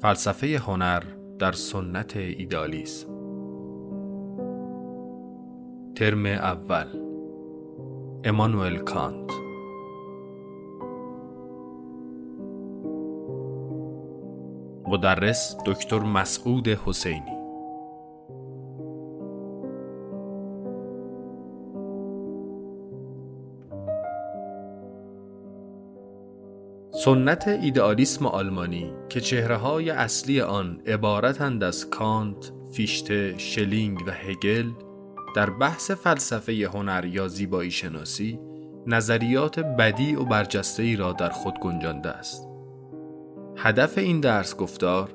فلسفه هنر در سنت ایدالیسم. ترم اول. امانوئل کانت. مدرس دکتر مسعود حسینی. سنت ایدئالیسم آلمانی که چهره های اصلی آن عبارتند از کانت، فیشته، شلینگ و هگل در بحث فلسفه هنر یا زیبایی شناسی نظریات بدی و برجسته ای را در خود گنجانده است. هدف این درس گفتار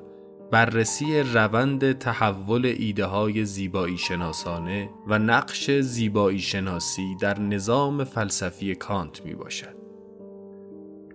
بررسی روند تحول ایده های زیبایی شناسانه و نقش زیبایی شناسی در نظام فلسفی کانت می باشد.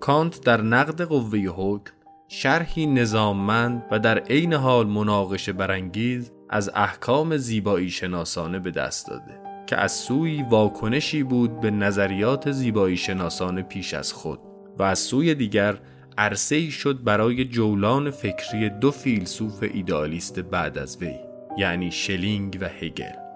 کانت در نقد قوه حکم شرحی نظاممند و در عین حال مناقشه برانگیز از احکام زیبایی شناسانه به دست داده که از سویی واکنشی بود به نظریات زیبایی شناسانه پیش از خود و از سوی دیگر عرصه شد برای جولان فکری دو فیلسوف ایدئالیست بعد از وی یعنی شلینگ و هگل.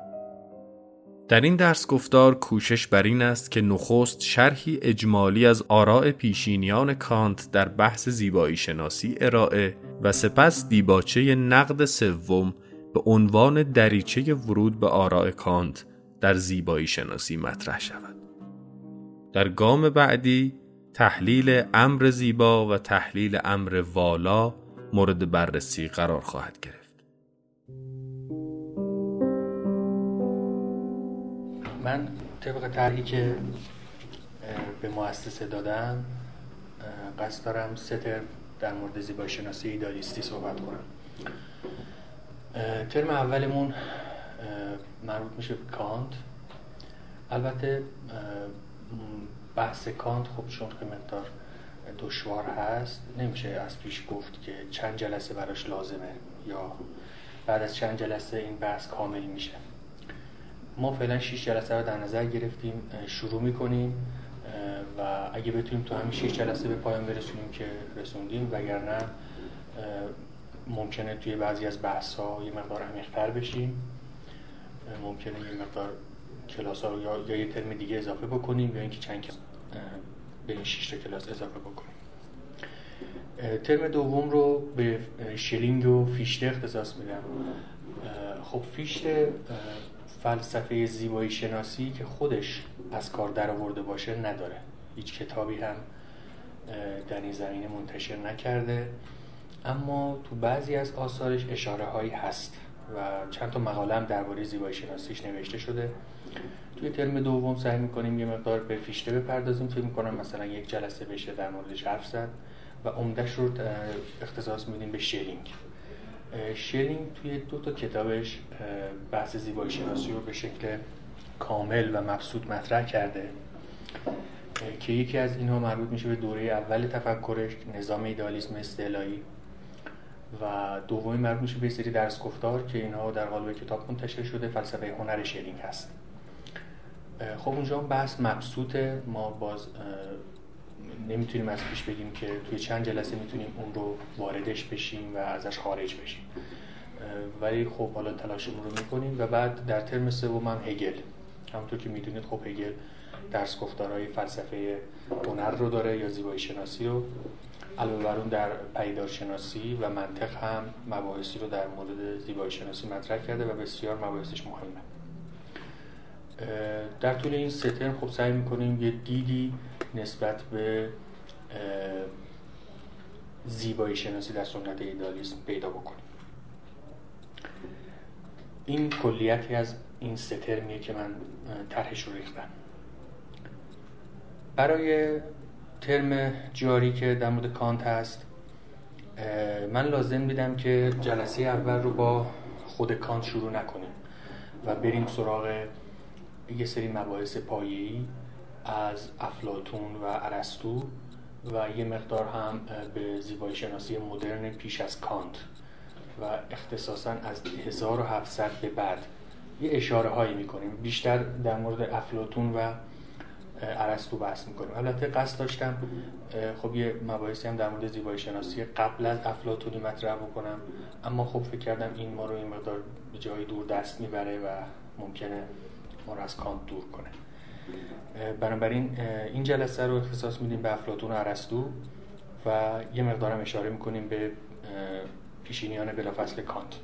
در این درس گفتار کوشش بر این است که نخست شرحی اجمالی از آراء پیشینیان کانت در بحث زیبایی شناسی ارائه و سپس دیباچه نقد سوم به عنوان دریچه ورود به آراء کانت در زیبایی شناسی مطرح شود. در گام بعدی تحلیل امر زیبا و تحلیل امر والا مورد بررسی قرار خواهد گرفت. من طبق طرحی که به مؤسسه دادم قصد دارم سه ترم در مورد زیبایی شناسی ایدالیستی صحبت کنم. ترم اولمون مربوط میشه به کانت. البته بحث کانت خب چون که مقدار دشوار هست نمیشه از پیش گفت که چند جلسه براش لازمه یا بعد از چند جلسه این بحث کامل میشه. ما فعلا 6 جلسه رو در نظر گرفتیم شروع می‌کنیم و اگه بتونیم تو همین 6 جلسه به پایان برسونیم که رسوندیم وگرنه ممکنه توی بعضی از بحث ها یه مقدار عمیق‌تر بشیم. ممکنه یه مقدار کلاس ها رو یا, یا یه ترم دیگه اضافه بکنیم یا اینکه چند به این 6 کلاس اضافه بکنیم. ترم دوم رو به شلینگ و فیشته اختصاص میدم. خب فیشته فلسفه زیبایی شناسی که خودش از کار در آورده باشه نداره. هیچ کتابی هم در این زمینه منتشر نکرده. اما تو بعضی از آثارش اشاره هایی هست و چند تا مقاله هم درباره زیبایی شناسیش نوشته شده. توی ترم دوم سعی می‌کنیم یه مقدار به فیشته بپردازیم. فکر می‌کنم مثلا یک جلسه بشه در موردش حرف زد و عمدهش رو اختصاص میدیم به شیرینگ. شلینگ توی دو تا کتابش بحث زیبایی شناسی رو به شکل کامل و مبسوط مطرح کرده. که یکی از اینها مربوط میشه به دوره اول تفکرش نظام ایدالیسم استعلایی و دومی مربوط میشه به سری درس گفتار که اینها در قالب کتاب منتشر شده فلسفه هنر شلینگ هست. خب اونجا بحث مبسوطه. ما باز نمی‌تونیم از پیش بگیم که توی چند جلسه می‌تونیم اون رو واردش بشیم و ازش خارج بشیم. ولی خب حالا تلاشمون رو می‌کنیم و بعد در ترم سوم هم هگل. همونطور که می‌دونید خب هگل درس گفتارهای فلسفه هنر رو داره یا زیبایی شناسی رو. علاوه بر اون در پیدار شناسی و منطق هم مباحثی رو در مورد زیبایی شناسی مطرح کرده و بسیار مباحثش مهمه. در طول این سه ترم خب سعی می‌کنیم یه دیدی نسبت به زیبایی شناسی در سنت ایدالیسم پیدا بکنیم. این کلیتی از این سه ترمیه که من طرحش رو ریختم. برای ترم جاری که در مورد کانت هست من لازم دیدم که جلسه اول رو با خود کانت شروع نکنیم و بریم سراغ یه سری مباحث پایه‌ای از افلاتون و ارسطو و یه مقدار هم به زیبایی شناسی مدرن پیش از کانت و اختصاصا از 1700 به بعد. یه اشاره هایی می‌کنیم. بیشتر در مورد افلاتون و ارسطو بحث می‌کنیم. البته قصد داشتم خب یه مباحثی هم در مورد زیبایی شناسی قبل از افلاطونی مطرح بکنم اما خب فکر کردم این ما رو این مقدار به جای دور دست می‌بره و ممکنه ما رو از کانت دور کنه. بنابراین این جلسه رو اختصاص میدیم به افلاطون و ارسطو و یه مقدارم اشاره می‌کنیم به پیشینیان بلافصل کانت.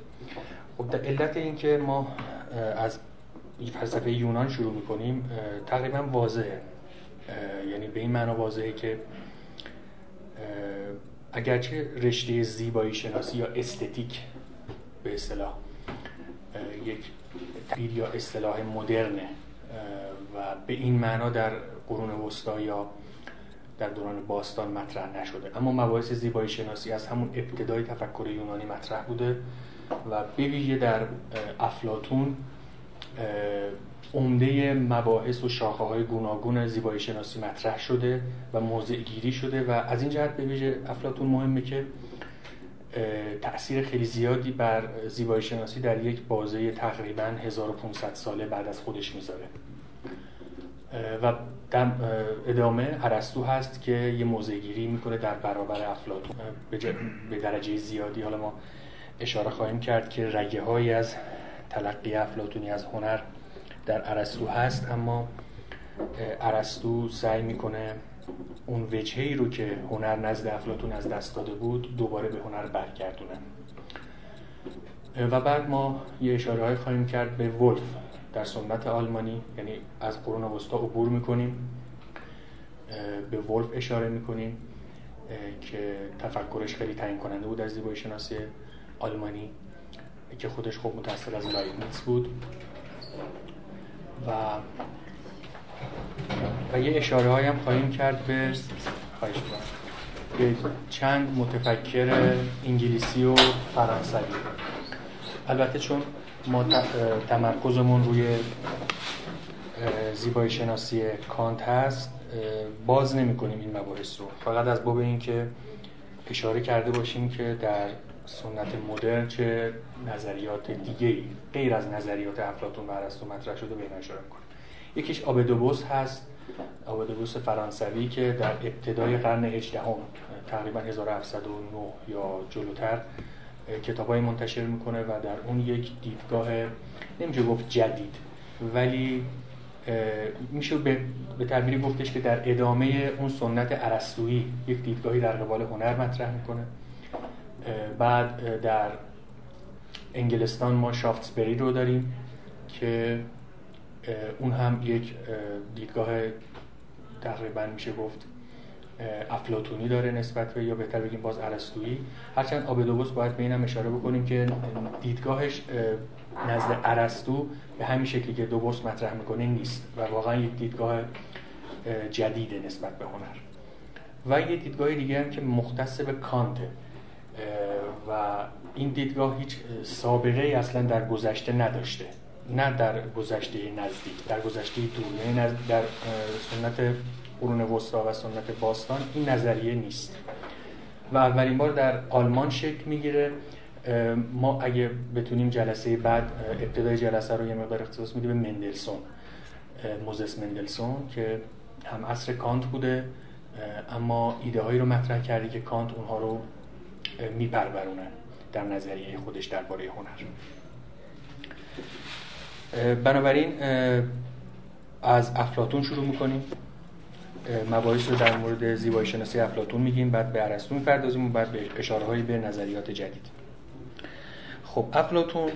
خب در علت این که ما از فلسفه یونان شروع می‌کنیم تقریبا واضحه. یعنی به این معنا واضحه که اگرچه رشته زیبایی شناسی یا استتیک به اصطلاح یک تعبیر یا اصطلاح مدرنه و به این معنا در قرون وسطا یا در دوران باستان مطرح نشده. اما مباحث زیبایی شناسی از همون ابتدای تفکر یونانی مطرح بوده و به ویژه در افلاتون عمده مباحث و شاخه های گوناگون زیبایی شناسی مطرح شده و موضع گیری شده و از این جهت به ویژه افلاتون مهمه که تاثیر خیلی زیادی بر زیبایی شناسی در یک بازه تقریبا 1500 ساله بعد از خودش می‌ذاره. و در ادامه ارسطو هست که یه موضعگیری می‌کنه در برابر افلاطون. به درجه زیادی. حالا ما اشاره خواهیم کرد که رگه های از تلقی افلاتونی از هنر در ارسطو هست اما ارسطو سعی می‌کنه اون وجهی رو که هنر نزد افلاتون از دست داده بود دوباره به هنر برگردونه و بعد ما یه اشاره خواهیم کرد به ولف در سنت آلمانی یعنی از قرون وسطا عبور می‌کنیم. به ولف اشاره می‌کنیم که تفکرش خیلی تعیین کننده بود از زیبایی شناسی آلمانی که خودش خوب متأثر از لایبنیتس بود. و و یه اشاره هم خواهیم کرد به خواهش به چند متفکر انگلیسی و فرانسوی. البته چون ما تمرکزمون روی زیبایی شناسی کانت هست باز نمی کنیم این مباحث رو. فقط از باب این که اشاره کرده باشیم که در سنت مدرن چه نظریات دیگه غیر از نظریات افلاطون و ارسطو مطرح شده به این اشاره کنیم یکیش آبدوبوس هست آبدوبوس فرانسوی که در ابتدای قرن 18 تقریبا 1709 یا جلوتر کتابای منتشر می‌کنه و در اون یک دیدگاه نمیشه گفت جدید ولی میشه به, به تعبیری گفتش که در ادامه اون سنت ارسطویی یک دیدگاهی در قبال هنر مطرح می‌کنه. بعد در انگلستان ما شافتسبری رو داریم که اون هم یک دیدگاه تقریبا میشه گفت افلاتونی داره نسبت به یا بهتر بگیم باز ارسطویی. هرچند آبدوبوس باید به اینم اشاره بکنیم که دیدگاهش نزد ارسطو به همین شکلی که دوبوس مطرح می‌کنه نیست و واقعا یک دیدگاه جدیده نسبت به هنر. و یه دیدگاه دیگه هم که مختص به کانته و این دیدگاه هیچ سابقه ای اصلا در گذشته نداشته. نه در گذشته نزدیک در گذشته دور یعنی در سنت قرون وسطا و سنت باستان این نظریه نیست. و اولین بار در آلمان شکل می‌گیره. ما اگه بتونیم جلسه بعد ابتدای جلسه رو یه مقدار اختصاص میدیم به مندلسون موزس مندلسون که هم عصر کانت بوده اما ایده هایی رو مطرح کرده که کانت اونها رو میپرورونه در نظریه خودش درباره هنر. بنابراین از افلاتون شروع می‌کنیم. مباحث رو در مورد زیبایی شناسی افلاتون میگیم بعد به ارسطو می‌پردازیم و بعد به اشاره هایی به نظریات جدید. خب افلاتون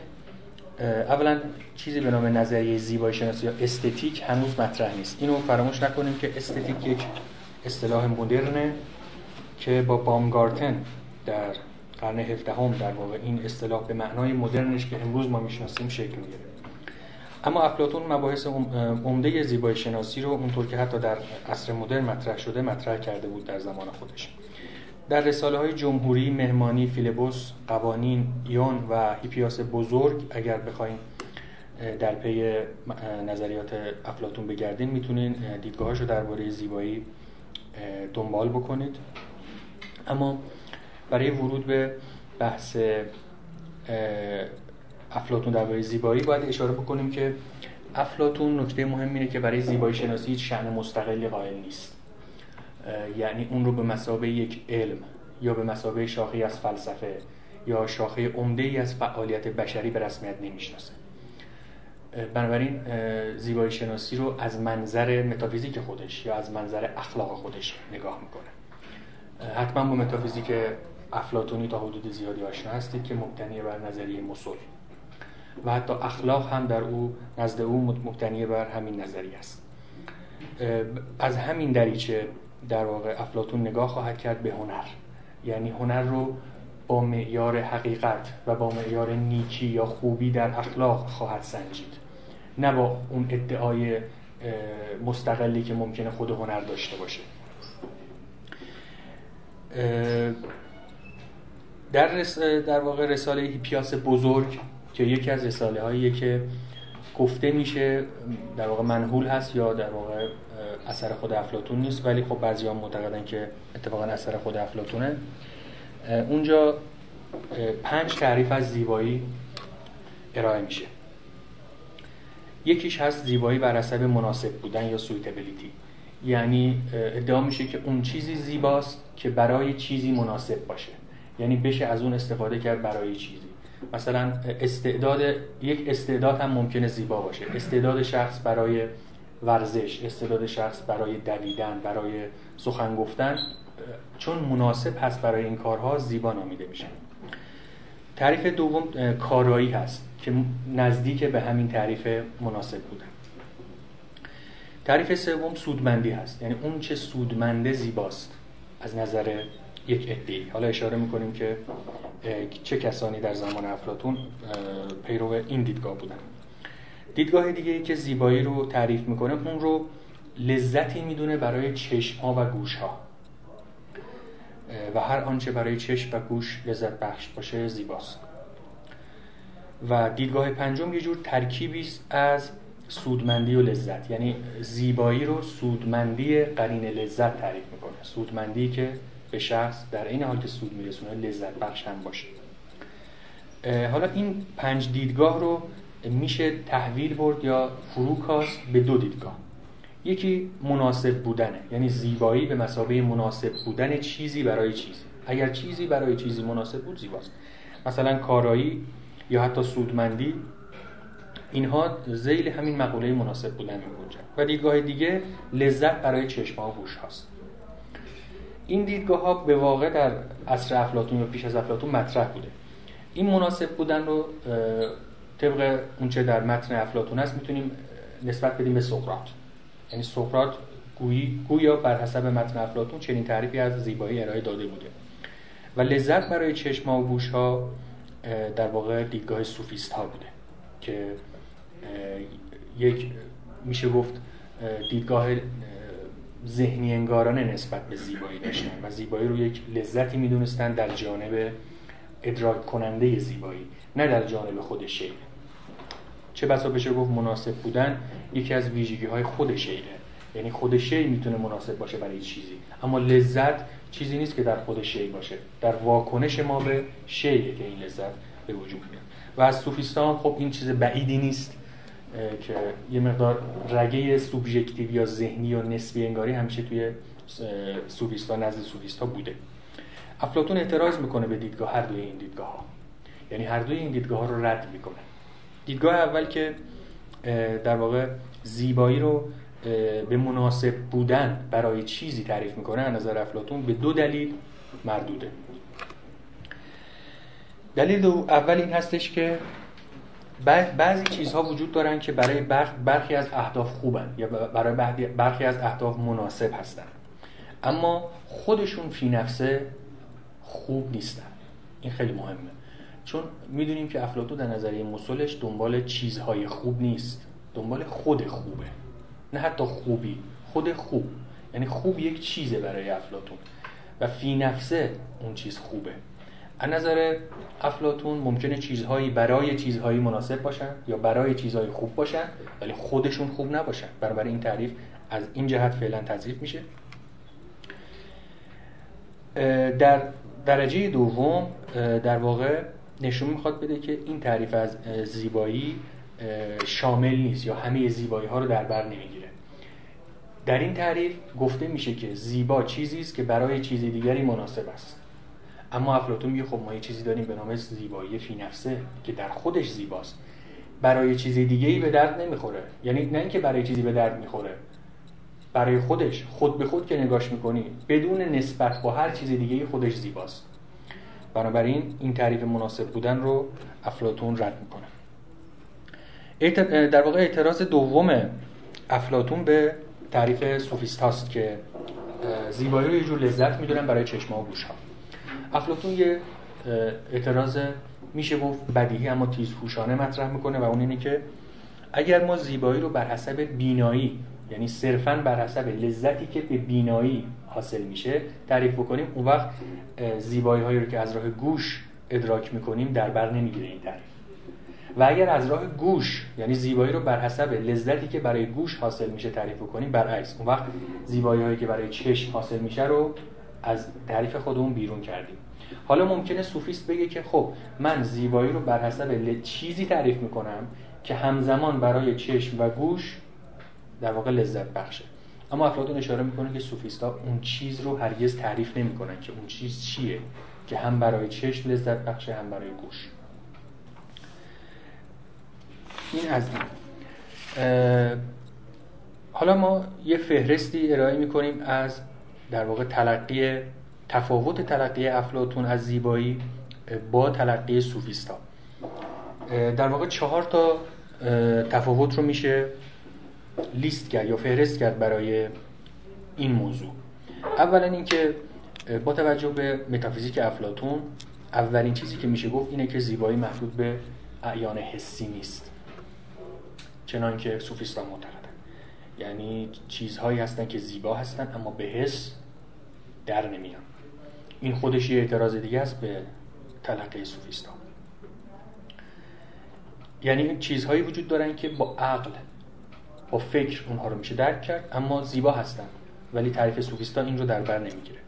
اولا چیزی به نام نظریه زیبایی شناسی یا استتیک هنوز مطرح نیست. اینو فراموش نکنیم که استتیک یک اصطلاح مدرنه که با بامگارتن در قرن 17 هم در واقع این اصطلاح به معنای مدرنش که امروز ما می‌شناسیم شکل می‌گیره. اما افلاطون مباحث عمده زیبایی شناسی رو اونطور که حتی در عصر مدرن مطرح شده مطرح کرده بود در زمان خودش. در رساله های جمهوری، مهمانی، فیلبوس، قوانین، ایون و هیپیاس بزرگ اگر بخوایم در پی نظریات افلاتون بگردین می‌تونین دیدگاهاش رو درباره زیبایی دنبال بکنید. اما برای ورود به بحث افلاتون درباره زیبایی باید اشاره بکنیم که افلاتون نکته مهم اینه که برای زیبایی شناسی هیچ شأن مستقلی قائل نیست. یعنی اون رو به مسابه یک علم یا به مسابه شاخی از فلسفه یا شاخه عمده ای از فعالیت بشری به رسمیت نمی‌شناسه. بنابراین زیبایی شناسی رو از منظر متافیزیک خودش یا از منظر اخلاق خودش نگاه می‌کنه. حتما با متافیزیک افلاتونی تا حدود زیادی آشنا هستید که مبتنی بر نظریه مسل و حتی اخلاق هم در او نزد او مبتنی بر همین نظریه است. از همین دریچه در واقع افلاتون نگاه خواهد کرد به هنر. یعنی هنر رو با معیار حقیقت و با معیار نیکی یا خوبی در اخلاق خواهد سنجید. نه با اون ادعای مستقلی که ممکنه خود هنر داشته باشه. در, در واقع رساله هیپیاس بزرگ که یکی از رساله هایی که گفته میشه در واقع منحول هست یا در واقع اثر خود افلاتون نیست ولی خب بعضی ها معتقدن که اتفاقا اثر خود افلاتونه اونجا پنج تعریف از زیبایی ارائه میشه. یکیش هست زیبایی بر حسب مناسب بودن یا سویتبلیتی یعنی ادعا میشه که اون چیزی زیباست که برای چیزی مناسب باشه. یعنی بشه از اون استفاده کرد برای چیزی. مثلا استعداد یک استعداد هم ممکنه زیبا باشه. استعداد شخص برای ورزش استعداد شخص برای دویدن برای سخن گفتن چون مناسب هست برای این کارها زیبا نامیده میشه. تعریف دوم کارایی هست که نزدیک به همین تعریف مناسب بودن تعریف سوم سودمندی هست. یعنی اون چه سودمنده زیباست از نظر یک ادعی حالا اشاره می‌کنیم که چه کسانی در زمان افلاتون پیرو این دیدگاه بودن. دیدگاه دیگه ای که زیبایی رو تعریف می‌کنه اون رو لذتی می‌دونه برای چشم ها و گوش ها و هر آنچه برای چشم و گوش لذت بخش باشه زیباست. و دیدگاه پنجم یه جور ترکیبی است از سودمندی و لذت. یعنی زیبایی رو سودمندی قرین لذت تعریف می‌کنه. سودمندی که به شخص در این حال که سود میرسونه لذت بخش هم باشه حالا این پنج دیدگاه رو میشه تحویل برد یا فروکاست به دو دیدگاه. یکی مناسب بودنه یعنی زیبایی به مسابقه مناسب بودن چیزی برای چیزی اگر چیزی برای چیزی مناسب بود زیباست. مثلا کارایی یا حتی سودمندی اینها زیل همین مقوله مناسب بودن میگنجن و دیدگاه دیگه لذت برای چشم ها و گوش هاست. این دیدگاه ها به واقع در عصر افلاتون یا پیش از افلاتون مطرح بوده. این مناسب بودن رو طبق اونچه در متن افلاتون هست می‌تونیم نسبت بدیم به سقراط. یعنی سقراط گویی گویا بر حسب متن افلاتون چنین تعریفی از زیبایی ارائه داده بوده. و لذت برای چشم و گوش ها در واقع دیدگاه سوفیست ها بوده که یک میشه گفت دیدگاه ذهنی انگارانه نسبت به زیبایی داشتن و زیبایی رو یک لذتی می‌دونستن در جانب ادراک کننده زیبایی نه در جانب خود شیء چه بسا بشه گفت مناسب بودن؟ یکی از ویژگی های خود شیعه یعنی خود شیء می‌تونه مناسب باشه برای چیزی. اما لذت چیزی نیست که در خود شیء باشه. در واکنش ما به شیعه که این لذت به وجود میاد. و از صوفیستان خب این چیز بعیدی نیست. که یه مقدار رگه سوبژکتیو یا ذهنی یا نسبی انگاری همیشه توی صوفیستا نزد صوفیستا بوده. افلاتون اعتراض می‌کنه به دیدگاه هر دوی این دیدگاه ها یعنی هر دوی این دیدگاه ها رو رد می‌کنه. دیدگاه اول که در واقع زیبایی رو به مناسب بودن برای چیزی تعریف می‌کنه از نظر افلاتون به دو دلیل مردوده. دلیل دو اول این هستش که بعضی چیزها وجود دارن که برای برخی از اهداف خوبن یا برای برخی از اهداف مناسب هستن. اما خودشون فی نفسه خوب نیستن. این خیلی مهمه. چون می‌دونیم که افلاطون در نظریه مسلش دنبال چیزهای خوب نیست. دنبال خود خوبه. نه حتی خوبی. خود خوب. یعنی خوب یک چیزه برای افلاتون و فی نفسه اون چیز خوبه. از نظر افلاتون ممکنه چیزهایی برای چیزهایی مناسب باشن یا برای چیزهایی خوب باشن ولی خودشون خوب نباشن. برای این تعریف از این جهت فعلا تضعیف میشه. در درجه دوم در واقع نشون می‌خواد بده که این تعریف از زیبایی شامل نیست یا همه زیبایی ها رو در بر نمی‌گیره. در این تعریف گفته میشه که زیبا چیزی است که برای چیز دیگری مناسب است. اما افلاطون میگه خب ما یه چیزی داریم به نام زیبایی فی نفسه که در خودش زیباست. برای چیز دیگه ای به درد نمی‌خوره. یعنی نه اینکه برای چیزی به درد می‌خوره. برای خودش. خود به خود که نگاش می‌کنی بدون نسبت با هر چیز دیگه خودش زیباست. بنابراین این تعریف مناسب بودن رو افلاتون رد می‌کنه. در واقع اعتراض دوم افلاتون به تعریف سوفیست هاست که زیبایی رو یه جور لذت می‌دونن برای چشم و گوش ها افلاتون یه اعتراض میشه گفت بدیهی اما تیزهوشانه مطرح می‌کنه و اون اینه که اگر ما زیبایی رو بر حسب بینایی یعنی صرفا بر حسب لذتی که به بینایی حاصل میشه تعریف بکنیم اون وقت زیبایی هایی رو که از راه گوش ادراک می‌کنیم در بر نمی‌گیره این تعریف. و اگر از راه گوش یعنی زیبایی رو بر حسب لذتی که برای گوش حاصل میشه تعریف کنیم برعکس اون وقت زیبایی هایی که برای چشم حاصل میشه رو از تعریف خودمون بیرون کردیم. حالا ممکنه سوفیست بگه که خب من زیبایی رو بر حسب چیزی تعریف می‌کنم که همزمان برای چشم و گوش در واقع لذت بخشه. اما افلاطون اشاره می‌کنه که سوفیستا اون چیز رو هرگز تعریف نمی‌کنن که اون چیز چیه که هم برای چشم لذت بخشه هم برای گوش. این از این. حالا ما یه فهرستی ارائه می‌کنیم از در واقع تلقی تفاوت تلقی افلاتون از زیبایی با تلقی سوفیستا. در واقع چهار تا تفاوت رو میشه لیست کرد یا فهرست کرد برای این موضوع. اولا اینکه با توجه به متافیزیک افلاتون اولین چیزی که میشه گفت اینه که زیبایی محدود به اعیان حسی نیست. چنان که سوفیستا معتقدن یعنی چیزهایی هستن که زیبا هستن اما به حس در نمیان. این خودش یه اعتراض دیگه است به تلقی سوفیستا. یعنی چیزهایی وجود دارن که با عقل با فکر اونها رو میشه درک کرد اما زیبا هستن. ولی تعریف سوفیستا این رو در بر نمی‌گیره.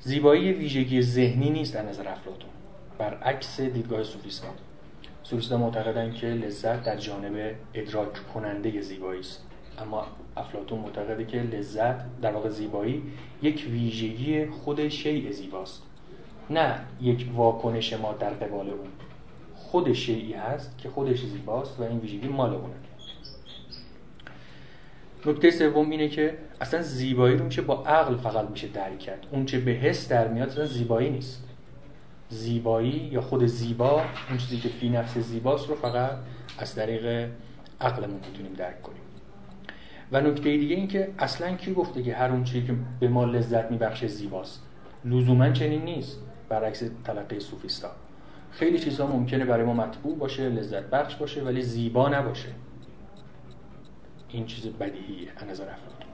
زیبایی ویژگی ذهنی نیست در نظر افلاطون برعکس دیدگاه سوفیستا. سوفیستا معتقدن که لذت در جانب ادراک کننده زیبایی است. اما افلاطون معتقده که لذت در واقع زیبایی یک ویژگی خود شیء زیباست. نه یک واکنش ما در قبال اون. خود شیعی هست که خودش زیباست و این ویژگی مال اونه. نکته سوم اینه که اصلا زیبایی رو میشه با عقل فقط میشه درک کرد. اون چه به حس در میاد اصلا زیبایی نیست. زیبایی یا خود زیبا اون چیزی که فی نفس زیباست رو فقط از طریق عقلمون می‌تونیم درک کنیم. و نکته دیگه این که اصلا کی گفته که هر اون چیزی که به ما لذت میبخشه زیباست؟ لزوما چنین نیست. برعکس تلقی سوفیستا. خیلی چیزها ممکنه برای ما مطبوع باشه لذت بخش باشه ولی زیبا نباشه. این چیز بدیهیه از نظر افلاطون.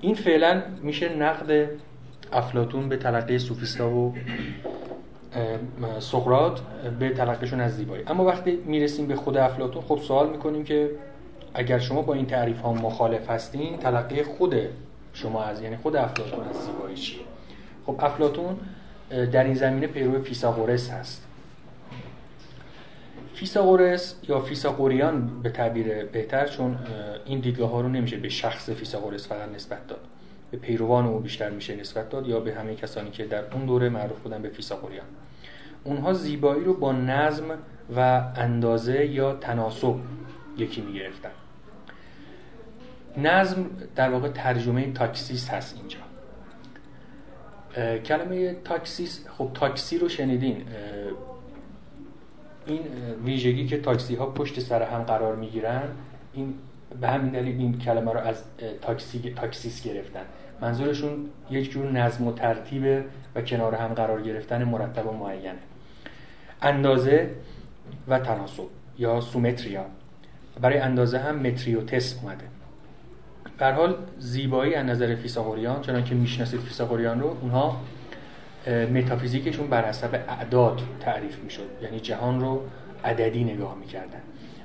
این فعلا میشه نقد افلاتون به تلقی سوفیستا و سقراط به تلقیشون از زیبایی. اما وقتی می‌رسیم به خود افلاتون خب سوال می‌کنیم که اگر شما با این تعریف ها مخالف هستین تلقی خود شما از یعنی خود افلاتون از زیبایی چیه؟ خب افلاتون در این زمینه پیرو فیساغورس هست. فیساغورس یا فیساغوریان به تعبیر بهتر چون این دیدگاه ها رو نمیشه به شخص فیساغورس فقط نسبت داد. به پیروان او بیشتر میشه نسبت داد یا به همه کسانی که در اون دوره معروف بودن به فیساغوریان اونها زیبایی رو با نظم و اندازه یا تناسب یکی می‌گرفتن. نظم در واقع ترجمه تاکسیس هست اینجا. کلمه تاکسیس خب تاکسی رو شنیدین. این ویژگی که تاکسی ها پشت سر هم قرار می‌گیرن این به همین دلیل این کلمه رو از تاکسی تاکسیس گرفتن. منظورشون یک جور نظم و ترتیب و کنار هم قرار گرفتن مرتب و معینه. اندازه و تناسب یا سومتریا. برای اندازه هم متریوتس اومده. در حال زیبایی از نظر فیساغوریان چنانکه که می‌شناسید فیساغوریان رو اونها متافیزیکشون بر حسب اعداد تعریف می‌شد. یعنی جهان رو عددی نگاه می‌کردن.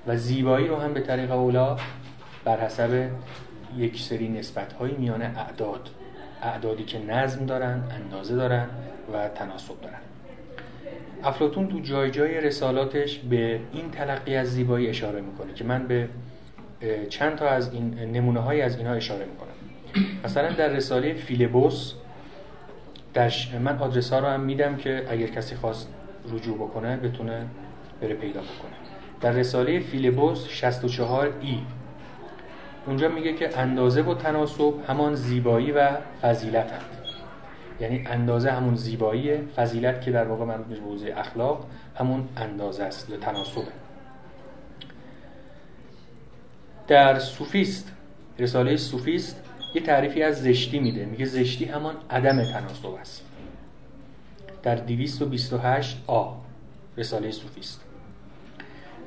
و زیبایی رو هم به طریق اولا بر حسب یک سری نسبت های میان اعداد. اعدادی که نظم دارن اندازه دارن و تناسب دارن. افلاتون تو جای جای رسالاتش به این تلقی از زیبایی اشاره می‌کنه که من به چند تا از این نمونه های از اینها اشاره می‌کنم. مثلا در رساله فیلبوس در من آدرس ها رو هم میدم که اگر کسی خواست رجوع بکنه بتونه بره پیدا بکنه. در رساله فیلبوس 64 ای اونجا میگه که اندازه و تناسب همان زیبایی و فضیلت هست یعنی اندازه همون زیبایی فضیلت که در واقع مربوط به اخلاق همون اندازه است تناسبه. در سوفیست رساله سوفیست یه تعریفی از زشتی میده. میگه زشتی همان عدم تناسب است. در 228 آ رساله سوفیست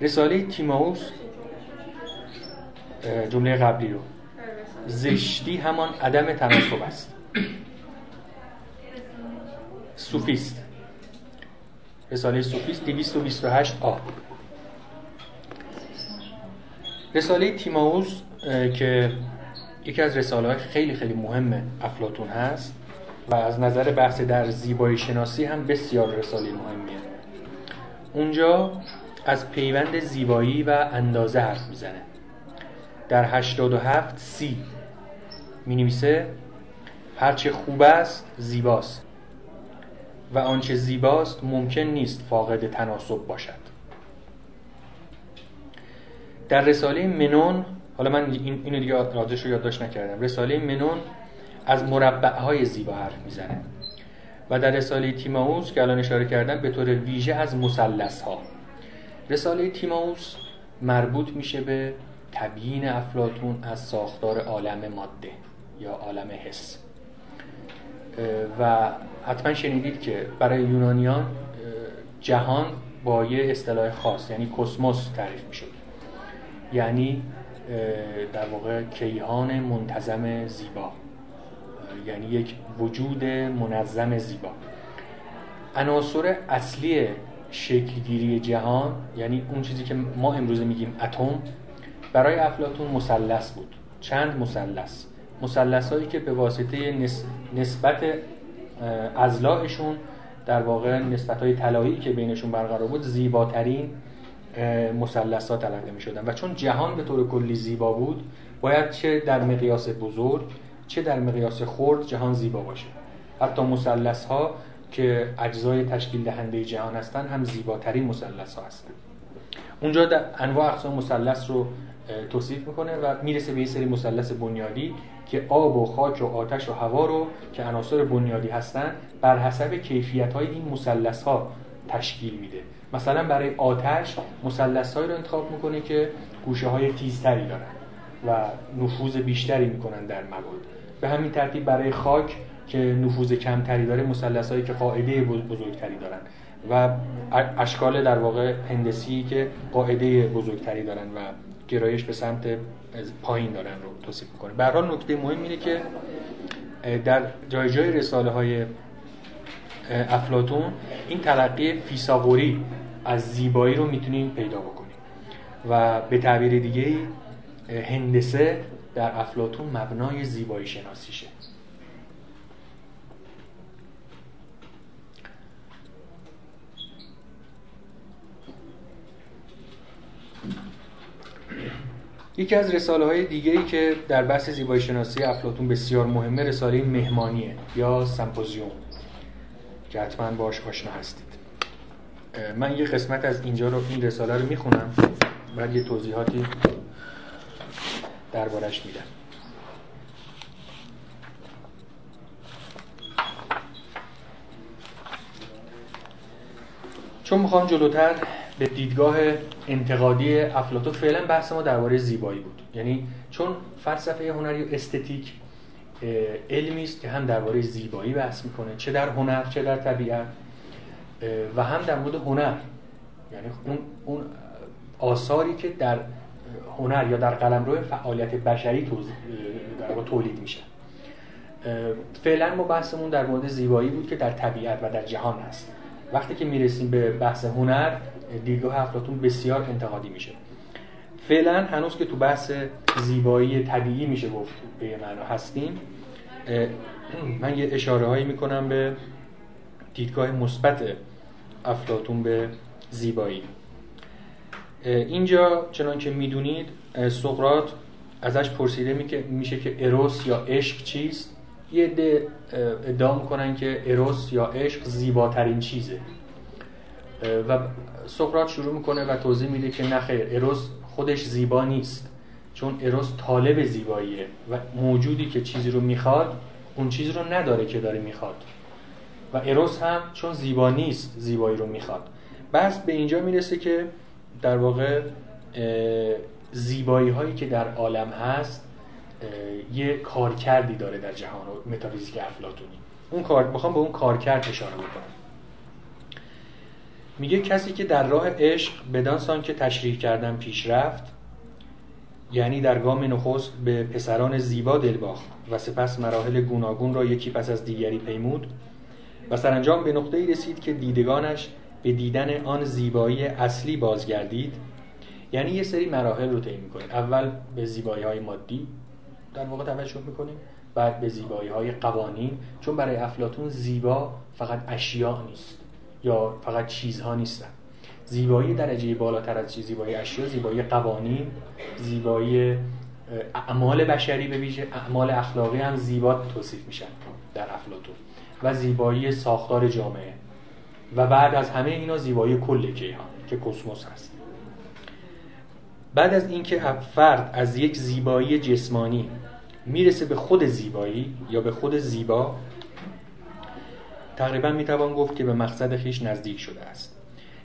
رساله تیماوس جمله قبلی رو. زشتی همان عدم تناسب است. سوفیست رساله سوفیست 228 آ. رساله تیماوس که یکی از رساله خیلی خیلی مهم افلاتون هست و از نظر بحث در زیبایی شناسی هم بسیار رساله مهمیه. اونجا از پیوند زیبایی و اندازه حرف می‌زنه. در 87 سی می نویسه هرچه خوب است زیباست و آنچه زیباست ممکن نیست فاقد تناسب باشد. در رساله منون حالا من اینو دیگه راجعش رو یادداشت نکردم. رساله منون از مربع زیبا حرف می‌زنه. و در رساله تیماوس که الان اشاره کردم به طور ویژه از مثلث ها رساله تیماوس مربوط میشه به تبیین افلاتون از ساختار عالم ماده یا عالم حس. و حتما شنیدید که برای یونانیان جهان با یه اصطلاح خاص یعنی کسموس تعریف می‌شد. یعنی در واقع کیهان منتظم زیبا. یعنی یک وجود منظم زیبا. عناصر اصلی شکلگیری جهان یعنی اون چیزی که ما امروز میگیم اتم برای افلاتون مثلث بود. چند مثلث؟ مثلث هایی که به واسطه نسبت ازلاعشون در واقع نسبت های طلایی که بینشون برقرار بود زیباترین مثلثات تلقی می شدن و چون جهان به طور کلی زیبا بود باید چه در مقیاس بزرگ چه در مقیاس خرد جهان زیبا باشه. حتی مثلث ها که اجزای تشکیل دهنده جهان هستند هم زیباترین مثلث ها هستند اونجا در انواع اقسام مثلث رو توصیف می‌کنه و می‌رسه به این سری مثلث بنیادی که آب و خاک و آتش و هوا رو که عناصر بنیادی هستند بر حسب کیفیت های این مثلث ها تشکیل میده. مثلا برای آتش مثلث رو انتخاب می‌کنه که گوشه های تیزتری دارن و نفوذ بیشتری می‌کنن در مواد. به همین ترتیب برای خاک که نفوذ کمتری داره هایی که قاعده بزرگتری دارن و اشکال در واقع هندسی که قاعده بزرگتری دارن و گرایش به سمت پایین دارن رو توصیف می‌کنه. هر نکته مهم اینه که در جای جای رساله های افلاتون این تلقی فیساغوری از زیبایی رو می‌تونیم پیدا بکنیم. و به تعبیر دیگه هندسه در افلاتون مبنای زیبایی شناسیشه. یکی از رساله های دیگه ای که در بحث زیبایی شناسی افلاتون بسیار مهمه رساله مهمانیه یا سمپوزیوم. که حتما باش آشنا هستید. من یه قسمت از اینجا رو این رساله رو می‌خونم. بعد یه توضیحاتی دربارش میدم. چون می‌خوام جلوتر به دیدگاه انتقادی افلاتون فعلا بحث ما درباره زیبایی بود. یعنی چون فلسفه هنری و استتیک علمی است که هم درباره زیبایی بحث می‌کنه چه در هنر چه در طبیعت و هم در مورد هنر. یعنی اون اون آثاری که در هنر یا در قلمرو فعالیت بشری در تولید میشه. فعلا ما بحثمون در مورد زیبایی بود که در طبیعت و در جهان هست. وقتی که می‌رسیم به بحث هنر دیدگاه افلاطون بسیار انتقادی میشه. فعلا هنوز که تو بحث زیبایی طبیعی میشه گفت به معنا هستیم من یه اشاره هایی می‌کنم به دیدگاه مثبت افلاتون به زیبایی. اینجا چنان که می‌دونید سقرات ازش پرسیده میشه که اروس یا عشق چیست؟ یه عده ادعا می‌کنن که اروس یا عشق زیباترین چیزه. و سقرات شروع می‌کنه و توضیح میده که نخیر اروس خودش زیبا نیست. چون اروس طالب زیباییه و موجودی که چیزی رو می‌خواد اون چیز رو نداره که داره می‌خواد. و اروس هم چون زیبا نیست زیبایی رو می‌خواد. بس به اینجا می‌رسه که در واقع زیبایی هایی که در عالم هست یه کارکردی داره در جهان متافیزیک افلاطونی اون کار می‌خوام به اون کارکرد اشاره بکنم. میگه کسی که در راه عشق بدان سان که تشریح کردن پیش رفت یعنی در گام نخست به پسران زیبا دل باخت و سپس مراحل گوناگون را یکی پس از دیگری پیمود و سرانجام به نقطه رسید که دیدگانش به دیدن آن زیبایی اصلی بازگردید. یعنی یه سری مراحل رو طی می‌کنیم اول به زیبایی های مادی در واقع توجه می‌کنیم بعد به زیبایی های قوانین. چون برای افلاتون زیبا فقط اشیاء نیست یا فقط چیزها نیستن. زیبایی درجه بالاتر از زیبایی اشیا زیبایی قوانین زیبایی اعمال بشری به ویژه اعمال اخلاقی هم زیبا توصیف میشن در افلاتون و زیبایی ساختار جامعه. و بعد از همه اینا زیبایی کل کیهان که کسموس هست. بعد از اینکه فرد از یک زیبایی جسمانی می‌رسه به خود زیبایی یا به خود زیبا تقریبا می‌توان گفت که به مقصد خیش نزدیک شده است.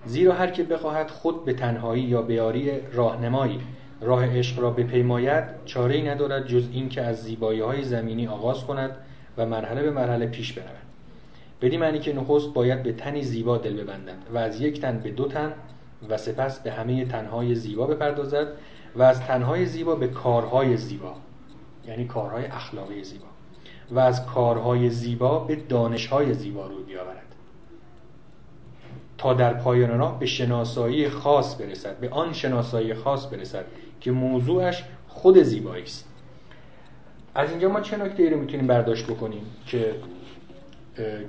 زیرا هر که بخواهد خود به تنهایی یا بیاری راهنمایی راه عشق را بپیماید چاره ای ندارد جز این که از زیبایی های زمینی آغاز کند و مرحله به مرحله پیش برود. بدین معنی که نخست باید به تنی زیبا دل ببندد و از یک تن به دو تن و سپس به همه تنهای زیبا بپردازد و از تنهای زیبا به کارهای زیبا یعنی کارهای اخلاقی زیبا و از کارهای زیبا به دانشهای زیبا روی بیاورد. تا در پایان راه به شناسایی خاص برسد به آن شناسایی خاص برسد که موضوعش خود زیبایی است. از اینجا ما چه نکته رو می‌تونیم برداشت بکنیم که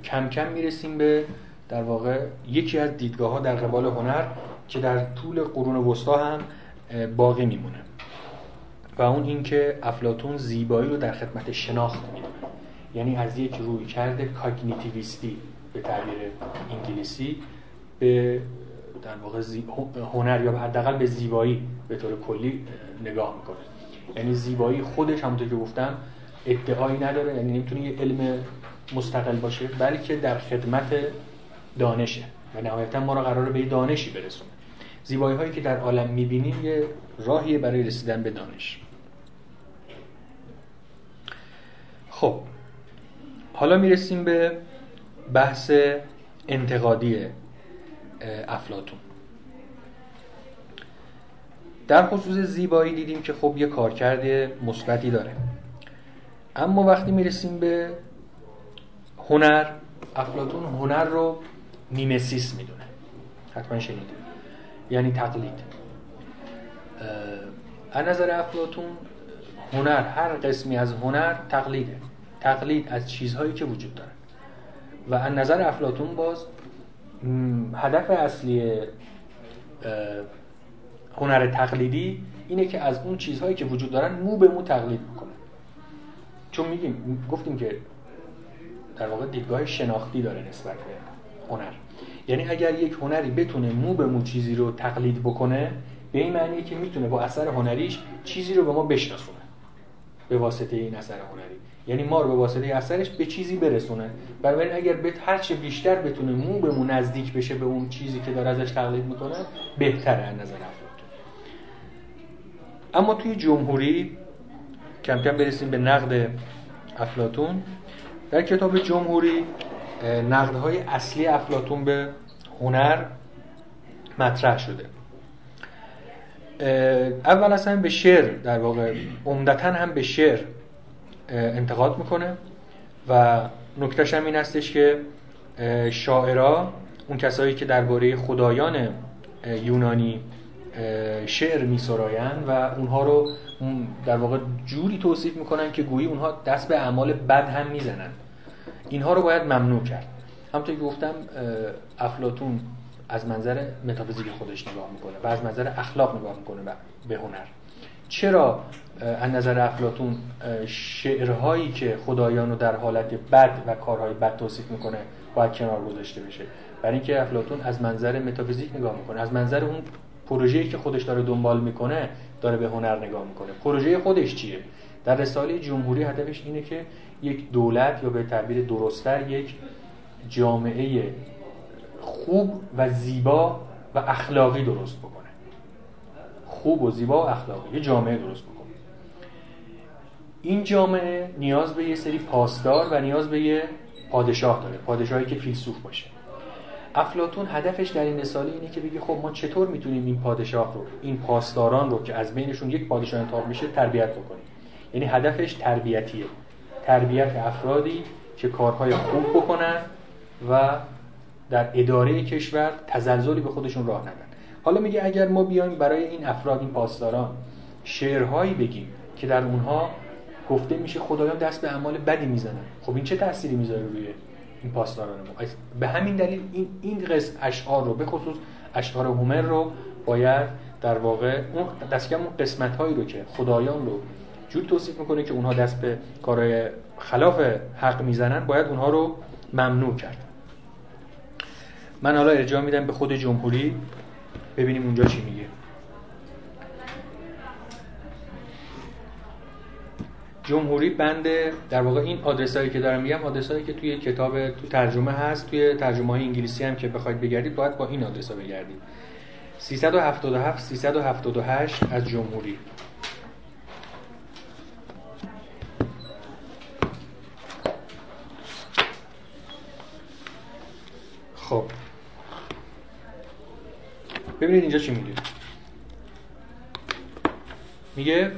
کم کم می‌رسیم به در واقع یکی از دیدگاه ها در قبال هنر که در طول قرون وسطا هم باقی میمونه. و اون اینکه افلاتون زیبایی رو در خدمت شناخت می‌دونه یعنی از یک روی کرده کاگنیتیویستی به تعبیر انگلیسی به در واقع هنر یا حداقل به زیبایی به طور کلی نگاه می‌کنه. یعنی زیبایی خودش همونطور که گفتم ادعایی نداره یعنی نمی‌تونه یه علم مستقل باشه بلکه در خدمت دانشه و نهایتا ما رو قراره به دانشی برسونه. زیبایی هایی که در عالم می‌بینیم یه راهیه برای رسیدن به دانش. خب حالا می‌رسیم به بحث انتقادی افلاتون در خصوص زیبایی دیدیم که خب یه کارکرد مثبتی داره. اما وقتی می‌رسیم به هنر افلاتون هنر رو میمسیس می‌دونه. حتما شنیده. یعنی تقلید. از نظر افلاتون هنر هر قسمی از هنر تقلیده. تقلید از چیزهایی که وجود داره. و از نظر افلاتون باز هدف اصلی هنر تقلیدی اینه که از اون چیزهایی که وجود دارن مو به مو تقلید بکنه. چون میگیم گفتیم که در واقع دیدگاه شناختی داره نسبت به هنر. یعنی اگر یک هنری بتونه مو به مو چیزی رو تقلید بکنه به این معنیه که می‌تونه با اثر هنریش چیزی رو به ما بشناسونه. به واسطه این اثر هنری. یعنی ما رو به واسطه اثرش به چیزی برسونه. بنابراین اگر به هر چه بیشتر بتونه مو به مو نزدیک بشه به اون چیزی که داره ازش تقلید می‌کنه بهتره از نظر افلاطون اما توی جمهوری کم کم برسیم به نقد افلاتون در کتاب جمهوری نقدهای اصلی افلاتون به هنر مطرح شده. اول اصلا به شعر در واقع عمدتا هم به شعر انتقاد می‌کنه. و نکتش هم این هستش که شاعرا اون کسایی که درباره خدایان یونانی شعر میسراین و اونها رو در واقع جوری توصیف می‌کنن که گویی اونها دست به اعمال بد هم می‌زنن. اینها رو باید ممنوع کرد. همونطور که گفتم افلاتون از منظر متافیزیک خودش نگاه می‌کنه و از منظر اخلاق نگاه می‌کنه به هنر. چرا؟ از نظر افلاتون شعرهایی که خدایان رو در حالت بد و کارهای بد توصیف می‌کنه باید کنار گذاشته بشه. برای اینکه افلاتون از منظر متافیزیک نگاه می‌کنه از منظر اون پروژه‌ای که خودش داره دنبال می‌کنه داره به هنر نگاه می‌کنه. پروژه خودش چیه؟ در رساله جمهوری هدفش اینه که یک دولت یا به تعبیر درستتر یک جامعه خوب و زیبا و اخلاقی درست بکنه. خوب و زیبا و اخلاقی. یه جامعه درست این جامعه نیاز به یه سری پاسدار و نیاز به یه پادشاه داره پادشاهی که فیلسوف باشه. افلاتون هدفش در این رساله اینه که بگه خب ما چطور می‌تونیم این پادشاه رو این پاسداران رو که از بینشون یک پادشاه انتخاب میشه تربیت بکنیم؟ یعنی هدفش تربیتیه. تربیت افرادی که کارهای خوب بکنن و در اداره کشور تزلزلی به خودشون راه ندن. حالا میگه اگر ما بیایم برای این افراد این پاسداران شعرهایی بگیم که در اونها گفته میشه خدایان دست به اعمال بدی می‌زنن. خب این چه تأثیری می‌ذاره روی این پاسداران ما؟ به همین دلیل این این قسم اشعار رو به خصوص اشعار هومر رو باید در واقع اون دست اون قسمت هایی رو که خدایان رو جور توصیف می‌کنه که اونها دست به کارهای خلاف حق می‌زنن باید اونها رو ممنوع کرد. من حالا ارجاع میدم به خود جمهوری. ببینیم اونجا چی میگه. جمهوری بند در واقع این آدرس هایی که دارم میگم آدرس هایی که توی کتاب تو ترجمه هست توی ترجمه های انگلیسی هم که بخواید بگردید باید با این آدرس ها بگردید 377 378 از جمهوری. خب. ببینید اینجا چی میگه. میگه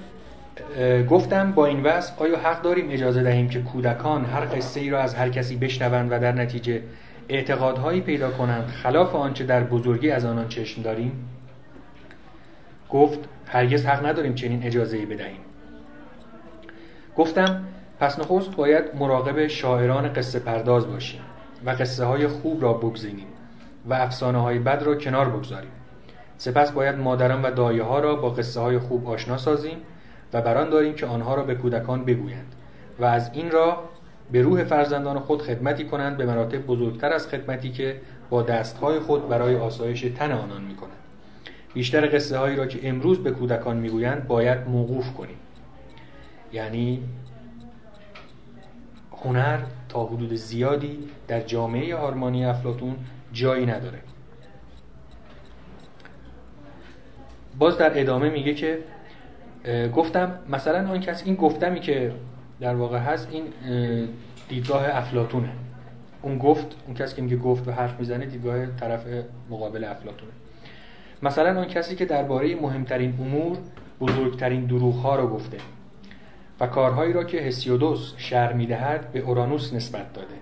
گفتم با این وصف آیا حق داریم اجازه دهیم که کودکان هر قصه ای را از هر کسی بشنوند و در نتیجه اعتقادهایی پیدا کنند خلاف آنچه در بزرگی از آنان چشم داریم؟ گفت هرگز حق نداریم چنین اجازه ای بدهیم. گفتم پس نخست باید مراقب شاعران قصه پرداز باشیم و قصه های خوب را بگزینیم و افسانه های بد را کنار بگذاریم. سپس باید مادران و دایه ها را با قصه های خوب آشنا سازیم و بران داریم که آنها را به کودکان بگویند و از این را به روح فرزندان خود خدمتی کنند به مراتب بزرگتر از خدمتی که با دستهای خود برای آسایش تن آنان می کنند. بیشتر قصه هایی را که امروز به کودکان می‌گویند باید موقوف کنیم یعنی هنر تا حدود زیادی در جامعه آرمانی افلاتون جایی نداره باز در ادامه میگه که گفتم مثلا آن کسی این گفتمی که در واقع هست این دیدگاه افلاتونه اون گفت اون کسی که میگه گفت و حرف می‌زنه دیدگاه طرف مقابل افلاتونه مثلا آن کسی که درباره مهمترین امور بزرگترین دروغ ها رو گفته و کارهایی را که هسیودوس شر می‌دهد به اورانوس نسبت داده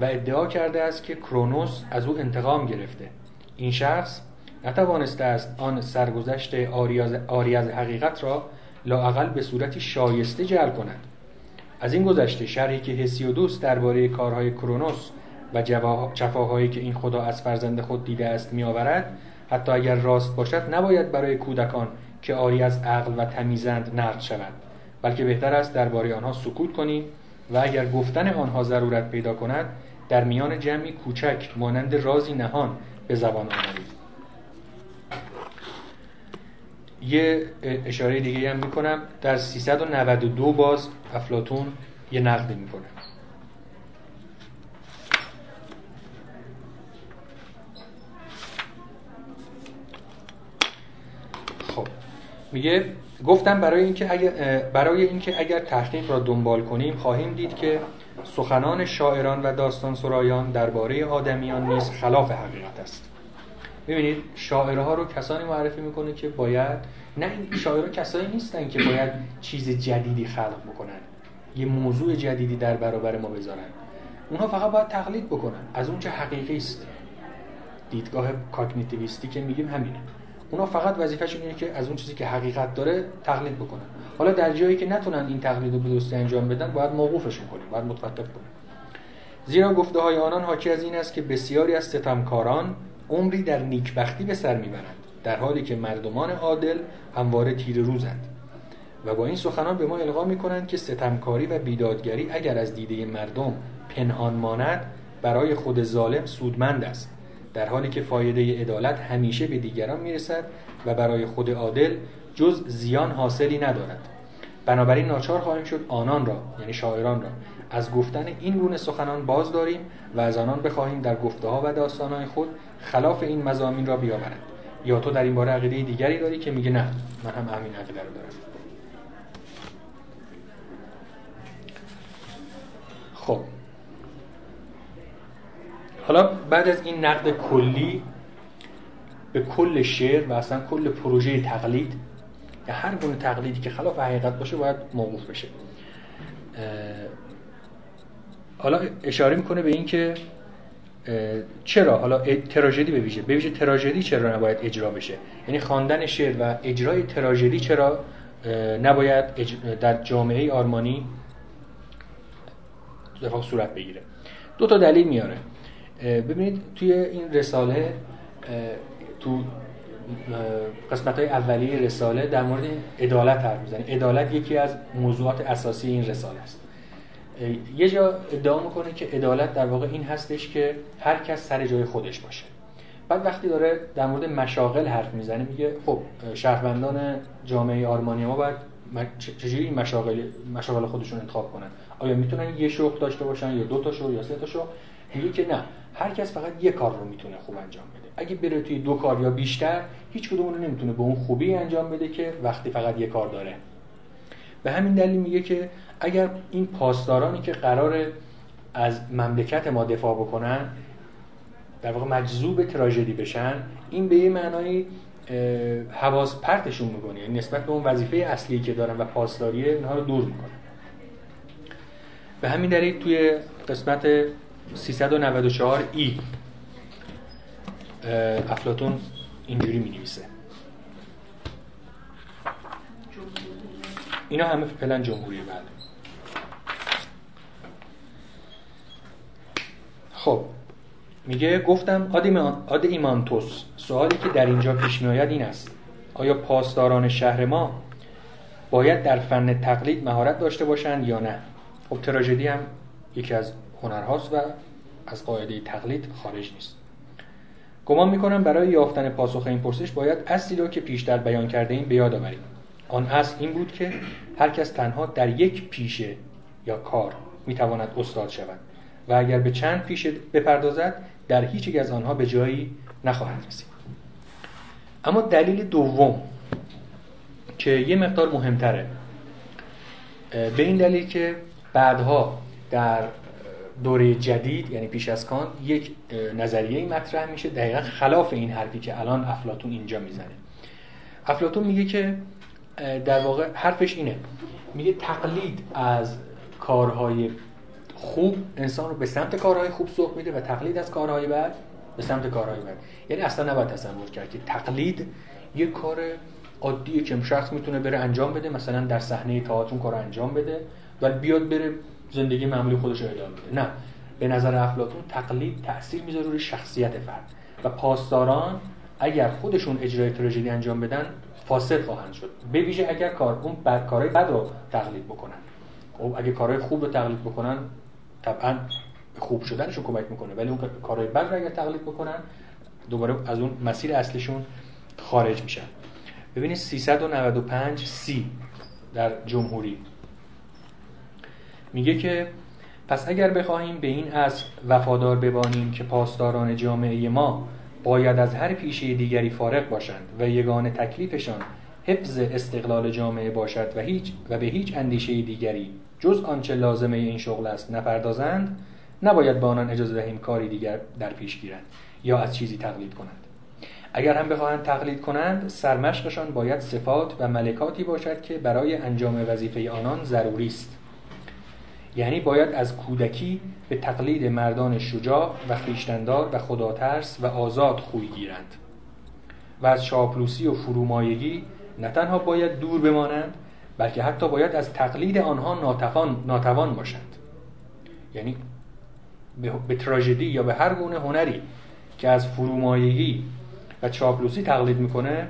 و ادعا کرده است که کرونوس از او انتقام گرفته. این شخص نتوانسته است آن سرگذشت آری از حقیقت را لاعقل به صورتی شایسته جل کند. از این گذشته شرحی که هسیودوس درباره کارهای کرونوس و جفاهایی که این خدا از فرزند خود دیده است میآورد حتی اگر راست باشد نباید برای کودکان که آری از عقل و تمیزند نقد شود بلکه بهتر است درباره آنها سکوت کنیم و اگر گفتن آنها ضرورت پیدا کند در میان جمعی کوچک مانند رازی نهان به زبان آوریم. یه اشاره دیگه هم می‌کنم. در 392 باز افلاتون یه نقدی می‌کنه. خب. میگه گفتم برای اینکه اگر برای اینکه اگر تحقیق را دنبال کنیم خواهیم دید که سخنان شاعران و داستان سرایان درباره آدمیان نیز خلاف حقیقت است. ببینید شاعرها رو کسانی معرفی می‌کنه که باید نه این شاعرها کسانی نیستن که باید چیز جدیدی خلق بکنن. یه موضوع جدیدی در برابر ما بذارن. اونها فقط باید تقلید بکنن. از اون چه حقیقی است؟ دیدگاه کاگنیتیویستی که میگیم همینه. اونا فقط وظیفهشون اینه که از اون چیزی که حقیقت داره تقلید بکنن. حالا در جایی که نتونن این تقلید رو به انجام بدن باید موقوفشون کنیم باید متوقف کنیم. زیرا گفته های آنان حاکی از این است که بسیاری از ستمکاران عمری در نیکبختی به سر می‌برند در حالی که مردمان عادل همواره تیر روزند. و با این سخنان به ما القا می‌کنند که ستمکاری و بیدادگری اگر از دیده مردم پنهان ماند برای خود ظالم سودمند است در حالی که فایده عدالت همیشه به دیگران می‌رسد و برای خود عادل جز زیان حاصلی ندارد. بنابراین ناچار خواهیم شد آنان را یعنی شاعران را از گفتن این گونه سخنان باز داریم و از آنان بخواهیم در گفته ها و داستانهای خود خلاف این مزامین را بیاورند یا تو در این باره عقیده دیگری داری که میگه نه من هم همین عقیده رو دارم. خب. حالا بعد از این نقد کلی به کل شعر و اصلا کل پروژه تقلید یا هر گونه تقلیدی که خلاف حقیقت باشه باید موقوف بشه. حالا اشاره می‌کنه به این که چرا؟ حالا تراژدی به ویژه. به ویژه تراژدی چرا نباید اجرا بشه؟ یعنی خواندن شعر و اجرای تراژدی چرا نباید در جامعه آرمانی صورت بگیره؟ دو تا دلیل میاره. ببینید توی این رساله تو قسمت های اولیه رساله در مورد عدالت حرف می‌زنه. عدالت یکی از موضوعات اساسی این رساله است. یه جا ادعا می‌کنه که عدالت در واقع این هستش که هر کس سر جای خودش باشه. بعد وقتی داره در مورد مشاغل حرف می‌زنه میگه خب شهروندان جامعه آرمانی ما باید چجوری مشاغل مشاغل خودشون انتخاب کنن؟ آیا می‌تونن یه شغل داشته باشن یا دو تا شغل یا سه تا شغل؟ میگه که نه. هر کس فقط یه کار رو می‌تونه خوب انجام بده. اگه بره توی دو کار یا بیشتر هیچ کدوم رو نمی‌تونه به اون خوبی انجام بده که وقتی فقط یه کار داره. به همین دلیل میگه که اگر این پاسدارانی که قرار از مملکت ما دفاع بکنن در واقع مجذوب تراژدی بشن این به یه معنای حواس پرتشون می‌کنه یعنی نسبت به اون وظیفه اصلی که دارن و پاسداری اینها رو دور می‌کنه به همین دلیل توی قسمت 394 ای افلاتون اینجوری می نویسه اینا همه فعلا جمهوری بعد. خب میگه گفتم آد ایمانتوس سوالی که در اینجا پیش میآید این است. آیا پاسداران شهر ما باید در فن تقلید مهارت داشته باشند یا نه؟ خب تراژدی هم یکی از هنرهاست و از قاعده تقلید خارج نیست. گمان می‌کنم برای یافتن پاسخ این پرسش باید اصلی رو که پیشتر بیان کرده این به یاد آوریم. آن اصل این بود که هر کس تنها در یک پیشه یا کار می‌تواند استاد شود. و اگر به چند پیشه بپردازد در هیچ یک از آنها به جایی نخواهد رسید. اما دلیل دوم که یه مقدار مهمتره. به این دلیل که بعدها در دوره جدید یعنی پیش از کان یک نظریه مطرح میشه دقیقا خلاف این حرفی که الان افلاتون اینجا می‌زنه. افلاتون میگه که در واقع حرفش اینه. میگه تقلید از کارهای خوب انسان رو به سمت کارهای خوب سوق میده و تقلید از کارهای بد به سمت کارهای بد. یعنی اصلا نباید تصور کرد که تقلید یه کار عادیه که شخص می‌تونه بره انجام بده مثلا در صحنه تئاتر کار انجام بده ولی بیاد بره زندگی معمولی خودش رو ادامه بده. نه. به نظر افلاطون تقلید تاثیر می‌ذاره روی شخصیت فرد و پاسداران اگر خودشون اجرای تراژدی انجام بدن فاسد خواهند شد. به ویژه اگر کار اون بد کارهای بد رو تقلید بکنن. خب اگه کارهای خوب رو تقلید بکنن طبعا خوب شدنشون کمک می‌کنه ولی اون کارهای بد رو اگر تقلید بکنن دوباره از اون مسیر اصلشون خارج میشن. ببینید 395 سی در جمهوری. میگه که پس اگر بخواهیم به این از وفادار ببانیم که پاسداران جامعه ما باید از هر پیشه دیگری فارغ باشند و یگان تکلیفشان حفظ استقلال جامعه باشد و هیچ و به هیچ اندیشه دیگری جز آنچه لازمه این شغل است نپردازند نباید به آنان اجازه دهیم کاری دیگر در پیش گیرند یا از چیزی تقلید کنند. اگر هم بخواهند تقلید کنند سرمشقشان باید صفات و ملکاتی باشد که برای انجام وظیفه آنان ضروری است. یعنی باید از کودکی به تقلید مردان شجاع و خیشتندار و خداترس و آزاد خوی گیرند. و از شاپلوسی و فرومایگی نه تنها باید دور بمانند بلکه حتی باید از تقلید آنها ناتوان, ناتوان باشند. یعنی به تراژدی یا به هر گونه هنری که از فرومایگی و چاپلوسی تقلید می‌کنه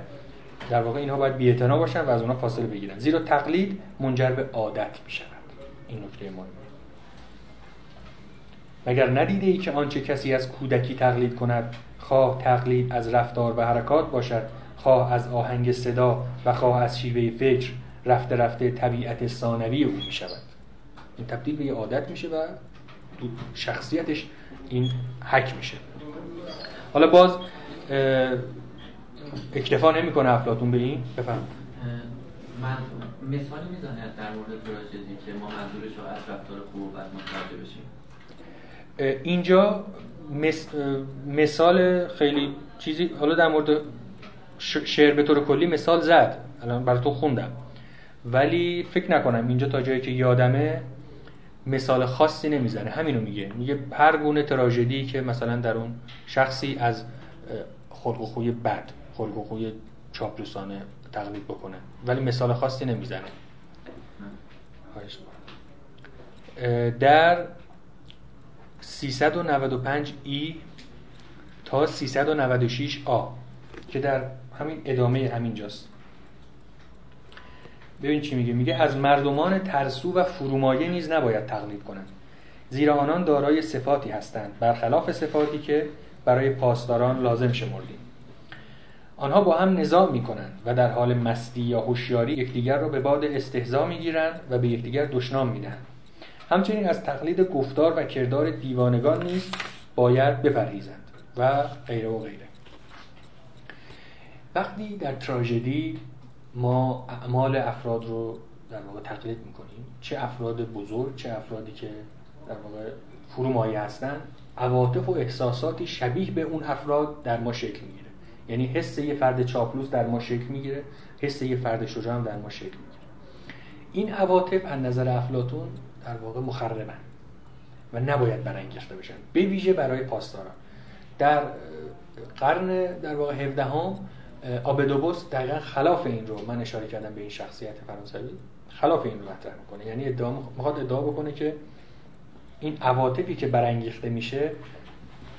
در واقع اینها باید بی‌اعتنا باشن و از اونها فاصله بگیرن. زیرا تقلید منجر به عادت می‌شود. این نکته مهمه مگر ندیده ای که آنچه کسی از کودکی تقلید کند خواه تقلید از رفتار و حرکات باشد خواه از آهنگ صدا و خواه از شیوه فکر رفته رفته طبیعت ثانوی او می شود این تبدیل به یه عادت میشه و شخصیتش این حک میشه. حالا باز اکتفا نمی‌کنه افلاتون به این. بفهم من مثالی می‌زنه در مورد تراژدی که ما منظورش رو از رفتار خوب و متوجه بشیم. اینجا مثال خیلی چیزی حالا در مورد شعر به طور کلی مثال زد. الان برای تو خوندم. ولی فکر نکنم اینجا تا جایی که یادمه مثال خاصی نمی‌زنه همینو میگه. میگه هر گونه تراژدی که مثلا در اون شخصی از خلق و خوی بد خلق و خوی چاپلوسانه تقلید بکنه. ولی مثال خاصی نمی‌زنه در 395 ای تا 396 آ که در همین ادامه همین جاست ببین چی میگه؟ میگه از مردمان ترسو و فرومایه نیز نباید تقلید کنند. زیرا آنان دارای صفاتی هستند برخلاف صفاتی که برای پاسداران لازم شمردیم. آنها با هم نظام می‌کنند و در حال مستی یا هوشیاری یکدیگر را به باد استهزا می‌گیرند و به یکدیگر دشنام می‌دهند. همچنین از تقلید گفتار و کردار دیوانگان نیز باید بپرهیزند و غیره و غیره. وقتی در تراژدی ما اعمال افراد رو در واقع تقلید می‌کنیم. چه افراد بزرگ چه افرادی که در واقع فرومایه هستن عواطف و احساساتی شبیه به اون افراد در ما شکل می‌گیره. یعنی حس یه فرد چاپلوس در ما شکل می‌گیره حس یه فرد شجاع هم در ما شکل می‌گیره. این عواطف از نظر افلاتون در واقع مخربن و نباید برانگیخته بشن. به ویژه برای پاسداران. در قرن در واقع 17 هم آبدوبوس دقیقا خلاف این رو من اشاره کردم به این شخصیت فرانسوی خلاف این رو مطرح می‌کنه یعنی ادعا می‌خواد ادعا بکنه که این عواطفی که برانگیخته میشه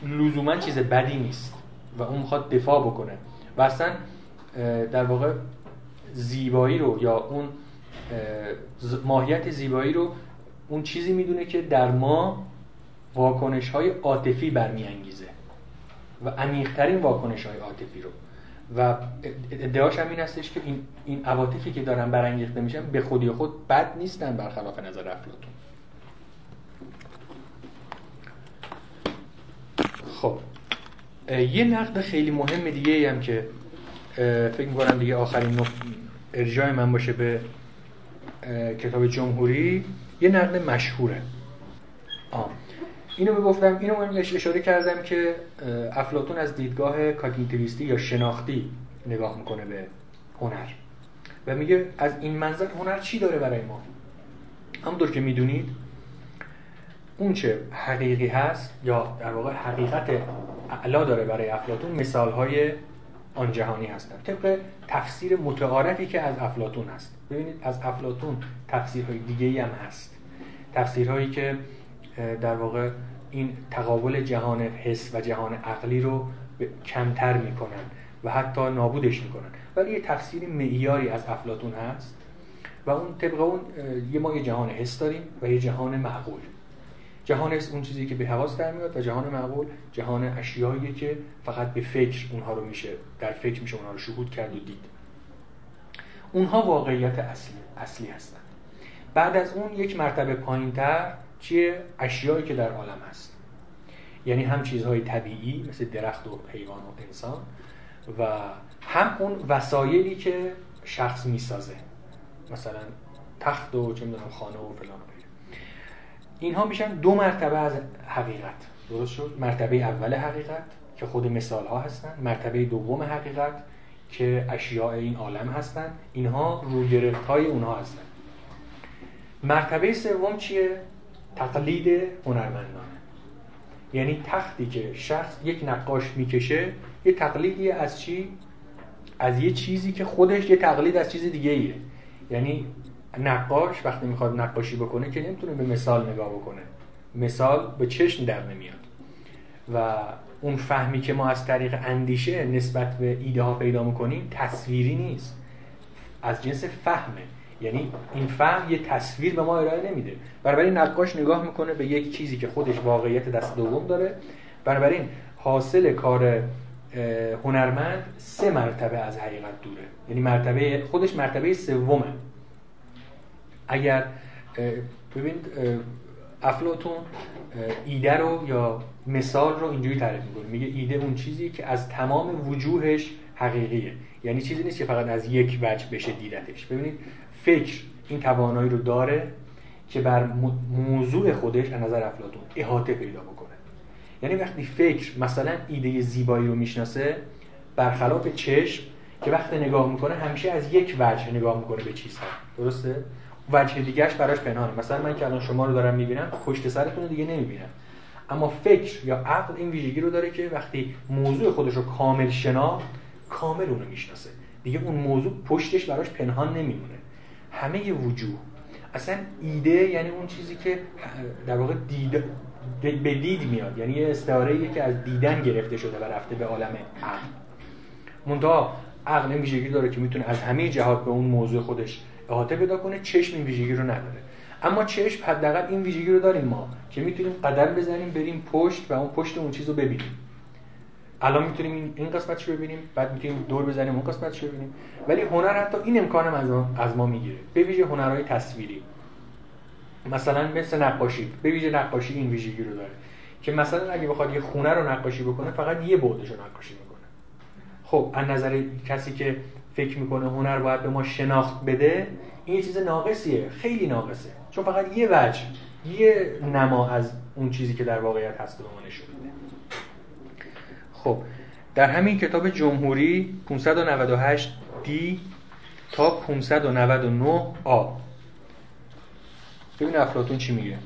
لزوما چیز بدی نیست و اون می‌خواد دفاع بکنه. و اصلا در واقع زیبایی رو یا اون ماهیت زیبایی رو اون چیزی می‌دونه که در ما واکنش های عاطفی برمیانگیزه و عمیقترین واکنش های عاطفی رو. و ادعاش هم این هستش که این این عواطفی که دارن برانگیخته میشن به خودی خود بد نیستن برخلاف نظر افلاطون خب یه نقد خیلی مهم دیگه هم که فکر می‌کنم دیگه آخرین ارجاع من باشه به کتاب جمهوری یه نقد مشهوره آه. اینو می‌گفتم اینو من اشاره کردم که افلاتون از دیدگاه کاگنیتیویستی یا شناختی نگاه می‌کنه به هنر. و میگه از این منظر هنر چی داره برای ما؟ همونطور که می‌دونید اون چه حقیقی هست یا در واقع حقیقت اعلا داره برای افلاتون مثال های آن جهانی هستن طبق تفسیر متعارفی که از افلاتون هست. ببینید از افلاتون تفسیرهای دیگه هم هست. تفسیرهایی که در واقع این تقابل جهان حس و جهان عقلی رو کمتر می‌کنن و حتی نابودش می‌کنن. ولی یه تفسیر معیاری از افلاتون هست و اون طبق اون یه ما یه جهان حس داریم و یه جهان معقول. جهان حس اون چیزی که به حواس در میاد و جهان معقول جهان اشیایی که فقط به فکر اونها رو میشه در فکر میشه اونها رو شهود کرد و دید. اونها واقعیت اصلی اصلی هستن. بعد از اون یک مرتبه پایینتر چیه اشیایی که در عالم هست. یعنی هم چیزهای طبیعی مثل درخت و حیوان و انسان و هم اون وسایلی که شخص می‌سازه. مثلا تخت و چه می‌دونم خانه و فلان. و اینها میشن دو مرتبه از حقیقت. درست شد؟ مرتبه اول حقیقت که خود مثال ها هستن. مرتبه دوم حقیقت که اشیاء این عالم هستن. اینها روی گرفت های اونها هستن. مرتبه سوم چیه؟ تقلید هنرمندانه یعنی تختی که شخص یک نقاش می‌کشه یه تقلیدی از چی؟ از یه چیزی که خودش یه تقلید از چیز دیگه ایه یعنی نقاش وقتی می‌خواد نقاشی بکنه که نمی‌تونه به مثال نگاه بکنه. مثال به چشم در نمیاد. و اون فهمی که ما از طریق اندیشه نسبت به ایده ها پیدا می‌کنیم تصویری نیست. از جنس فهمه. یعنی این فهم یه تصویر به ما ارائه نمیده. بنابراین نقاش نگاه می‌کنه به یک چیزی که خودش واقعیت دست دوم داره. بنابراین حاصل کار هنرمند سه مرتبه از حقیقت دوره. یعنی مرتبه خودش مرتبه سومه. اگر ببینید افلاتون ایده رو یا مثال رو اینجوری تعریف می‌کنه. میگه ایده اون چیزی که از تمام وجوهش حقیقیه. یعنی چیزی نیست که فقط از یک وجه بشه دیدتش. ببینید فکر این توانایی رو داره که بر موضوع خودش از نظر افلاتون احاطه پیدا بکنه. یعنی وقتی فکر مثلا ایده زیبایی رو می‌شناسه برخلاف چشم که وقتی نگاه می‌کنه همیشه از یک وجه نگاه می‌کنه به چیزها. درسته؟ وجه دیگهش براش پنهانه. مثلا من که الان شما رو دارم می‌بینم پشت سرتون دیگه نمی‌بینم. اما فکر یا عقل این ویژگی رو داره که وقتی موضوع خودش رو کامل شناخت کامل اونو می‌شناسه. دیگه اون موضوع پشتش براش پنهان نمیمونه. همه وجوه. اصلا ایده یعنی اون چیزی که در واقع دید به دید میاد. یعنی یه استعاره که از دیدن گرفته شده و رفته به عالم عقل. منتها عقل این ویژگی داره که می‌تونه از همه جهات به اون موضوع خودش احاطه پیدا کنه چشم این ویژگی رو نداره. اما چشم حداقل این ویژگی رو داریم ما که می‌تونیم قدم بزنیم بریم پشت و اون پشت اون چیز رو ببینیم. الان می‌تونیم این قسمتش رو ببینیم بعد می‌تونیم دور بزنیم اون قسمتش رو ببینیم. ولی هنر حتی این امکانم از ما, از ما می‌گیره. به ویژه هنرهای تصویری. مثلا مثل نقاشی. به ویژه نقاشی این ویژگی رو داره. که مثلا اگه بخواد یه خونه رو نقاشی بکنه فقط یه بعدش رو نقاشی می‌کنه. خب از نظر کسی که فکر می‌کنه هنر باید به ما شناخت بده این چیز ناقصیه. خیلی ناقصه. چون فقط یه وجه یه نما از اون چیزی که در واقعیت هست به ما نشون میده. خب در همین کتاب جمهوری 598 دی تا 599 آ ببین افلاتون چی میگه.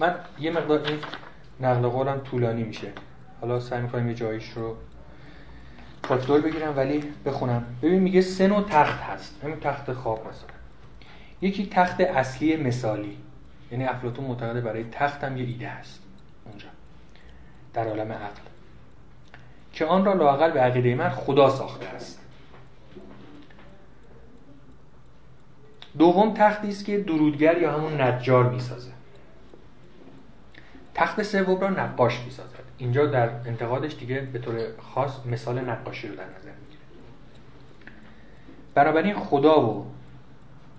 من یه مقدار این نقل قولم طولانی میشه. حالا سعی می‌کنم یه جایش رو کاپیتول بگیرم ولی بخونم. ببین میگه سه نوع تخت هست. همین تخت خواب مثلا. یکی تخت اصلی مثالی. یعنی افلاتون معتقده برای تخت هم یه ایده هست. در عالم عقل. که آن را لاقل به عقیده من خدا ساخته است. دوم تختی است که درودگر یا همون نجار می‌سازه تخت سوم را نقاش می‌سازد. اینجا در انتقادش دیگه به طور خاص مثال نقاشی رو در نظر می‌گیره. بنابراین خدا و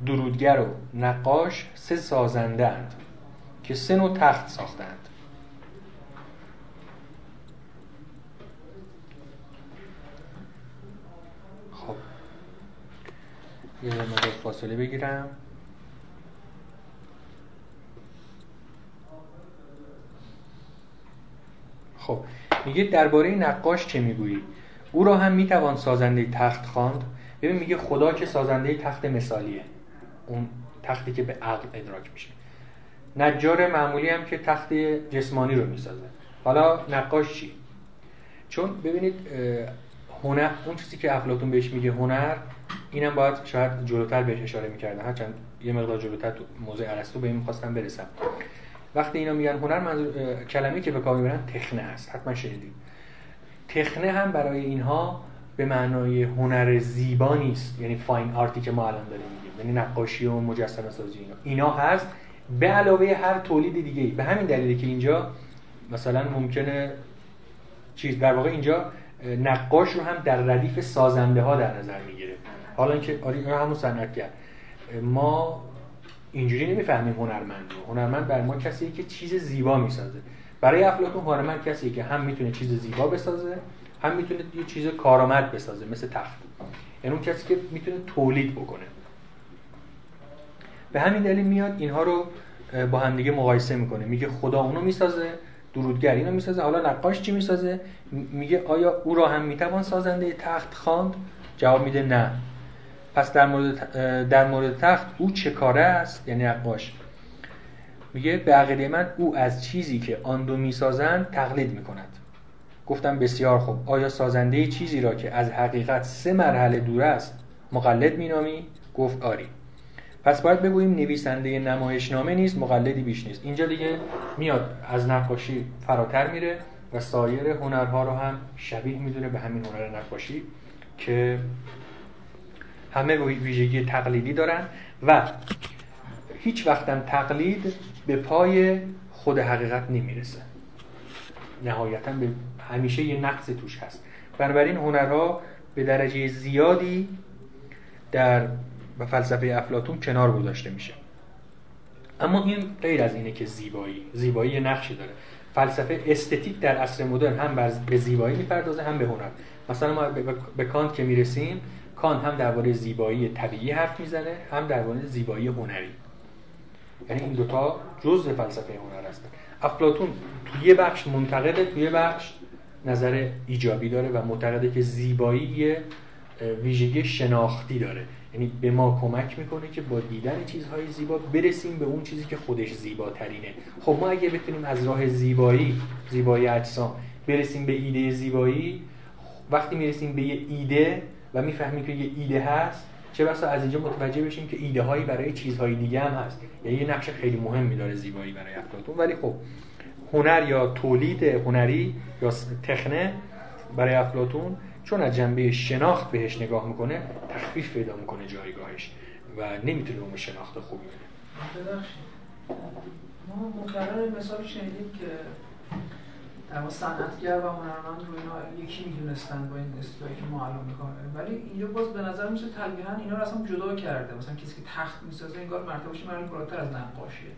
درودگر و نقاش سه سازنده اند که سه نوع تخت ساختند خب یه مدت فاصله بگیرم. خب میگه درباره نقاش چه می‌گویی؟ او را هم می‌توان سازنده تخت خواند. ببین میگه خدا که سازنده تخت مثالیه. اون تختی که به عقل ادراک میشه. نجار معمولی هم که تخت جسمانی رو می‌سازه. حالا نقاش چی؟ چون ببینید هنر اون چیزی که افلاطون بهش میگه هنر اینم باید شاید جلوتر بهش اشاره می‌کردن هرچند یه مقدار جلوتر تو موضوع ارسطو به این می‌خواستم برسم. وقتی اینا میگن هنر منظور کلمه که به کار می‌برن تخنه است. حتما شنیدید. تخنه هم برای اینها به معنای هنر زیبا نیست. یعنی فاین آرتی که ما الان داریم میگیم. یعنی نقاشی و مجسمه سازی اینا. اینا هست. به علاوه هر تولید دیگه به همین دلیلی که اینجا مثلا ممکنه چیز در واقع اینجا نقاش رو هم در ردیف سازنده ها در نظر می‌گیره. حالا اینکه آره همون صنعتگر ما اینجوری نمی‌فهمیم هنرمند رو هنرمند بر ما کسیه که چیز زیبا می‌سازه. برای افلاطون هنرمند کسیه که هم می‌تونه چیز زیبا بسازه هم می‌تونه یه چیز کارآمد بسازه مثل تخت. یعنی اون کسی که می‌تونه تولید بکنه. به همین دلیل میاد اینها رو با همدیگه مقایسه می‌کنه. میگه خدا اونو می‌سازه درودگر اینو می‌سازه حالا نقاش چی می‌سازه؟ میگه آیا او را هم می‌توان سازنده تخت خواند؟ جواب میده نه. پس در مورد, در مورد تخت او چه کاره است؟ یعنی نقاش میگه به عقیده من او از چیزی که آن دو می‌سازند تقلید می‌کند. گفتم بسیار خوب. آیا سازنده چیزی را که از حقیقت سه مرحله دور است مقلد مینامی؟ گفت آری. پس باید بگوییم نویسنده نمایشنامه نیست مقلدی بیش نیست. اینجا دیگه میاد از نقاشی فراتر میره و سایر هنرها رو هم شبیه می‌دونه به همین هنر نقاشی که همه ویژگی تقلیدی دارن و هیچ وقتم تقلید به پای خود حقیقت نمی‌رسه. نهایتا به همیشه یه نقص توش هست. بنابراین هنرها به درجه زیادی در فلسفه افلاتون کنار گذاشته میشه. اما این غیر از اینه که زیبایی زیبایی نقشی داره. فلسفه استتیک در عصر مدرن هم به زیبایی می‌پردازه هم به هنر. مثلا ما به کانت که می‌رسیم کانت هم درباره زیبایی طبیعی حرف می‌زنه هم درباره زیبایی هنری. یعنی این دوتا جزء فلسفه هنر هستن افلاتون توی یه بخش منتقده توی یه بخش نظر ایجابی داره و معتقده که زیبایی یه ویژگی شناختی داره. یعنی به ما کمک می‌کنه که با دیدن چیزهای زیبا برسیم به اون چیزی که خودش زیباترینه. خب ما اگه بتونیم از راه زیبایی زیبایی اجسام برسیم به ایده زیبایی وقتی می‌رسیم به یه ایده و می‌فهمیم که یه ایده هست چه بسا از اینجا متوجه بشیم که ایده هایی برای چیزهای دیگه هم هست. یعنی یه نقش خیلی مهمی داره زیبایی برای افلاطون ولی خب هنر یا تولید هنری یا تخنه برای افلاطون چون از جنبه شناخت بهش نگاه می‌کنه تخفیف پیدا می‌کنه جایگاهش و نمی‌تونه اون شناخت خوبی بده. ما مکرر مثال شنیدیم که در صنعتگر و هنرمند رو اینا یکی می‌دونستن با این اصطلاحی که ما الان می‌کنیم ولی اینجا باز به نظر میشه تلویحا اینا رو اصلا جدا کرده. مثلا کسی که تخت می‌سازه انگار مرتبهش مرتبه بالاتر از نقاشیه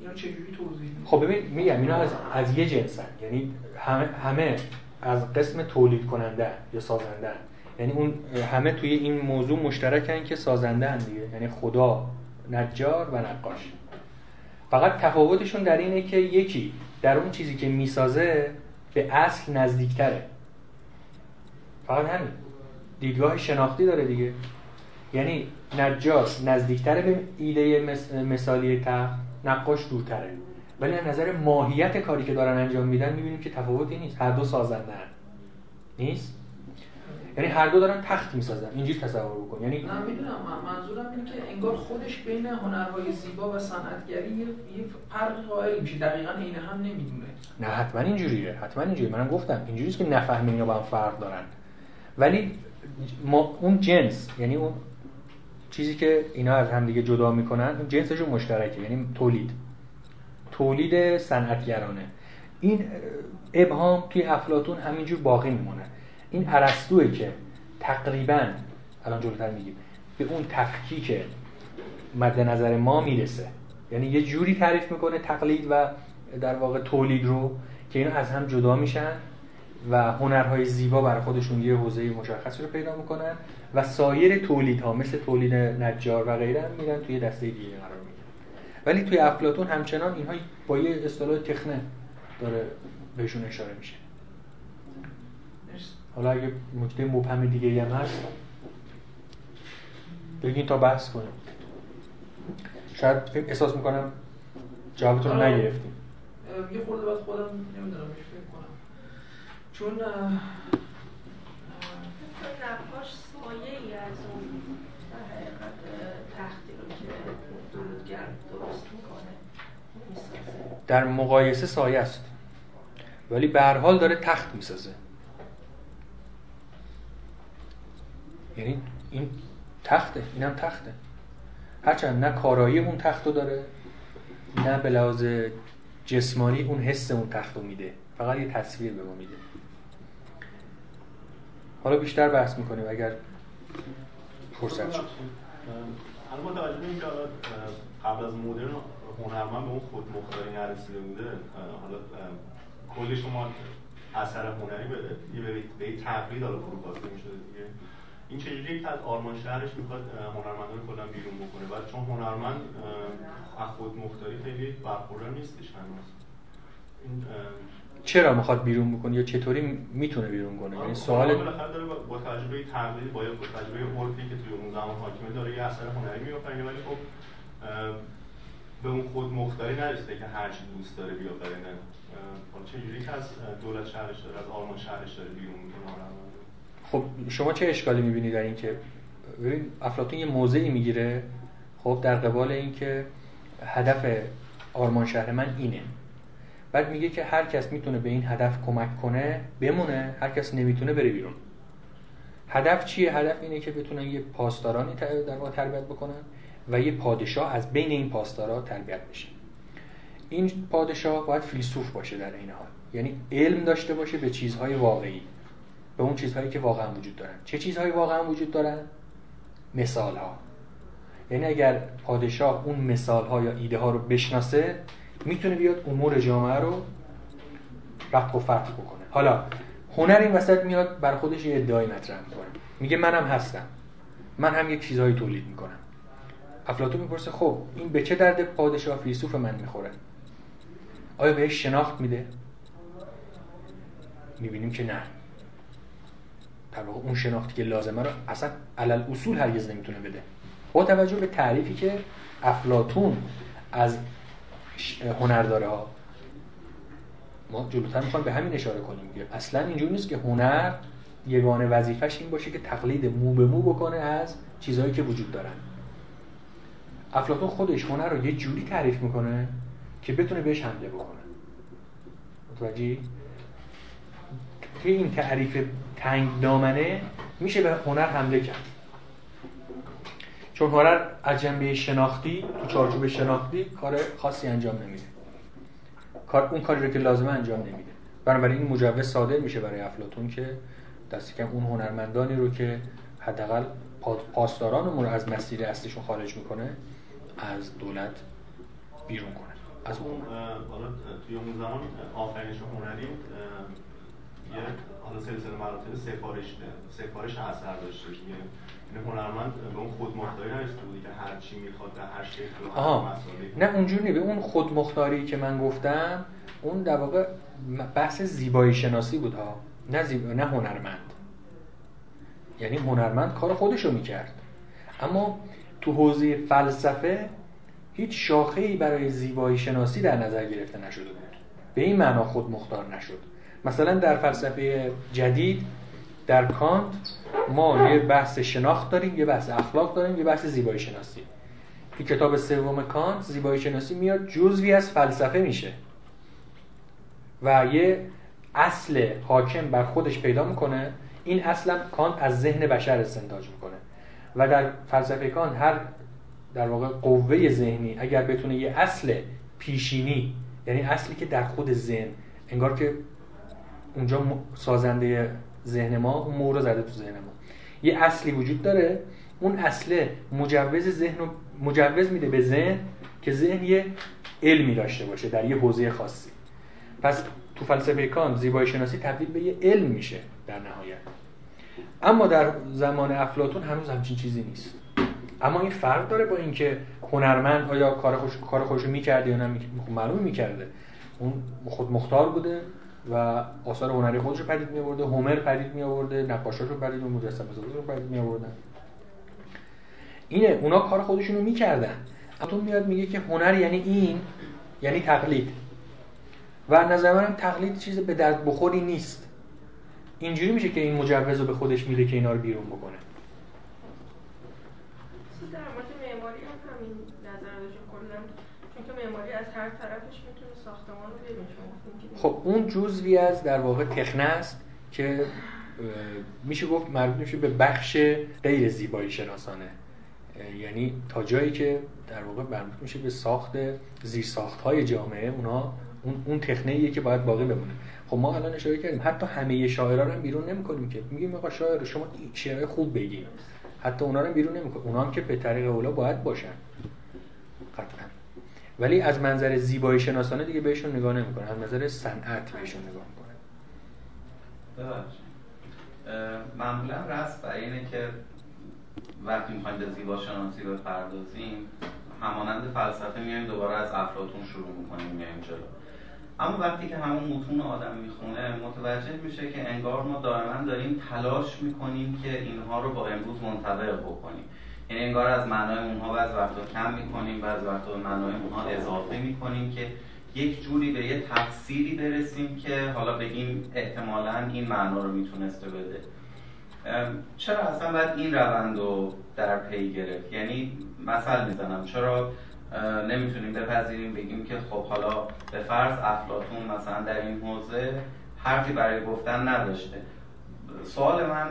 اینو چجوری توضیح خب ببین میگم اینا از از یه جنسن. یعنی همه همه از قسم تولید کننده یا سازنده. یعنی اون همه توی این موضوع مشترکن که سازنده هم دیگه. یعنی خدا نجار و نقاش. فقط تفاوتشون در اینه که یکی در اون چیزی که می‌سازه به اصل نزدیکتره. فقط همین. دیدگاه شناختی داره دیگه. یعنی نجار نزدیکتره به ایده مثالی تخت نقاش دورتره. ولی از نظر ماهیت کاری که دارن انجام میدن می‌بینیم که تفاوتی نیست. هر دو سازنده. نیست؟ یعنی هر دو دارن تخت می‌سازن. اینجوری تصور بکن. یعنی نه می‌دونم. منظورم اینه که انگار خودش بین هنرهای زیبا و صنعتگری یه فرق قائل میشه. دقیقا این هم نمی‌دونه. نه حتما اینجوریه. حتما اینجوریه. منم گفتم اینجوریه که نفهمین یا با هم فرق دارن. ولی ما اون جنس یعنی اون چیزی که اینا از هم دیگه جدا می‌کنن اون جنسشون مشترکه. یعنی تولید. تولید صنعتگرانه. این ابهام توی افلاتون همینجور باقی میمونه. این ارسطوئه که تقریبا الان جلوتر میگیم به اون تفکیک مد نظر ما می‌رسه. یعنی یه جوری تعریف می‌کنه تقلید و در واقع تولید رو که اینا از هم جدا میشن و هنرهای زیبا برای خودشون یه حوزه مشخصی رو پیدا می‌کنن و سایر تولیدها مثل تولید نجار و غیره هم میرن توی دسته دیگه قرار می‌گیرن. ولی توی افلاطون همچنان اینها با یه اصطلاح تخنه داره بهشون اشاره میشه. حالا اگه نکته مبهم دیگه هم هست بگین تا بحث کنیم. شاید احساس می‌کنم جوابتون رو نگرفتیم. یه خورده باید خودم نمی‌دونم فکر کنم. چون نقاش سایه ای از اون حقیقت تختی رو که درودگر درست می‌کنه در مقایسه سایه است. ولی به هر حال داره تخت می‌سازه. یعنی این تخته اینم تخته. هرچند نه کارایی اون تخت رو داره نه به لحاظ جسمانی اون حس اون تخت رو میده. فقط یه تصویر به ما میده. حالا بیشتر بحث می‌کنیم اگر فرصت شد. الان توجه به قبل از مدرن هنرمند به اون خود مختاری نرسیده بوده. حالا کلی شما اثر هنری به به تقلید حالا فروکاسته می‌شده دیگه. این چجوری یک از آرمان شهرش می‌خواد هنرمندا رو کلا بیرون بکنه. بعد چون هنرمند از خود مختاری خیلی برخوردار نیستش هنوز. این چرا می‌خواد بیرون بکنه یا چطوری می‌تونه بیرون کنه؟ یعنی سوال بالاخره داره با تجربه تقلید با تجربه عرفی که توی اون زمان حاکمه داره یه اثر هنری میآفرینه. ولی خب به اون خود مختاری نرسیده که هر چی دوست داره بیافرینه. حالا چجوری که از دولت شهرش داره از آرمان شهرش داره بیرون می‌کنه خب شما چه اشکالی می‌بینید در این که ببین افلاطون یه موضعی می‌گیره خب در قبال اینکه هدف آرمان شهر من اینه. بعد میگه که هر کس می‌تونه به این هدف کمک کنه بمونه هر کس نمی‌تونه بره بیرون. هدف چیه؟ هدف اینه که بتونن یه پاسدارانی در واقع تربیت بکنن و یه پادشاه از بین این پاسدارا تربیت بشه. این پادشاه باید فیلسوف باشه در این حال. یعنی علم داشته باشه به چیزهای واقعی. به اون چیزهایی که واقعا وجود دارن. چه چیزهایی واقعا وجود دارن؟ مثال ها یعنی اگر پادشاه اون مثال ها یا ایده ها رو بشناسه می‌تونه بیاد امور جامعه رو رفت و فتح بکنه. حالا هنر این وسط میاد بر خودش یه ادعای مطرح می‌کنه. میگه منم هستم. من هم یک چیزهایی تولید می‌کنم. افلاطون می‌پرسه خب این به چه درد پادشاه فیلسوف من می‌خوره؟ آیا بهش شناخت میده؟ می‌بینیم که نه. در واقع اون شناختی که لازمه رو اصلا علل اصول هرگز نمی‌تونه بده. با توجه به تعریفی که افلاتون از هنر داره ها ما جلوتر می‌خوایم به همین اشاره کنیم که اصلا اینجور نیست که هنر یگانه وظیفش این باشه که تقلید مو به مو بکنه از چیزهایی که وجود دارن. افلاتون خودش هنر رو یه جوری تعریف می‌کنه که بتونه بهش حمله بکنه. متوجهی؟ توی این تعریف تنگ دامنه میشه به هنر حمله کرد. چون هنر از جنبه شناختی تو چارچوب شناختی کار خاصی انجام نمیده. کار اون کاری رو که لازمه انجام نمیده. بنابراین این مجوز صادر میشه برای افلاتون که دستی کم اون هنرمندانی رو که حداقل پاسدارانمون رو از مسیر اصلیشون خارج می‌کنه از دولت بیرون کنه. از اون. حالا توی اون زمان آفرینش هنری یه حالا سلسله مراتب سفارش سفارش اثر داشته که یعنی هنرمند به اون خودمختاری نرسیده بودی که هر چی می‌خواد در هر شکل و نه اونجوری به اون خودمختاری که من گفتم اون در واقع بحث زیبایی شناسی بود ها نه زیب... نه هنرمند. یعنی هنرمند کار خودشو می‌کرد. اما تو حوزه فلسفه هیچ شاخه ای برای زیبایی شناسی در نظر گرفته نشده بود. به این معنا خود مختار نشد. مثلا در فلسفه جدید در کانت ما یه بحث شناخت داریم یه بحث اخلاق داریم یه بحث زیبایی شناسی. تو کتاب سوم کانت زیبایی شناسی میاد جزوی از فلسفه میشه. و یه اصل حاکم بر خودش پیدا می‌کنه. این اصلا کانت از ذهن بشر استنتاج می‌کنه. و در فلسفه کانت هر در واقع قوه ذهنی اگر بتونه یه اصل پیشینی یعنی اصلی که در خود ذهن انگار که اونجا سازنده ذهن ما اون مورا زده تو ذهن ما. یه اصلی وجود داره. اون اصله مجوز ذهن مجوز میده به ذهن که ذهن یه علمی داشته باشه در یه حوزه خاصی. پس تو فلسفه کانت زیبایی شناسی تبدیل به یه علم میشه در نهایت. اما در زمان افلاتون هنوز همچین چیزی نیست. اما این فرق داره با اینکه هنرمند آیا کار خوش کار خوش می‌کرده یا نه خب معلوم می‌کرده. اون خود مختار بوده. و آثار هنری خودش رو پدید می آورده هومر پدید می آورده نقاشاش رو پدید و مجسمه رو پدید می آوردن اینه اونا کار خودشون رو می‌کردن. اما میاد میگه که هنر یعنی این یعنی تقلید. و نظر من تقلید چیز به درد بخوری نیست. اینجوری میشه که این مجوز رو به خودش میده که اینا رو بیرون بکنه در مورد معماری هم همین نظر کلا چون که معماری از هر طرفش می‌تونه ساختمان رو ببینه خب اون جزوی از در واقع تخنه است که میشه گفت مربوط میشه به بخش غیر زیبایی شناسانه. یعنی تا جایی که در واقع مربوط میشه به ساخت زیر ساخت های جامعه اونا اون اون تکنیکیه که باید باقی بمونه. خب ما الان اشاره کردیم حتی همه شاعرها رو هم بیرون نمی‌کنیم که. میگیم آقا شاعر شما شعر خوب بگید حتی اونا رو بیرون نمی‌کنیم. اونا هم که به طریق اولا باید باشن. قطعا. ولی از منظر زیبایی شناسانه دیگه بهشون نگاه نمی‌کنه. از نظر صنعت بهشون نگاه می‌کنه. معمولا رسم برای اینه که وقتی می‌خوایم به زیبا شناسی بپردازیم همانند فلسفه میایم دوباره از افلاطون شروع می‌کنیم میایم جلو. اما وقتی که همون متون آدم می‌خونه متوجه میشه که انگار ما دائما داریم تلاش می‌کنیم که اینها رو با امروز منطبق بکنیم. یعنی انگار از معنای اونها بعض وقتا کم می‌کنیم بعض وقتا به معنای اونها اضافه می‌کنیم که یک جوری به یه تفسیری برسیم که حالا بگیم احتمالا این معنا رو می‌تونسته بده. چرا اصلا باید این روند رو در پی گرفت؟ یعنی مثل می‌زنم. چرا نمی‌تونیم بپذیریم بگیم که خب حالا به فرض افلاتون مثلا در این حوزه حرفی برای گفتن نداشته. سوال من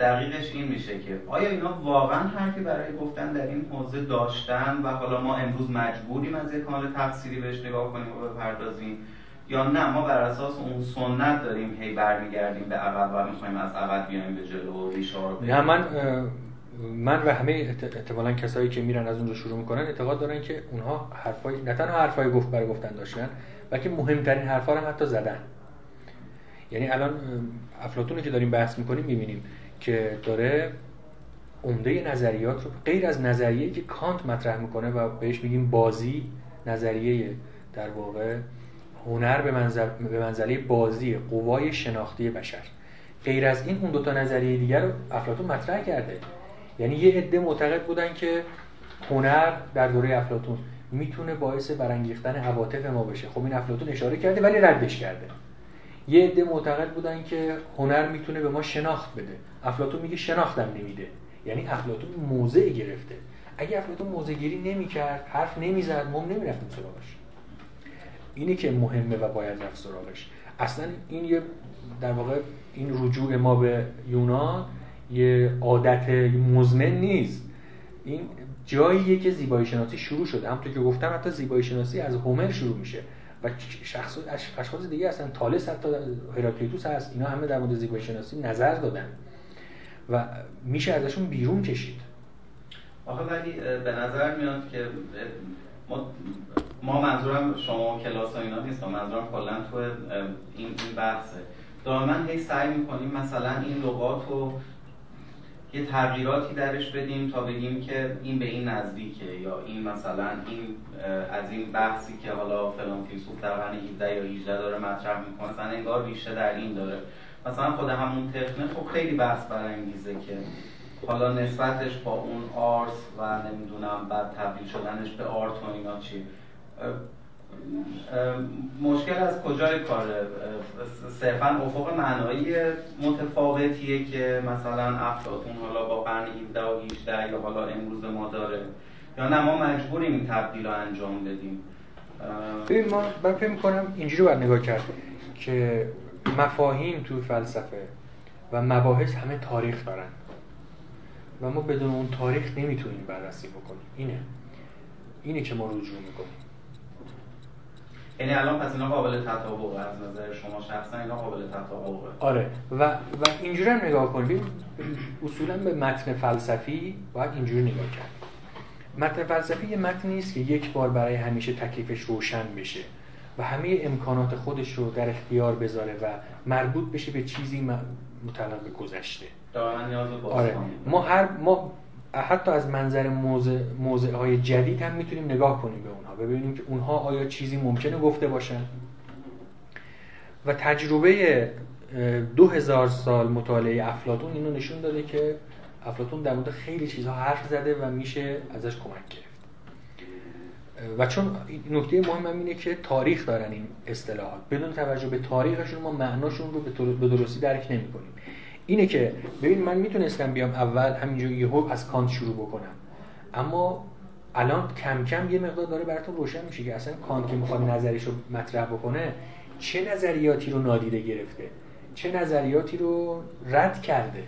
دقیقش این میشه که آیا اینا واقعا حرفی برای گفتن در این حوزه داشتن و حالا ما امروز مجبوریم از یک کانال تفسیری بهش نگاه کنیم و بپردازیم یا نه؟ ما بر اساس اون سنت داریم هی برمیگردیم به عقب و می‌خوایم از عقب بیایم به جلو و ریشه نه من من و همه احتمالا کسایی که میرن از اونجا شروع می‌کنن اعتقاد دارن که اونها حرفای نه تنها حرفای گفت برای گفتن داشتن بلکه مهمترین حرفا رو حتی زدن. یعنی الان افلاطون که داریم بحث می‌کنیم می‌بینیم که داره عمده نظریات رو غیر از نظریه که کانت مطرح می‌کنه و بهش میگیم بازی نظریه در واقع هنر به, منزل، به منزله بازی قوای شناختی بشر. غیر از این اون دوتا نظریه دیگر رو افلاطون مطرح کرده. یعنی یه عده معتقد بودن که هنر در دوره افلاطون می‌تونه باعث برانگیختن عواطف ما بشه. خب این افلاطون اشاره کرده ولی ردش کرده. یه عده معتقد بودن که هنر می‌تونه به ما شناخت بده. افلاطون میگه شناختم نمیده. یعنی افلاطون موضع گرفته. اگه افلاطون موضع گیری نمی‌کرد حرف نمی‌زد ما نمی‌رفتیم سراغش. اینه که مهمه و باید رفت سراغش. اصلا این یه در واقع این رجوع ما به یونان یه عادت مزمن نیست. این جاییه که زیبایی شناسی شروع شده. همونطور که گفتم حتی زیبایی شناسی از هومر شروع میشه. و شخص اشخاص دیگه اصلا تالس حتی هراکلیتوس هست. اینا همه در مورد زیبایی شناسی نظر دادن. و میشه ازشون بیرون کشید. آخه ولی به نظر میاد که ما, ما منظورم شما کلاس و اینا نیست. منظورم کلا تو این این بحثه. دائما هی سعی می‌کنیم مثلا این لغات رو یه تغییراتی درش بدیم تا بگیم که این به این نزدیکه یا این مثلا این از این بحثی که حالا فلان فیلسوف در قرن 17 یا 18 داره مطرح می‌کنه مثلا انگار ریشه در این داره. مثلا خود همون تکنه خب خیلی بحث برانگیزه که حالا نسبتش با اون آرس و نمی‌دونم بعد تبدیل شدنش به آرت و اینا چی مشکل از کجای کاره؟ صرفا افق معنایی متفاوتیه که مثلا افلاطون حالا با قرن 17 و 18 یا حالا امروز ما داره؟ یا نه ما مجبوریم این تبدیل رو انجام بدیم. ببین ما من فکر می‌کنم اینجوری باید نگاه کرد که مفاهیم تو فلسفه و مباحث همه تاریخ دارن و ما بدون اون تاریخ نمی‌تونیم بررسی بکنیم. اینه. اینه که ما رجوع می‌کنیم. یعنی الان پس اینا قابل تطابقه از نظر شما شخصا اینا قابل تطابقه آره. و و اینجوری هم نگاه کنیم اصولا به متن فلسفی باید اینجوری نگاه کرد. متن فلسفی یه متن نیست که یک بار برای همیشه تکلیفش روشن بشه و همه امکانات خودش رو در اختیار بذاره و مربوط بشه به چیزی متعلق به گذشته. آره. ما هر ما حتی از منظر موضع, موضع های جدید هم می‌تونیم نگاه کنیم به اونها ببینیم که اونها آیا چیزی ممکنه گفته باشن. و تجربه دو هزار سال مطالعه افلاتون اینو نشون داده که افلاتون در مورد خیلی چیزها حرف زده و میشه ازش کمک گرفت. و چون نکته مهم هم اینه که تاریخ دارن این اصطلاحات. بدون توجه به تاریخشون ما معناشون رو به درستی درک نمی کنیم اینه که ببین من می‌تونستم بیام اول همینجور یهو از کانت شروع بکنم. اما الان کم کم یه مقدار داره براتون روشن میشه که اصلا کانت که می‌خواد نظریش رو مطرح بکنه چه نظریاتی رو نادیده گرفته؟ چه نظریاتی رو رد کرده؟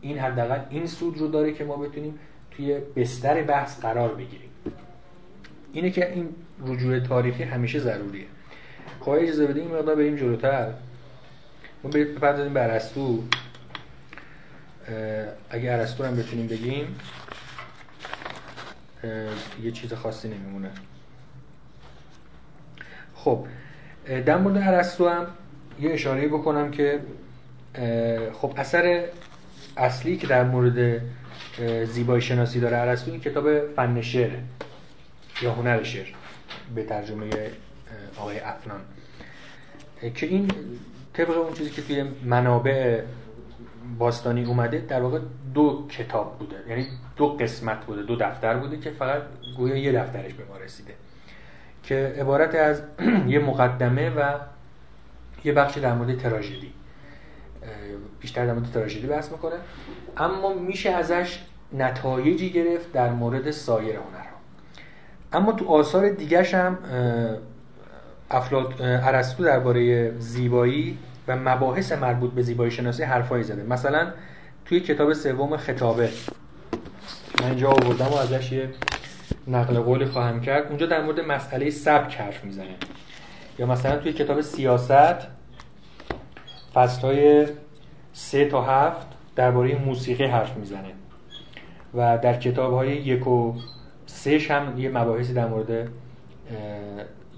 این حداقل این سود رو داره که ما بتونیم توی بستر بحث قرار بگیریم. اینه که این رجوع تاریخی همیشه ضروریه. خواهی خب، اجازه بدیم این مقدار بریم جلوتر. ما بپردازیم ارسطو اگه ارسطو هم بتونیم بگیم یه چیز خاصی نمیمونه. خب در مورد ارسطو هم یه اشاره بکنم که خب اثر اصلی که در مورد زیبایی شناسی داره ارسطو این کتاب فن شعر یا هنر شعر به ترجمه آقای افنان. که این طبق اون چیزی که توی منابع باستانی اومده در واقع دو کتاب بوده. یعنی دو قسمت بوده دو دفتر بوده که فقط گویا یه دفترش به ما رسیده. که عبارت از یه مقدمه و یه بخش در مورد تراژدی. بیشتر در مورد تراژدی بحث می‌کنه. اما میشه ازش نتایجی گرفت در مورد سایر هنرها. اما تو آثار دیگرش هم افلات ارسطو درباره زیبایی و مباحث مربوط به زیبایی شناسی حرفایی زده. مثلا توی کتاب سوم خطابه. من اینجا آوردم و ازش یه نقل قولی خواهم کرد. اونجا در مورد مسئله سبک حرف می‌زنه یا مثلا توی کتاب سیاست فصل های سه تا هفت درباره موسیقی حرف می‌زنه. و در کتاب های یک و سهش هم یه مباحثی در مورد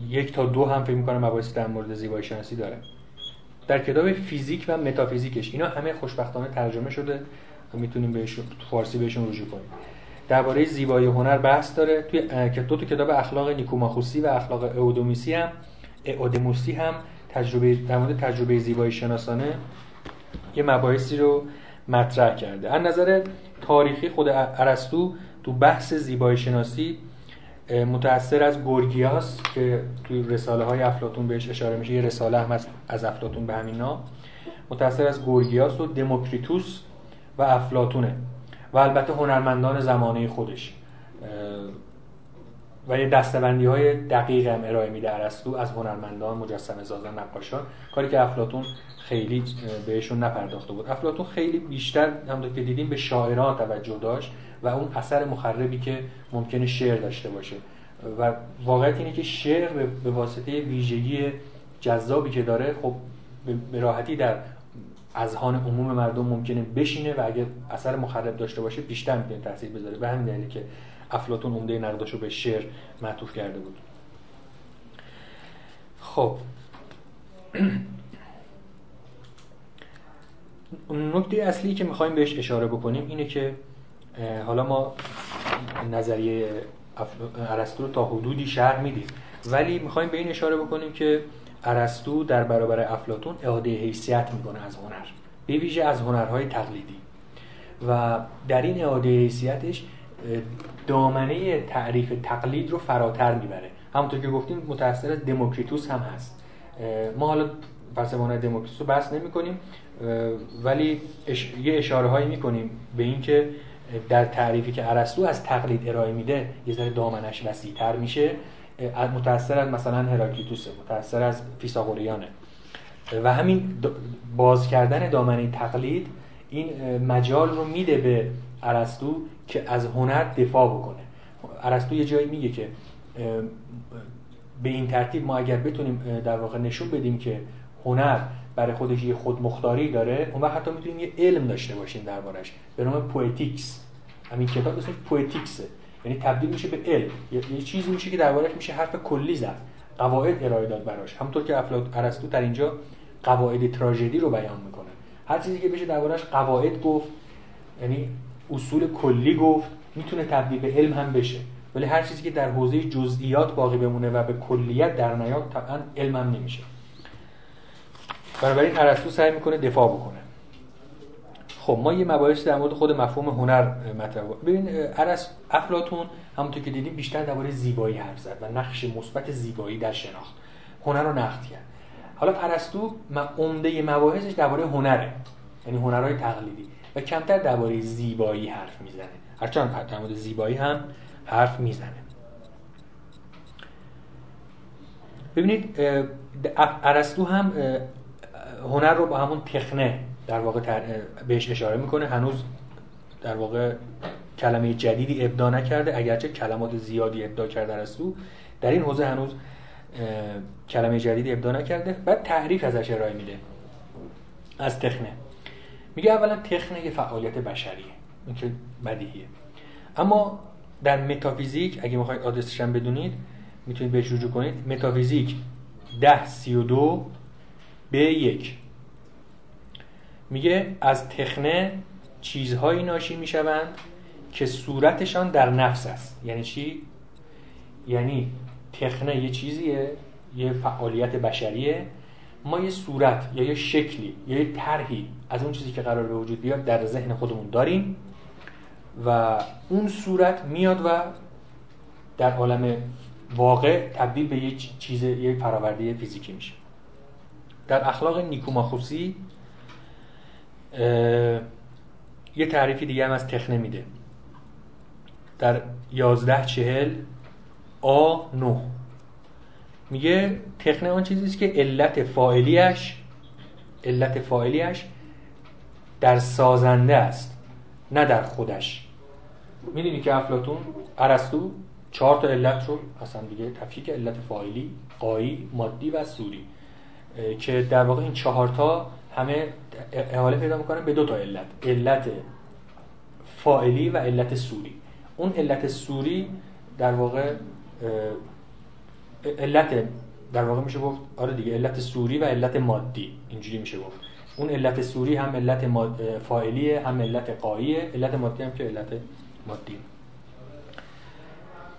یک تا دو هم فکر می‌کنم مباحثی در مورد زیبایی شناسی داره. در کتاب فیزیک و متافیزیکش. اینا همه خوشبختانه ترجمه شده و می‌تونیم بهشون فارسی بهشون رجوع کنیم. درباره زیبایی هنر بحث داره. توی دو تا کتاب اخلاق نیکوماخوسی و اخلاق اودومیسی هم اودموسی هم تجربه در مورد تجربه زیبایی شناسانه یه مباحثی رو مطرح کرده. از نظر تاریخی خود ارسطو تو بحث زیبایی شناسی متأثر از گورگیاس که توی رساله های افلاتون بهش اشاره میشه یه رساله هم از افلاتون به همین نام متأثر از گورگیاس و دموکریتوس و افلاتونه و البته هنرمندان زمانه خودش. و یه دستبندی های دقیق هم ارائه میده ارسطو از هنرمندان مجسمه سازان نقاشان. کاری که افلاتون خیلی بهشون نپرداخته بود. افلاتون خیلی بیشتر همونطور که دیدیم به شاعران توجه داشت. و اون اثر مخربی که ممکنه شعر داشته باشه. و واقعیت اینه که شعر به واسطه ویژگی جذابی که داره خب به راحتی در اذهان عموم مردم ممکنه بشینه و اگر اثر مخرب داشته باشه بیشتر می‌تونه تاثیر بذاره. به همین دلیلی که افلاطون عمده نقداشو به شعر معطوف کرده بود. خب. نکته اصلی که می‌خوایم بهش اشاره بکنیم اینه که حالا ما نظریه ارسطو رو تا حدودی شرح میدیم. ولی می‌خوایم به این اشاره بکنیم که ارسطو در برابر افلاتون اعاده حیثیت می‌کنه از هنر به ویژه از هنرهای تقلیدی. و در این اعاده حیثیتش دامنه تعریف تقلید رو فراتر می‌بره. همونطور که گفتیم متأثر از دموکریتوس هم هست. ما حالا فلسفه دموکریتوس رو بحث نمی کنیم ولی یه اشاره هایی می‌کنیم به اینکه در تعریفی که ارسطو از تقلید ارائه میده یه ذره دامنش وسیعتر میشه. متأثر از مثلا هراکلیتوسه متأثر از فیساغوریانه و همین باز کردن دامنه تقلید این مجال رو میده به ارسطو که از هنر دفاع بکنه. ارسطو یه جایی میگه که به این ترتیب ما اگر بتونیم در واقع نشون بدیم که هنر برای خودش یه خودمختاری داره اون وقت حتی می‌تونیم یه علم داشته باشیم دربارش به نام poetics همین کتاب اسمش پویتیکسه یعنی تبدیل میشه به علم. یه چیزی میشه که دربارش میشه حرف کلی زد. قواعد ارائه داد براش. همونطور که افلاط ارسطو در اینجا قواعد تراژدی رو بیان می‌کنه. هر چیزی که بشه دربارش قواعد گفت یعنی اصول کلی گفت می‌تونه تبدیل به علم هم بشه. ولی هر چیزی که در حوزه جزئیات باقی بمونه و به کلیت در نیاد طبعا علم هم نمیشه. بنابراین ارسطو سعی می‌کنه دفاع بکنه. خب ما یه مباحث در مورد خود مفهوم هنر مطرح ببین ارس افلاطون همونطور که دیدیم بیشتر درباره زیبایی حرف زد و نقش مثبت زیبایی در شناخت. هنر رو نقد کرد. حالا ارسطو عمده مباحثش درباره هنره یعنی هنرهای تقلیدی و کمتر درباره زیبایی حرف می‌زنه. هرچند در مورد زیبایی هم حرف می‌زنه. ببینید ارسطو هم هنر رو با همون تخنه در واقع بهش اشاره می‌کنه. هنوز در واقع کلمه جدیدی ابدا نکرده. اگرچه کلمات زیادی ابدا کرده ارسطو در این حوزه هنوز کلمه جدیدی ابدا نکرده و تعریف ازش ارائه میده. از تخنه. میگه اولا تخنه یه فعالیت بشریه. این که بدیهیه. اما در متافیزیک اگه می‌خواید آدرسش هم بدونید می‌تونید بهش رجوع کنید. متافیزیک ده سی و دو به یک. میگه از تخنه چیزهایی ناشی می‌شوند که صورتشان در نفس است. یعنی چی؟ یعنی تخنه یه چیزیه یه فعالیت بشریه. ما یه صورت یا یه شکلی یا یه طرحی از اون چیزی که قرار به وجود بیاد در ذهن خودمون داریم و اون صورت میاد و در عالم واقع تبدیل به یه چیز یه فراورده فیزیکی میشه. در اخلاق نیکوماخوسی یه تعریفی دیگه هم از تخنه میده. در یازده چهل آ نه. میگه تخنه آن چیزیست که علت فاعلیش علت فاعلیش در سازنده است نه در خودش. می‌دونی که افلاتون ارسطو چهار تا علت رو اصلا دیگه تفکیک علت فاعلی قایی مادی و سوری که در واقع این چهار تا همه احاله پیدا می‌کنن به دو تا علت. علت فاعلی و علت سوری. اون علت سوری در واقع علت در واقع میشه گفت آره دیگه علت سوری و علت مادی. اینجوری میشه گفت. اون علت سوری هم علت فاعلیه هم علت قاییه. علت مادی هم که علت مادی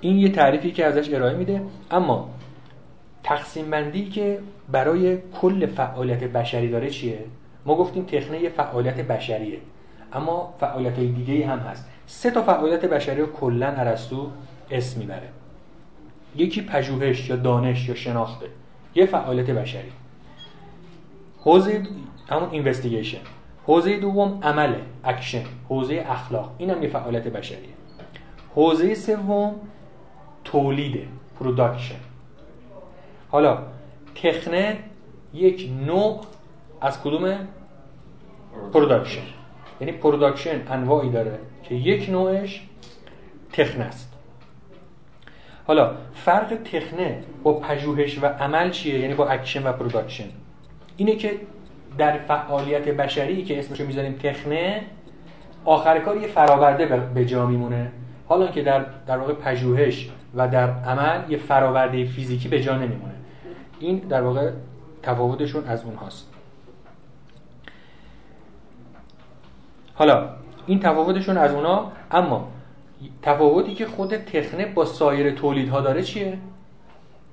این یه تعریفی که ازش ارائه میده. اما تقسیم بندی که برای کل فعالیت بشری داره چیه؟ ما گفتیم تخنه فعالیت بشریه اما فعالیت دیگه هم هست. سه تا فعالیت بشری رو کلا ارسطو اسم می‌بره. یکی پژوهش یا دانش یا شناخته. یه فعالیت بشری. حوزه همون investigation حوزه دوم عمله اکشن حوزه اخلاق. اینم یه فعالیت بشریه. حوزه سوم تولیده production حالا تخنه یک نوع از کدوم production یعنی production انواعی داره که یک نوعش تخنه است. حالا فرق تخنه با پژوهش و عمل چیه؟ یعنی با اکشن و production اینه که در فعالیت بشری که اسمش رو می‌ذاریم تخنه آخر کار یه فراورده به جا میمونه. حالا که در در واقع پژوهش و در عمل یه فراورده فیزیکی به جا نمیمونه. این در واقع تفاوتشون از اون هاست حالا این تفاوتشون از اونا اما تفاوتی که خود تخنه با سایر تولیدها داره چیه؟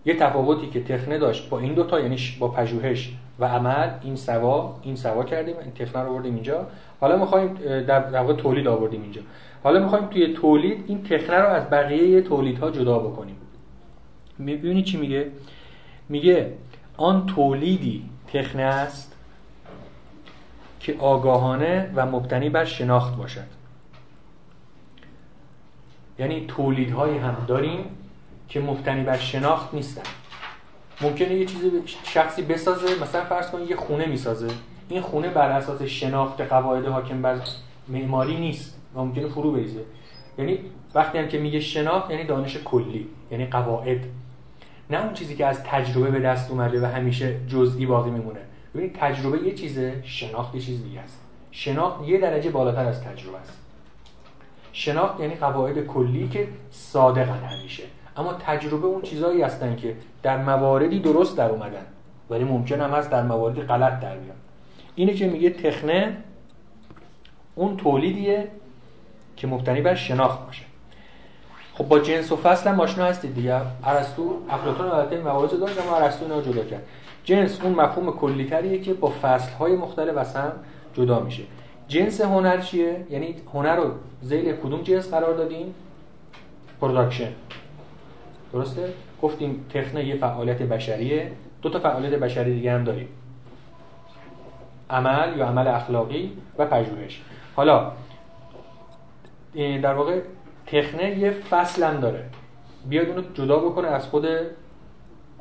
یه تفاوتی که تخنه داشت با این دوتا یعنی با پژوهش و عمل این سوا این سوا کردیم این تخنه رو آوردیم اینجا. حالا می‌خوایم در واقع تولید آوردیم اینجا. حالا می‌خوایم توی تولید این تخنه رو از بقیه تولیدها جدا بکنیم. می‌بینی چی میگه؟ میگه آن تولیدی تخنه است که آگاهانه و مبتنی بر شناخت باشد. یعنی تولیدهایی هم داریم که مبتنی بر شناخت نیستن. ممکنه یه چیزی شخصی بسازه مثلا فرض کن یه خونه می‌سازه. این خونه بر اساس شناخت قواعد حاکم بر معماری نیست. و ممکنه فرو بریزه. یعنی وقتی هم که میگه شناخت یعنی دانش کلی یعنی قواعد. نه اون چیزی که از تجربه به دست اومده و همیشه جزئی باقی میمونه. ببینید تجربه یه چیزه شناخت یه چیز دیگه است. شناخت یه درجه بالاتر از تجربه است. شناخت یعنی قواعد کلی که صادقن همیشه. اما تجربه اون چیزهایی هستن که در مواردی درست در اومدن ولی ممکن هم هست در مواردی غلط در بیان. اینه که میگه تخنه اون تولیدیه که مبتنی بر شناخت باشه. خب با جنس و فصل هم آشنا هستید دیگه. ارسطو افلاطون البته این مواردو داشت اما ارسطو اینا جدا کرد. جنس اون مفهوم کلیتریه که با فصل های مختلف از جدا میشه. جنس هنر چیه؟ یعنی هنر رو ذیل کدوم جنس قرار دادیم؟ production. درسته؟ گفتیم تخنه یه فعالیت بشریه. دو تا فعالیت بشری دیگه هم داریم. عمل یا عمل اخلاقی و پژوهش. حالا در واقع تخنه یه فصل هم داره. بیاد اونو جدا بکنه از خود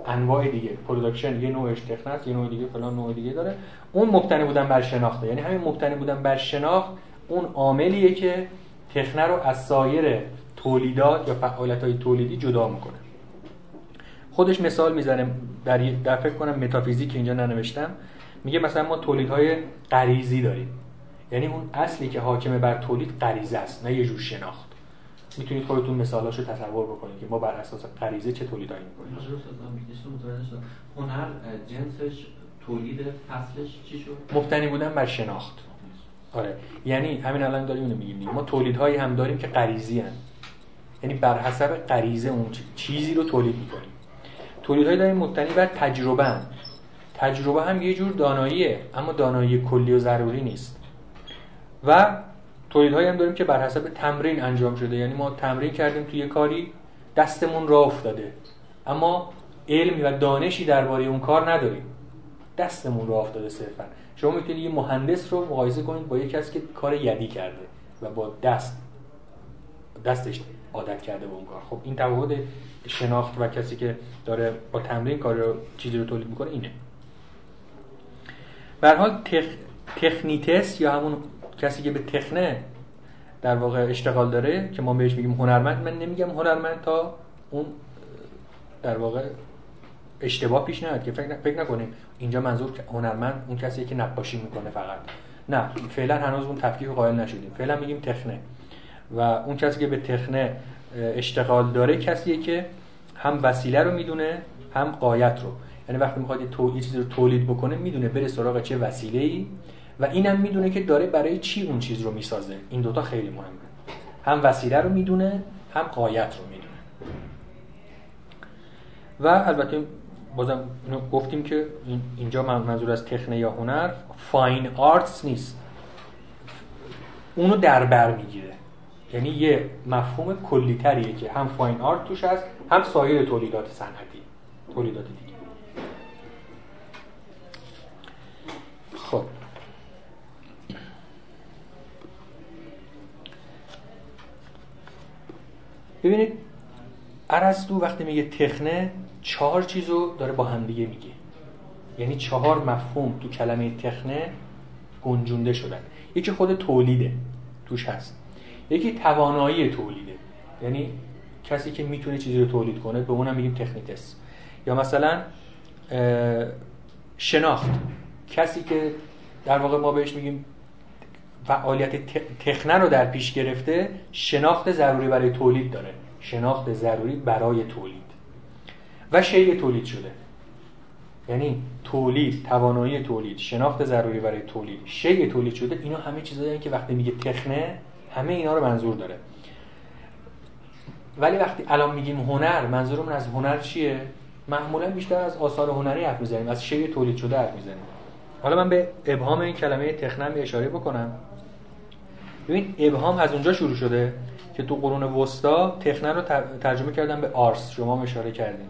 انواع دیگه. production یه نوعش تخنه است یه نوع دیگه فلان نوع دیگه داره. اون مبتنی بودن بر شناخته. یعنی همین مبتنی بودن بر شناخت اون عاملیه که تخنه رو از سایر تولیدات یا فعالیت های تولیدی جدا می‌کنه. خودش مثال می‌زنه در, در فکر کنم متافیزیک اینجا ننوشتم. میگه مثلا ما تولیدهای غریزی داریم. یعنی اون اصلی که حاکمه بر تولید غریزه است نه یه جور شناخت. می‌تونید خودتون مثالاشو تصور بکنید که ما بر اساس غریزه چه تولیدایی می‌کنیم هنر جنسش تولید فصلش چی شد؟ مبتنی بودن بر شناخت. آره. یعنی همین الان داریم اینو میگیم ما تولیدهایی هم داریم که غریزی هن. یعنی بر حسب غریزه اون چیزی رو تولید می‌کنیم. تولیدهایی داریم مبتنی بر تجربه هم. تجربه هم یه جور داناییه اما دانایی کلی و ضروری نیست. و تولیدهایی هم داریم که بر حسب تمرین انجام شده. یعنی ما تمرین کردیم توی کاری دستمون راه افتاده. اما علمی و دانشی درباره اون کار نداریم. دستمون راه افتاده صرفا. شما می‌تونید یه مهندس رو مقایسه کنید با یک کسی که کار یدی کرده و با دست دستش عادت کرده به اون کار. خب این تفاوت شناخت و کسی که داره با تمرین کار رو چیزی رو تولید می‌کنه اینه. به حال تخ... تخنیتس یا همون کسی که به تخنه در واقع اشتغال داره که ما بهش میگیم هنرمند من نمیگم هنرمند تا اون در واقع اشتباه پیش نیاد که فکر, فکر نکنیم. اینجا منظور هنرمند اون کسی که نقاشی می‌کنه فقط. نه فعلا هنوز اون تفکیک قائل نشدیم. فعلا میگیم تخنه. و اون کسی که به تخنه اشتغال داره کسیه که هم وسیله رو می‌دونه هم قایت رو. یعنی وقتی می‌خواد یه چیزی رو تولید بکنه می‌دونه بره سراغ چه وسیله ای و اینم می‌دونه که داره برای چی اون چیز رو می‌سازه. این دوتا خیلی مهمه. هم وسیله رو می‌دونه هم قایت رو می‌دونه. و البته بازم گفتیم که اینجا منظور از تخنه یا هنر فاین آرتس نیست. اونو در بر می‌گیره. یعنی یه مفهوم کلیتریه که هم فاین آرت توش هست هم سایر تولیدات صنعتی تولیدات دیگه خب ببینید ارسطو وقتی میگه تخنه چهار چیزو داره با هم دیگه میگه. یعنی چهار مفهوم تو کلمه تخنه گنجونده شدن. یکی خود تولیده توش هست. یکی توانایی تولیده. یعنی کسی که می‌تونه چیزی رو تولید کنه به اونم میگیم تکنیتس یا مثلا شناخت. کسی که در واقع ما بهش میگیم فعالیت تخنه رو در پیش گرفته شناخت ضروری برای تولید داره. شناخت ضروری برای تولید. و شیء تولید شده. یعنی تولید توانایی تولید شناخت ضروری برای تولید. شیء تولید شده اینا همه چیزایی که وقتی میگه تخنه همه اینا رو منظور داره. ولی وقتی الان میگیم هنر منظورمون از هنر چیه؟ معمولا بیشتر از آثار هنری حرف می‌زنیم از شیء تولید شده حرف می‌زنیم. حالا من به ابهام این کلمه تخنم اشاره بکنم. ببین ابهام از اونجا شروع شده که تو قرون وسطا تخنه رو ترجمه کردن به آرس. شما اشاره کردین.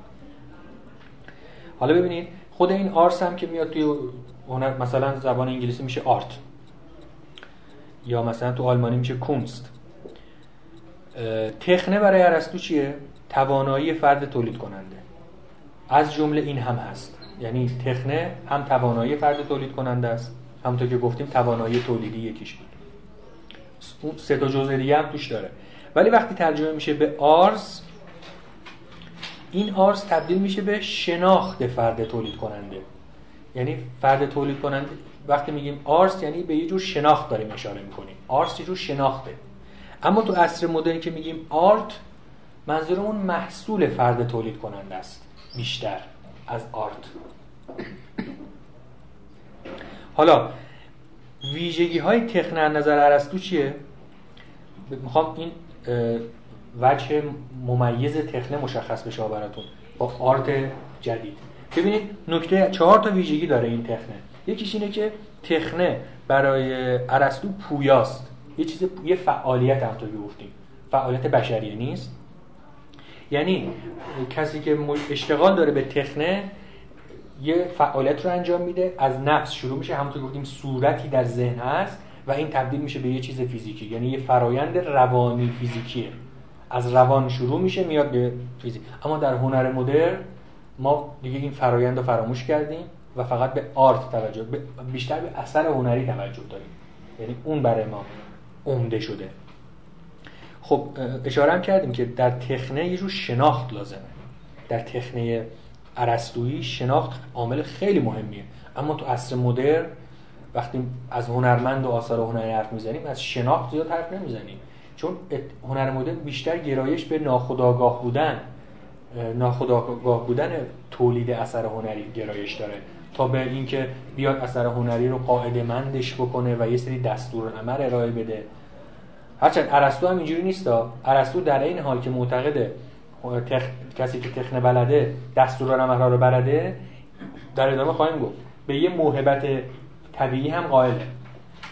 حالا ببینید خود این آرس هم که میاد توی هنر مثلا زبان انگلیسی میشه آرت. یا مثلا تو آلمانی میشه کونست تخنه برای ارسطو چیه؟ توانایی فرد تولید کننده. از جمله این هم هست. یعنی تخنه هم توانایی فرد تولید کننده است. همونطور که گفتیم توانایی تولیدی یکیش بود. اون سه تا جزء دیگه هم توش داره. ولی وقتی ترجمه میشه به آرز این آرز تبدیل میشه به شناخت فرد تولید کننده. یعنی فرد تولید کننده وقتی میگیم آرس یعنی به یه جور شناخت داریم اشاره می‌کنیم. آرس یه جور شناخته. اما تو عصر مدرن که میگیم آرت منظورمون محصول فرد تولید کننده است. بیشتر از آرت. حالا ویژگی های تخنه نظر ارسطو چیه؟ می‌خوام این وجه ممیز تخنه مشخص بشه براتون با آرت جدید. ببینید نکته چهار تا ویژگی داره این تخنه. یکیش اینه که تخنه برای ارسطو پویاست. یه چیز یه فعالیت هم تو گفتیم. فعالیت بشریه نیست. یعنی کسی که اشتغال داره به تخنه یه فعالیت رو انجام میده. از نفس شروع میشه. همونطور گفتیم صورتی در ذهن هست. و این تبدیل میشه به یه چیز فیزیکی یعنی یه فرایند روانی فیزیکیه. از روان شروع میشه میاد به فیزیک. اما در هنر مدرن ما دیگه این فرایند رو فراموش کردیم و فقط به آرت توجه بیشتر به اثر هنری توجه داریم. یعنی اون برای ما عمده شده. خب اشاره هم کردیم که در تخنه یه جور شناخت لازمه. در تخنه عرستویی شناخت عامل خیلی مهمیه. اما تو عصر مدرن وقتی از هنرمند و آثار هنری حرف می‌زنیم از شناخت زیاد حرف نمی‌زنیم. چون هنر مدرن بیشتر گرایش به ناخودآگاه بودن ناخودآگاه بودن تولید اثر هنری گرایش داره. تا به اینکه بیاد اثر هنری رو قاعده مندش بکنه و یه سری دستور عمل ارائه بده. هرچند ارسطو هم اینجوری نیست ارسطو در این حال که معتقده تخ... کسی که تخنه بلده دستور عمل رو بلده در ادامه خواهیم گفت. به یه موهبت طبیعی هم قائله.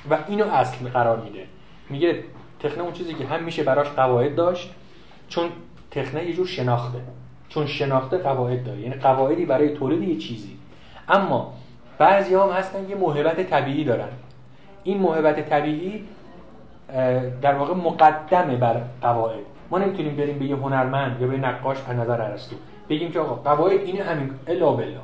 و اینو اصل قرار میده. میگه تخنه اون چیزی که هم میشه براش قواعد داشت چون تخنه یه جور شناخته. چون شناخته قواعد داره. یعنی قواعدی برای تولید یه چیزی. اما بعضی هم هستن یه موهبت طبیعی دارن. این موهبت طبیعی در واقع مقدمه بر قواعد. ما نمی‌تونیم بریم به یه هنرمند یا به نقاش از نظر ارسطو بگیم که آقا قواعد اینه همین الا بالله.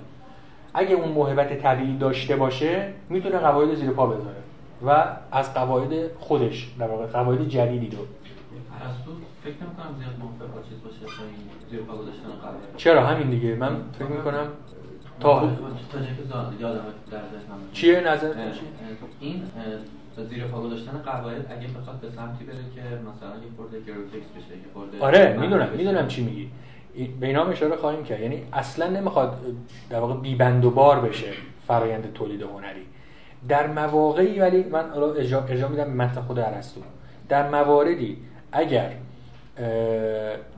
اگه اون موهبت طبیعی داشته باشه می‌تونه قواعد زیر پا بذاره. و از قواعد خودش در واقع قواعد جدیدی رو. فکر نمی‌کنم زیاد موافق با چیز باشه زیر پا گذاشتن قواعد چرا؟ همین دیگه. من فکر می‌کنم تا تا ذهنم چیه؟ نظر اه، این زیر پا گذاشتن قواعد اگه بخواد به سمتی بره که مثلا یه خورده گروتکس بشه یه خورده آره می‌دونم. می‌دونم چی میگی. به اینا اشاره خواهیم کرد. یعنی اصلا نمی‌خواد در واقع بیبند و بار بشه فرایند تولید هنری. در مواقعی ولی من ارجاع, میدم به متن خود ارسطو. در مواردی اگر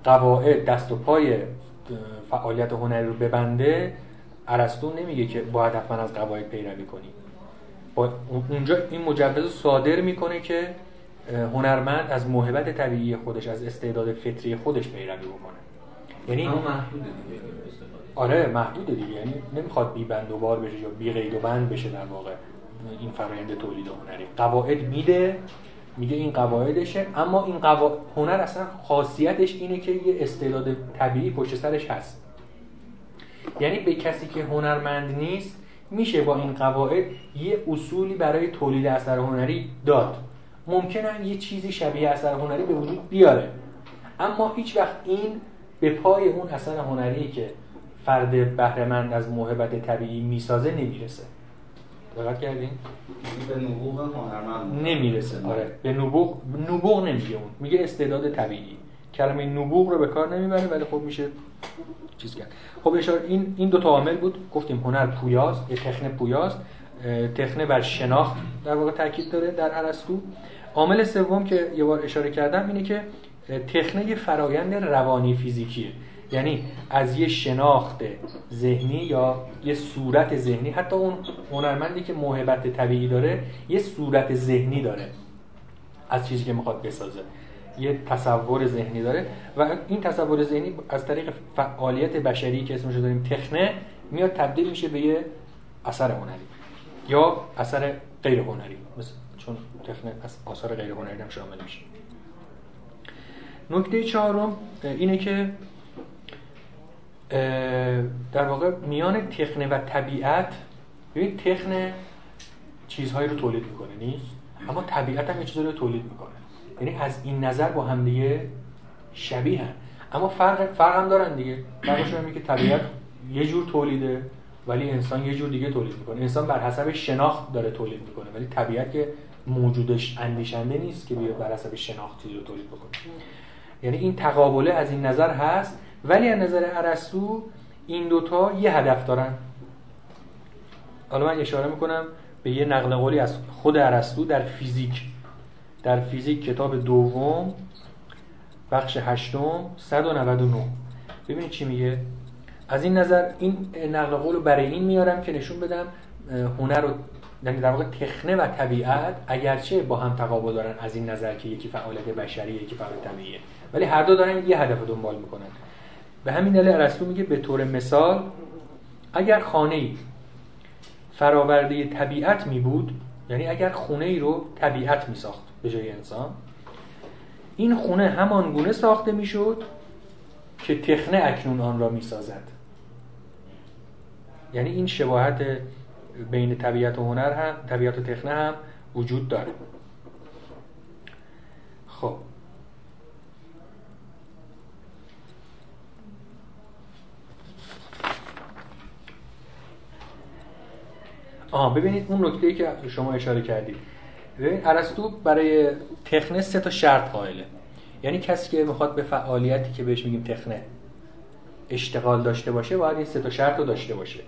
قواعد دست و پای فعالیت هنری رو ببنده ارسطو نمیگه که باید حتما از قواعد پیروی کنی. با اونجا این مجوز صادر می‌کنه که هنرمند از موهبت طبیعی خودش از استعداد فطری خودش پیروی بکنه. یعنی استفاده. آره محدوده دیگه. یعنی نمی‌خواد بی بند و بار بشه یا بی قید و بند بشه در واقع. این فرآیند تولید هنری. قواعد میده میگه این قواعدشه اما این قوا... هنر اصلا خاصیتش اینه که یه استعداد طبیعی پشت سرش هست. یعنی به کسی که هنرمند نیست میشه با این قواعد یه اصولی برای تولید اثر هنری داد. ممکنه یه چیزی شبیه اثر هنری به وجود بیاره. اما هیچ وقت این به پای اون اثر هنری که فرد بهرهمند از موهبت طبیعی می‌سازه نمی‌رسه. دقت کردین؟ به نبوغ هنرمند. نمی‌رسه. آره. به نبوغ نبوغ نمیگه اون. میگه استعداد طبیعی. کلمه نبوغ رو به کار نمی‌بره ولی خب میشه چیز کرد. خب اشاره این این دو تا عامل بود. گفتیم هنر پویاست یه تخنه پویاست. تخنه بر شناخت در واقع تاکید داره در ارسطو. عامل سوم که یه بار اشاره کردم اینه که تخنه فرایند روانی فیزیکیه. یعنی از یه شناخت ذهنی یا یه صورت ذهنی حتی اون هنرمندی که موهبت طبیعی داره یه صورت ذهنی داره از چیزی که می‌خواد بسازه. یه تصور ذهنی داره و این تصور ذهنی از طریق فعالیت بشری که اسمش داریم تخنه میاد تبدیل میشه به یه اثر هنری یا اثر غیر هنری چون تخنه از آثار غیر هنری هم شامل میشه. نکته چهارم اینه که در واقع میان تخنه و طبیعت ببین تخنه چیزهایی رو تولید می‌کنه نیست اما طبیعت هم یه چیزی رو تولید می‌کنه. یعنی از این نظر با هم دیگه شبیه هم. اما فرق فرق هم دارن دیگه. فرقش اینه که طبیعت یه جور تولیده ولی انسان یه جور دیگه تولید می‌کنه. انسان بر حسب شناخت داره تولید می‌کنه ولی طبیعت که موجودش اندیشنده نیست که بیاد بر حسب شناخت چیزی رو تولید بکنه. یعنی این تقابله از این نظر هست ولی از نظر ارسطو این دوتا یه هدف دارن. حالا من اشاره می‌کنم به یه نقل قولی از خود ارسطو در فیزیک. در فیزیک کتاب دوم بخش هشتم 199 ببینید چی میگه؟ از این نظر این نقل قول رو برای این میارم که نشون بدم هنر رو یعنی در واقع تخنه و طبیعت اگرچه با هم تقابل دارن از این نظر که یکی فعالیت بشریه یکی فعالیت طبیعیه ولی هر دو دارن یه هدف دنبال می‌کنن. به همین دلیل ارسطو میگه به طور مثال اگر خانه ای فراورده طبیعت می بود یعنی اگر خونه ای رو طبیعت می ساخت به جای انسان این خونه همان گونه ساخته می شد که تخنه اکنون آن را می سازد یعنی این شباهت بین طبیعت و هنر هم طبیعت و تخنه هم وجود داره. خب آها ببینید اون نکته که شما اشاره کردید. ببین ارسطو برای تخنه سه تا شرط قائله. یعنی کسی که می‌خواد به فعالیتی که بهش میگیم تخنه اشتغال داشته باشه باید این سه تا شرط رو داشته باشه.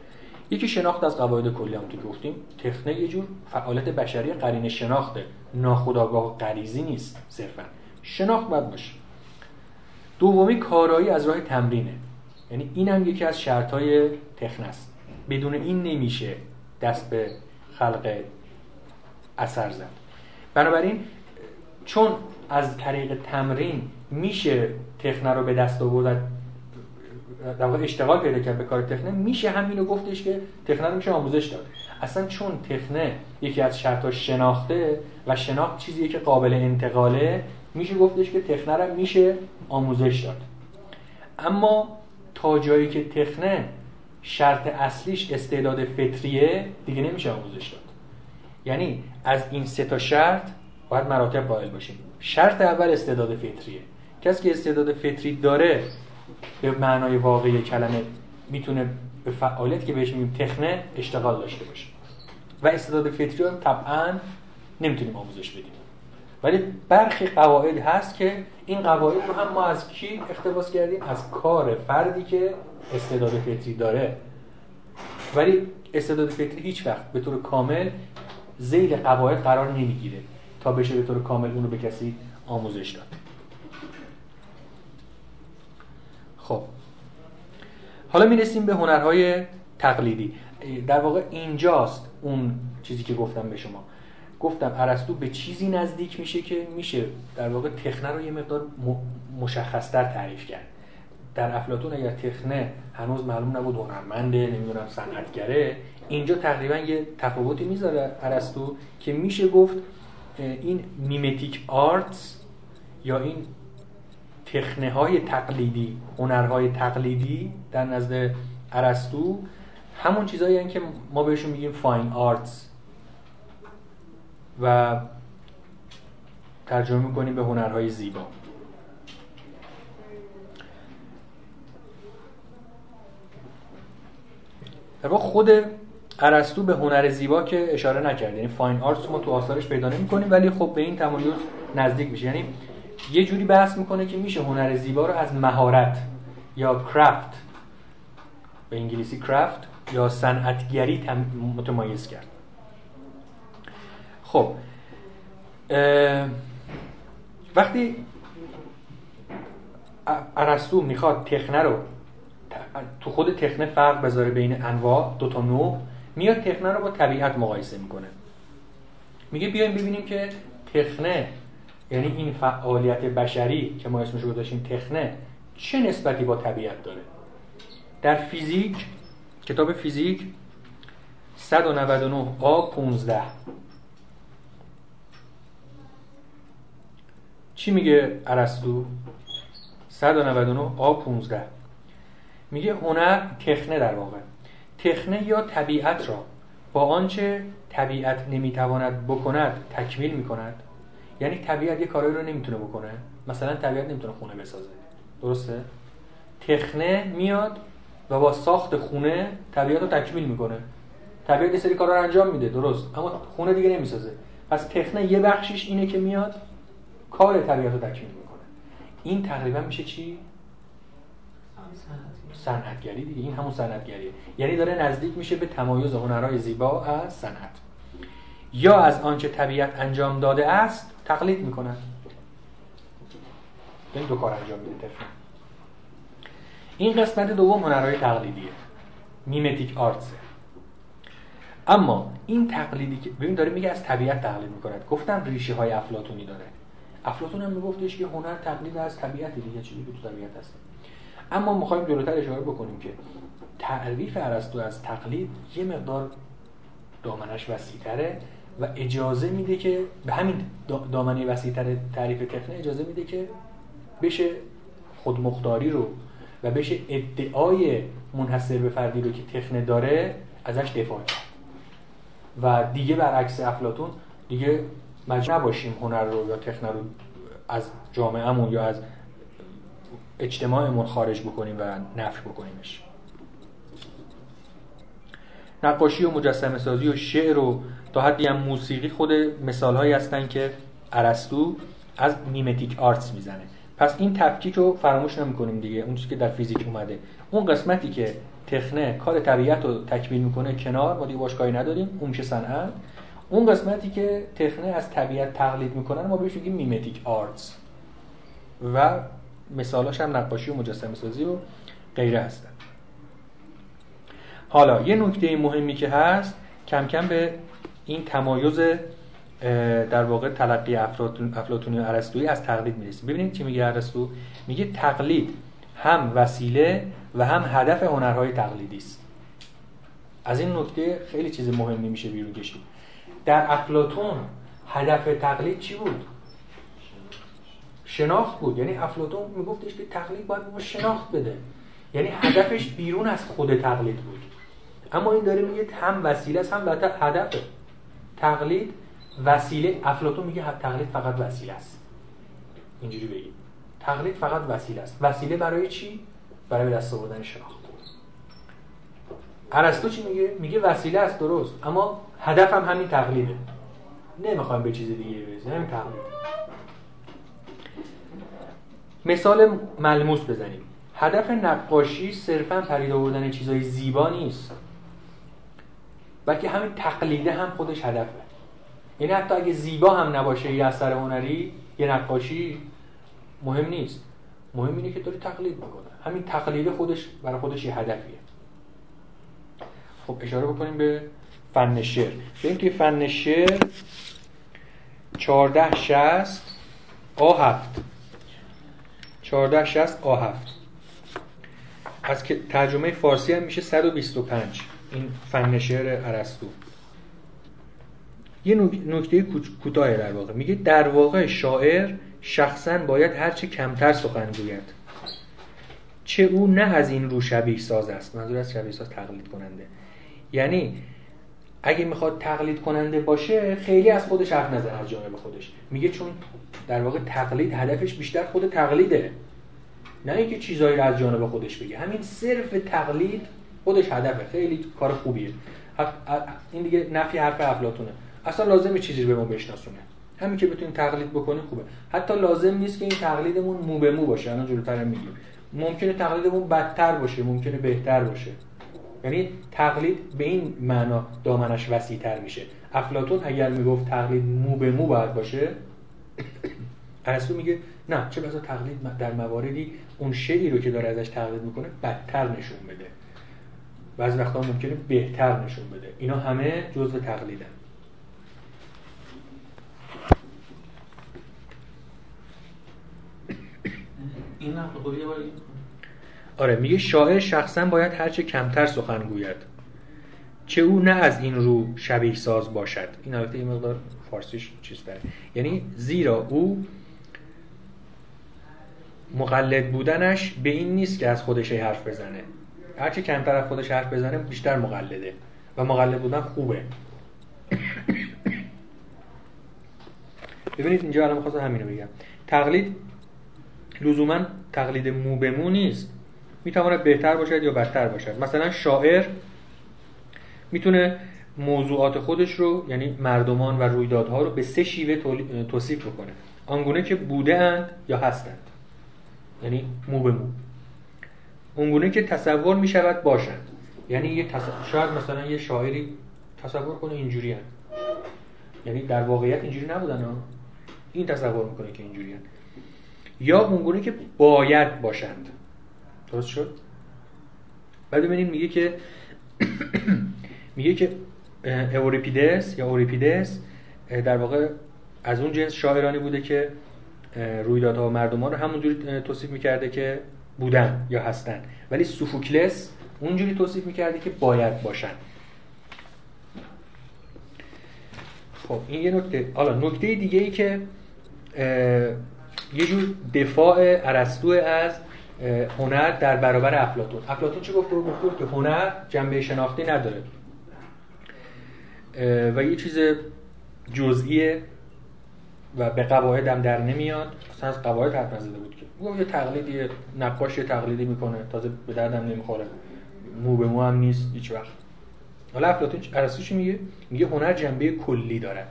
یکی شناخت از قواعد کلی هم که گفتیم. تخنه یه جور فعالیت بشری قرین شناخته. ناخودآگاه غریزی نیست صرفا. شناخت باید باشه. دومی کارایی از راه تمرینه. یعنی این هم یکی از شرطهای تخنه است. بدون این نمیشه دست به خلق اثر زد. بنابراین چون از طریق تمرین میشه تخنه رو به دست آورد در واقع اشتغال پیدا کرد به کار تخنه میشه همینو گفتش که تخنه رو میشه آموزش داد. اصلا چون تخنه یکی از شرطاش شناخته و شناخت چیزیه که قابل انتقاله میشه گفتش که تخنه رو میشه آموزش داد. اما تا جایی که تخنه شرط اصلیش استعداد فطریه دیگه نمیشه آموزش داد. یعنی از این سه تا شرط باید مراتب قائل باشیم. شرط اول استعداد فطریه. کسی که استعداد فطری داره به معنای واقعی کلمه می‌تونه به فعالیت که بهش میگیم تخنه اشتغال داشته باشه. و استعداد فطری رو طبعا نمی‌تونیم آموزش بدیم. ولی برخی قواعد هست که این قواعد رو هم ما از کی اقتباس کردیم؟ از کار فردی که استعداد فطری داره. ولی استعداد فطری هیچ وقت به طور کامل زیل قواعد قرار نمی‌گیره تا بشه به طور کامل اونو به کسی آموزش داد. خب. حالا می‌رسیم به هنرهای تقلیدی. در واقع اینجاست اون چیزی که گفتم به شما. گفتم ارسطو به چیزی نزدیک میشه که میشه در واقع تخنه رو یه مقدار مشخصتر تعریف کرد. در افلاتون اگر تخنه هنوز معلوم نبود هنرمنده نمی‌دونم صنعتگره اینجا تقریبا یه تفاوتی می‌ذاره ارسطو که میشه گفت این mimetic arts یا این تخنه های تقلیدی هنرهای تقلیدی در نزد ارسطو همون چیزایی که ما بهشون میگیم fine arts و ترجمه می‌کنیم به هنرهای زیبا. واقع خود ارسطو به هنر زیبا که اشاره نکرد یعنی فاین آرتس ما تو آثارش پیدا نمی‌کنیم ولی خب به این تمایز نزدیک میشه. یعنی یه جوری بحث می‌کنه که میشه هنر زیبا رو از مهارت یا کرافت به انگلیسی کرافت یا صنعتگری متمایز کرد. خب وقتی ارسطو می‌خواد تخنه رو تو خود تخنه فرق بذاره بین انواع دو تا نوع. میاد تخنه رو با طبیعت مقایسه می‌کنه. میگه بیایم ببینیم که تخنه یعنی این فعالیت بشری که ما اسمش رو گذاشتیم تخنه چه نسبتی با طبیعت داره؟ در فیزیک کتاب فیزیک 199 آ 15 چی میگه ارسطو؟ 199 آ 15 میگه هنر تخنه در واقع. تخنه یا طبیعت را با آنچه طبیعت نمی‌تواند بکند تکمیل می‌کند. یعنی طبیعت یه کارایی رو نمی‌تونه بکنه. مثلا طبیعت نمی‌تونه خونه بسازه. درسته؟ تخنه میاد و با ساخت خونه طبیعت رو تکمیل می‌کنه. طبیعت یه سری کارا رو انجام میده. درست. اما خونه دیگه نمی‌سازه. پس تخنه یه بخشیش اینه که میاد کار طبیعت رو تکمیل می‌کنه. این تقریبا میشه چی؟ صنعتگری دیگه این همون صنعتگریه یعنی داره نزدیک میشه به تمایز هنرهای زیبا از صنعت یا از آنچه طبیعت انجام داده است تقلید می‌کنند این دو کار انجام میده این قسمت دوم هنرهای تقلیدیه. میمتیک آرتس اما این تقلیدی که ببین داره میگه از طبیعت تقلید می‌کند. گفتم ریشه های افلاتونی داره. افلاتون هم میگفتش که هنر تقلید از طبیعت دیگه چیزی که تو طبیعت هست. اما می‌خوایم جلوتر اشاره بکنیم که تعریف ارسطو از تقلید یه مقدار دامنش وسیعتره و اجازه میده که به همین دامنه وسیعتر تعریف تخنه اجازه میده که بشه خودمختاری رو و بشه ادعای منحصر به فردی رو که تخنه داره ازش دفاع کرد. و دیگه برعکس افلاتون دیگه مجبور نباشیم هنر رو یا تخنه رو از جامعهمون یا از اجتماعمون خارج بکنیم و نفی بکنیمش. نقاشی و مجسمه سازی و شعر و تا حدی هم موسیقی خود مثال هایی هستن که ارسطو از میمتیک آرتس می‌زنه. پس این تفکیک رو فراموش نمی‌کنیم دیگه. اون چیزی که در فیزیک اومده. اون قسمتی که تخنه کار طبیعت رو تکمیل می‌کنه کنار ما دیگه باش کاری نداریم اون میشه صنعت. اون قسمتی که تخنه از طبیعت تقلید می‌کنن ما بهش میگیم میمتیک آرتس. و مثالاش هم نقاشی و مجسمه سازی و غیره هستن. حالا یه نکته مهمی که هست کم کم به این تمایز در واقع تلقی افلاطونی و ارسطویی از تقلید می‌رسیم. ببینید چی میگه ارسطو؟ میگه تقلید هم وسیله و هم هدف هنرهای تقلیدی است. از این نکته خیلی چیز مهمی میشه بیرون کشید. در افلاتون هدف تقلید چی بود؟ شناخت بود. یعنی افلاتون میگفتش که تقلید باید به شناخت بده. یعنی هدفش بیرون از خود تقلید بود. اما این داره میگه هم وسیله است هم هدف. تقلید وسیله. افلاتون میگه تقلید فقط وسیله است. اینجوری بگید تقلید فقط وسیله است. وسیله برای چی؟ برای دست آوردن شناخت. ارسطو چی میگه؟ میگه وسیله است درست. اما هدف هم همین تقلیده. نمی‌خوام به چیز دیگه برسیم. تقلید. مثال ملموس بزنیم. هدف نقاشی صرفا پرید آوردن چیزای زیبا نیست. بلکه همین تقلیده هم خودش هدفه. یعنی حتی اگه زیبا هم نباشه یه اثر هنری یه نقاشی مهم نیست. مهم اینه که داره تقلید می‌کنه. همین تقلیده خودش برای خودش یه هدفیه. خب اشاره بکنیم به فن شعر. ببین توی فن شعر 1460 آ 7 1460 آ 7 از که ترجمه فارسی هم میشه 125 این فن شعر ارسطو. یه نکته کوتاه در واقع. میگه در واقع شاعر شخصا باید هرچه کمتر سخن گوید. چه او نه از این رو شبیه ساز است. منظور از شبیه ساز تقلید کننده. یعنی اگه می‌خواد تقلید کننده باشه خیلی از خودش حرف نزن از جانب خودش. میگه چون در واقع تقلید هدفش بیشتر خود تقلیده. نه اینکه چیزایی رو از جانب خودش بگه. همین صرف تقلید خودش هدفه. خیلی کار خوبیه. این دیگه نفی حرف افلاطونه. اصلا لازم چیزی رو به ما بشناسونه. همین که بتونیم تقلید بکنیم خوبه. حتی لازم نیست که این تقلیدمون مو به مو باشه. الان جلوتر میگیم. ممکنه تقلیدمون بدتر باشه ممکنه بهتر باشه. یعنی تقلید به این معنا دامنش وسیع تر میشه. افلاتون اگر می‌گفت تقلید مو به مو باید باشه ارسطو میگه نه چه بسا تقلید در مواردی اون شیعی رو که داره ازش تقلید می‌کنه بدتر نشون بده. بعضی وقتا ممکنه بهتر نشون بده. اینا همه جزء تقلیدن این نقل قولی آره میگه شاعر شخصا باید هرچه کمتر سخن گوید. چه او نه از این رو شبیه ساز باشد. این البته این مقدار فارسیش چیز داره یعنی زیرا او مقلد بودنش به این نیست که از خودش حرف بزنه. هرچه کمتر از خودش حرف بزنه بیشتر مقلده. و مقلد بودن خوبه. ببینید اینجا الان می‌خواستم همینو بگم. تقلید لزوما تقلید مو به مو نیست. می‌تواند بهتر باشد یا بدتر باشد. مثلا شاعر می‌تونه موضوعات خودش رو یعنی مردمان و رویدادها رو به سه شیوه توصیف بکنه. آنگونه که بوده اند یا هستند. یعنی مو به مو. اونگونه که تصور می‌شود باشند. یعنی یه شاید مثلا یه شاعری تصور کنه اینجوری هست. یعنی در واقعیت اینجوری نبودن ها. این تصور می‌کنه که اینجوری هست. یا اونگونه که باید باشند. درست شد؟ بعد ببینید میگه که میگه که اوریپیدس یا اوریپیدس در واقع از اون جنس شاعرانی بوده که رویدادها و مردمان رو همونجوری توصیف می‌کرده که بودن یا هستن. ولی سوفوکلس اونجوری توصیف می‌کرده که باید باشن. خب این یه نکته. حالا نکته دیگه ای که یه جور دفاع ارسطو از هنر در برابر افلاتون افلاتون چی گفته گفته که هنر جنبه شناختی نداره. و یه چیز جزئیه و به قواعد هم در نمیاد. اصلا از قواعد حرف نزده بود که. گفت یه تقلیدی نقاش یه تقلیدی می‌کنه. تازه به دردم نمی‌خوره. مو به مو هم نیست هیچ وقت. حالا افلاطون ارسطو چی میگه؟ میگه هنر جنبه کلی دارد.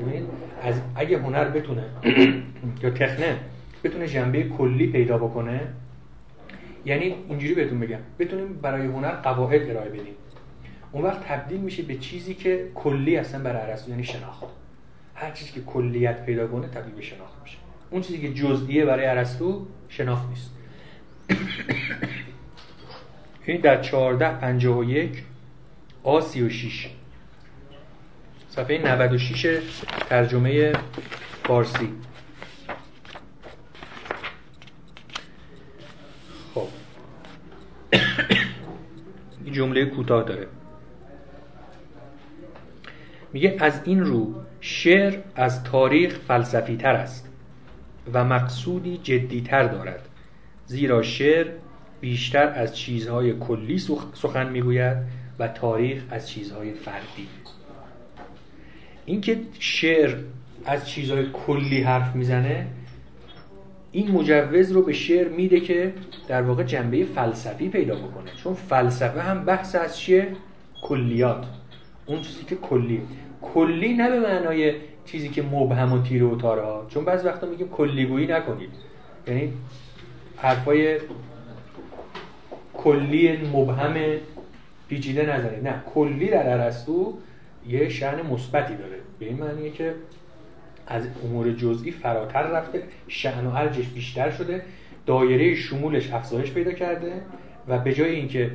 ببینید از اگه هنر بتونه یا تخنه بتونه جنبه کلی پیدا بکنه یعنی اینجوری بهتون بگم. بتونیم برای هنر قواعد ارائه بدیم. اون وقت تبدیل میشه به چیزی که کلی اصلا برای ارسطو یعنی شناخت. هر چیزی که کلیت پیدا کنه تبدیل به شناخت میشه. اون چیزی که جزئیه برای ارسطو شناخت نیست. این در 1451 آ 36 صفحه 96 ترجمه فارسی خب این جمله کوتاه داره. میگه از این رو شعر از تاریخ فلسفی تر است و مقصودی جدی تر دارد زیرا شعر بیشتر از چیزهای کلی سخن می‌گوید و تاریخ از چیزهای فردی. اینکه شعر از چیزهای کلی حرف می‌زنه این مجوز رو به شعر میده که در واقع جنبه فلسفی پیدا بکنه. چون فلسفه هم بحث از چیه کلیات. اون چیزی که کلی کلی نه به معنای چیزی که مبهم و تیره و تاره ها چون بعض وقتا میگیم کلیگویی نکنید. یعنی حرفای کلی مبهم پیچیده نزنید نه کلی در ارسطو یه شأن مثبتی داره. به این معنیه که از امور جزئی فراتر رفته شأن و ارجش بیشتر شده دایره شمولش افزایش پیدا کرده و به جای اینکه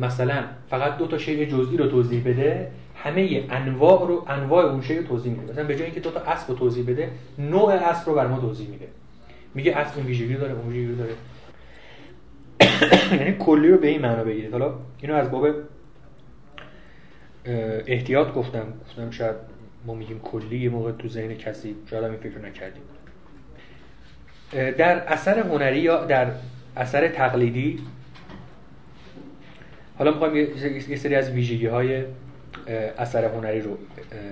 مثلا فقط دو تا شیء جزئی رو توضیح بده همه انواع رو انواع اون شی توضیح میده. مثلا به جای اینکه دو تا اسب رو توضیح بده نوع اسب رو بر ما توضیح میده. میگه اسب این ویژگی داره اون ویژگی داره. یعنی کلی رو به این معنا بگیرید حالا اینو از باب احتیاط گفتم. گفتم شاید ما میگیم کلی یه موقع تو ذهن کسی شاید این فکر نکردیم. در اثر هنری یا در اثر تقلیدی حالا می‌خوایم یه سری از ویژگی های اثر هنری رو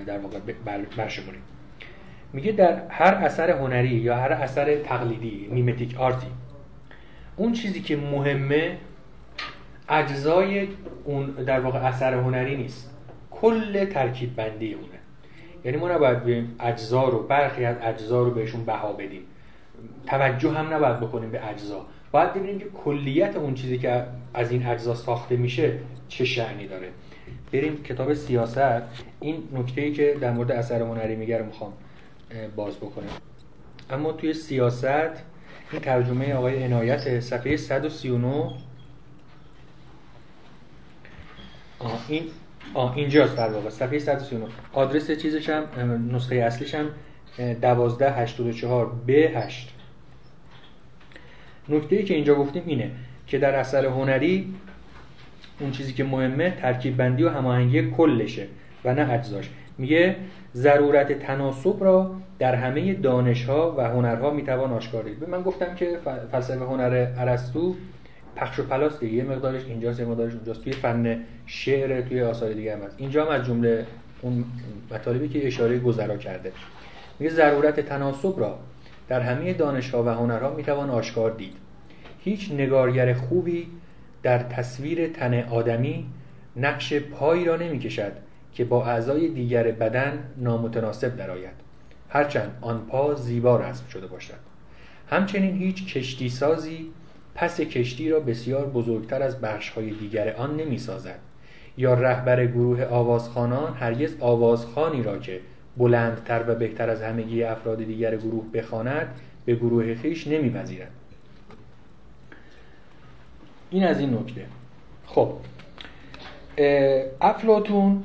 در واقع برشمونیم میگه در هر اثر هنری یا هر اثر تقلیدی میمتیک آرتی اون چیزی که مهمه اجزای اون در واقع اثر هنری نیست. کل ترکیب بندی اونه. یعنی ما نباید به اجزا رو برخی از اجزا رو بهشون بها بدیم. توجه هم نباید بکنیم به اجزا. باید ببینیم که کلیت اون چیزی که از این اجزا ساخته میشه چه شعنی داره. بریم کتاب سیاست. این نکته ای که در مورد اثر هنری میگه می‌خوام باز بکنم. اما توی سیاست این ترجمه آقای عنایت صفحه 139 آه این آه اینجاست در واقع صفحه 139 آدرس چیزش هم نسخه اصلیش هم 1284 ب 8 نکته ای که اینجا گفتیم اینه که در اثر هنری اون چیزی که مهمه ترکیب بندی و هماهنگی کلشه و نه اجزاش. میگه ضرورت تناسب را در همه دانش ها و هنرها می‌توان آشکار دید. من گفتم که فلسفه هنر ارسطو پخش و پلاس دیگه یه مقدارش اینجاست یه مقدارش اونجاست. توی فن شعر توی آثار دیگه هم هست. اینجا هم از جمله اون مطالبی که اشاره گذرا کرده. میگه ضرورت تناسب را در همه دانش ها و هنرها می‌توان آشکار دید. هیچ نگارگر خوبی در تصویر تن آدمی نقش پایی را نمی کشد که با اعضای دیگر بدن نامتناسب درآید. هرچند آن پا زیبا رسم شده باشد. همچنین هیچ کشتی سازی پس کشتی را بسیار بزرگتر از بخشهای دیگر آن نمی سازد یا رهبر گروه آوازخانان هرگز آوازخانی را که بلندتر و بهتر از همگی افراد دیگر گروه بخواند به گروه خویش نمیپذیرد. این از این نکته. خب افلاطون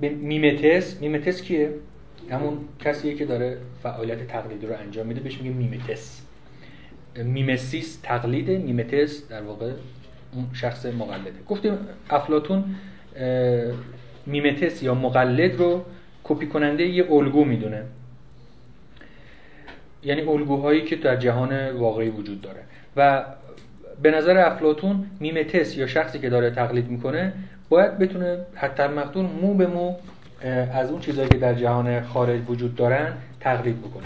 به میمتس میمتس کیه؟ همون کسیه که داره فعالیت تقلید رو انجام میده بهش میگه میمتس. میمسیس تقلیده میمتس در واقع اون شخص مقلده. گفتیم افلاطون میمتس یا مقلد رو کپی کننده یه الگو می‌دونه. یعنی الگوهایی که در جهان واقعی وجود داره. و به نظر افلاطون میمتس یا شخصی که داره تقلید می‌کنه باید بتونه حتی‌المقدور مو به مو از اون چیزهایی که در جهان خارج وجود دارن تقلید بکنه.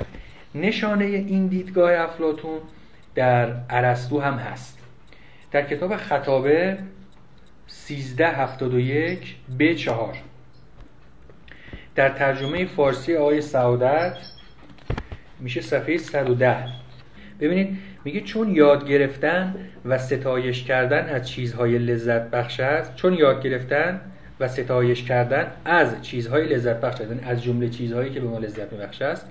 نشانه این دیدگاه افلاطون در ارسطو هم هست. در کتاب خطابه 1371 ب 4 در ترجمه فارسی آقای سعادت میشه صفحه 110 ببینید میگه چون یاد گرفتن و ستایش کردن از چیزهای لذت بخش است چون یاد گرفتن و ستایش کردن از چیزهای لذت بخش است یعنی از جمله چیزهایی که به ما لذت میبخش است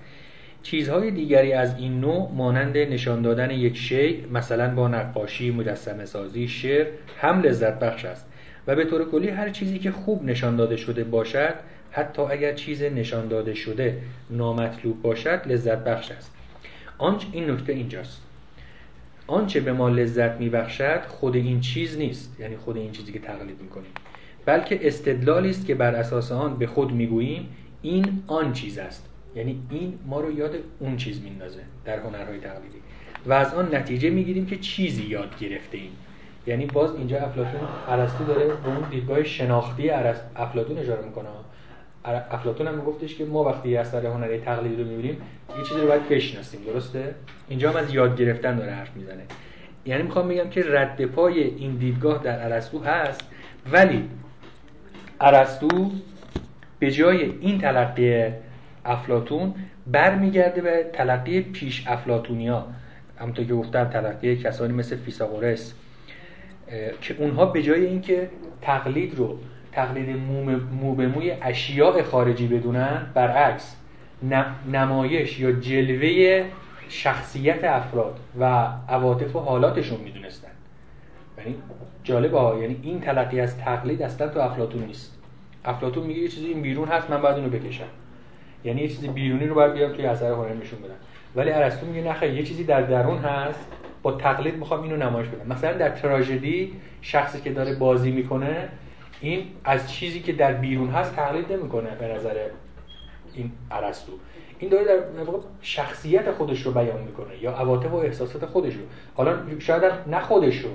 چیزهای دیگری از این نوع مانند نشان دادن یک شی مثلا با نقاشی مجسمه سازی شعر هم لذت بخش است. و به طور کلی هر چیزی که خوب نشان داده شده باشد حتی اگر چیز نشان داده شده نامطلوب باشد لذت بخش است. آنچ این نکته اینجاست. آنچه به ما لذت میبخشد خود این چیز نیست. یعنی خود این چیزی که تقلید می‌کنیم. بلکه استدلالی است که بر اساس آن به خود می‌گوییم این آن چیز است. یعنی این ما رو یاد اون چیز میندازه در هنرهای تقلیدی. و از آن نتیجه می‌گیریم که چیزی یاد گرفته ایم. یعنی باز اینجا افلاطون ارسطو داره به اون دیدگاه شناختی افلاطون اشاره می‌کنه. افلاطون هم میگفتش که ما وقتی اثر هنری تقلیدی رو می‌بینیم یه چیزی رو باید بشناسیم درسته؟ اینجا هم از یاد گرفتن داره حرف می‌زنه. یعنی می‌خوام بگم که رد پای این دیدگاه در ارسطو هست ولی ارسطو به جای این تلقی افلاتون برمیگرده به تلقی پیش افلاتونیا همونطور که گفتم تلقی کسانی مثل فیساغورس که اونها به جای اینکه تقلید رو تقلید مو به موی اشیاء خارجی بدونن برعکس نمایش یا جلوه شخصیت افراد و عواطف و حالاتشون می‌دونستن. یعنی جالبه یعنی این تلقی از تقلید اصلا تو افلاتون نیست. افلاتون میگه یه چیزی این بیرون هست من باید اینو بکشم. یعنی یه چیزی بیرونی رو باید بیارم توی اثر هنر نشون بدم ولی ارسطو میگه نه یه چیزی در درون هست با تقلید می‌خوام اینو نمایش بدم. مثلا در تراژدی شخصی که داره بازی می‌کنه این از چیزی که در بیرون هست تقلید نمی‌کنه به نظر این ارسطو این داره در شخصیت خودش رو بیان می‌کنه یا عواطف و احساسات خودش رو. حالا شاید نه خودش رو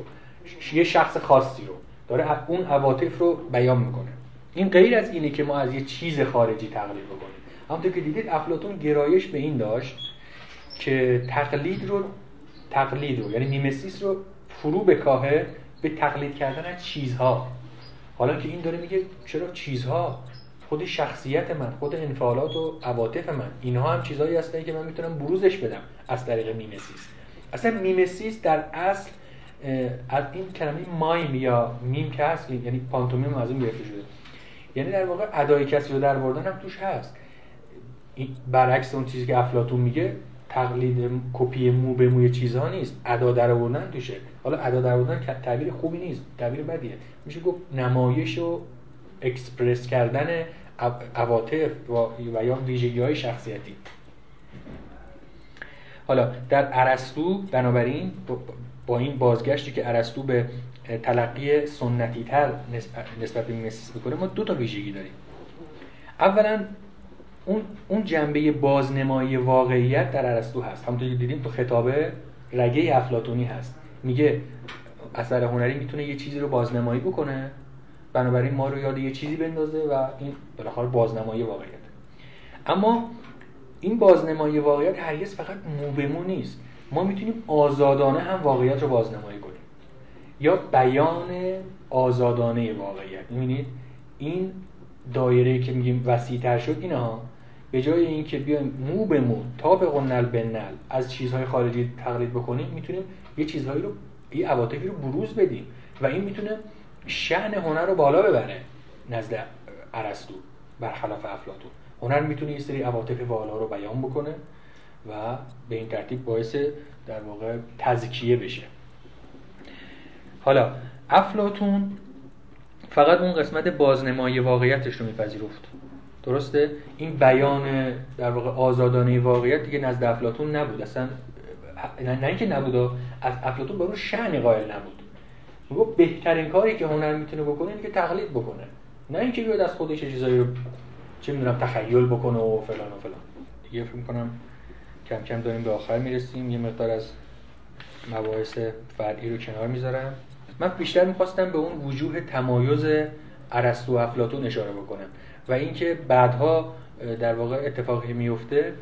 یه شخص خاصی رو. داره اون عواطف رو بیان می‌کنه. این غیر از اینه که ما از یه چیز خارجی تقلید بکنیم. همونطور که دیدید افلاتون گرایش به این داشت که تقلید رو تقلید رو یعنی میمسیس رو فرو بکاهه به تقلید کردن از چیزها. حالا که این داره میگه چرا چیزها؟ خود شخصیت من خود انفعالات و عواطف من اینها هم چیزهایی هستن که من می‌تونم بروزش بدم از طریق میمسیس اصلا میمسیس در اصل از این کلمه mime یا میم که هست یعنی پانتومیم از اون گرفته شده. یعنی در واقع ادای کسی رو در آوردن هم توش هست. برعکس اون چیزی که افلاطون میگه تقلید کپی مو به موی چیزها نیست. ادا در آوردن توشه. حالا ادا در آوردن تعبیر خوبی نیست. تعبیر بدیه. میشه گفت نمایش و اکسپرس کردن عواطف و یا ویژگی های شخصیتی. حالا در ارسطو بنابراین با این بازگشتی که ارسطو به تلقی سنتی تر نسبت به میمسیس می‌کنه ما دو تا ویژگی داریم. اولا اون اون جنبه بازنمایی واقعیت در ارسطو هست. همونطور که دیدیم تو خطابه رگه افلاتونی هست. میگه اثر هنری می‌تونه یه چیزی رو بازنمایی بکنه بنابراین ما رو یاد یه چیزی بندازه و این بالاخره بازنمایی واقعیت. اما این بازنمایی واقعیت هرگز فقط مو نیست. ما می‌تونیم آزادانه هم واقعیت رو بازنمایی کنیم. یا بیان آزادانه واقعیت. می‌بینید؟ این دایره که میگیم وسیعتر شد اینه ها به جای اینکه بیایم مو به مو تا به قنل به نل از چیزهای خارجی تقلید بکنیم می‌تونیم یه چیزهایی رو یه عواطفی رو بروز بدیم و این می‌تونه شعن هنر رو بالا ببره نزد ارسطو برخلاف افلاطون. هنر می‌تونه یه سری عواطف بالا رو بیان بکنه و به این ترتیب باعث در واقع تزکیه بشه. حالا افلاتون فقط اون قسمت بازنمایی واقعیتش رو میپذیرفت. درسته؟ این بیان در واقع آزادانه واقعیت دیگه نزد افلاتون نبود. اصلا نه اینکه نبود از افلاتون به اون قائل نبود. میگه بهترین کاری که هنر می‌تونه بکنه اینه که تقلید بکنه. نه اینکه بیاد از خودش چیزایی رو چه می‌دونم تخیل بکنه و فلان و فلان. دیگه فکر می‌کنم کم کم داریم به آخر می‌رسیم. یه مقدار از مباحث فرعی رو کنار می‌ذارم. من بیشتر می‌خواستم به اون وجوه تمایز ارسطو و افلاطون اشاره بکنم. و اینکه بعدها در واقع اتفاقی میفته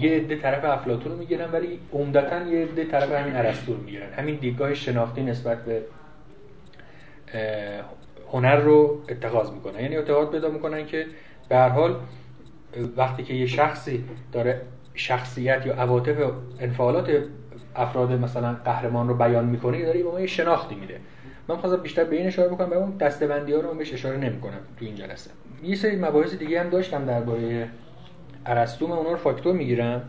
یه عده طرف افلاطون رو می‌گیرن ولی عمدتا یه عده طرف همین ارسطو رو می‌گیرن. همین دیدگاه شناختی نسبت به هنر رو اتخاذ می‌کنن. یعنی اعتقاد پیدا می‌کنن که به هر حال وقتی که یه شخصی داره شخصیت یا عواطف انفعالات افراد مثلا قهرمان رو بیان می‌کنه داره به ما یه شناختی میده. من خواستم بیشتر به این اشاره بکنم به اون دستبندی ها رو بهش اشاره نمی‌کنم تو این جلسه. یه سری مباحث دیگه هم داشتم درباره ارسطو من اونها رو فاکتور می‌گیرم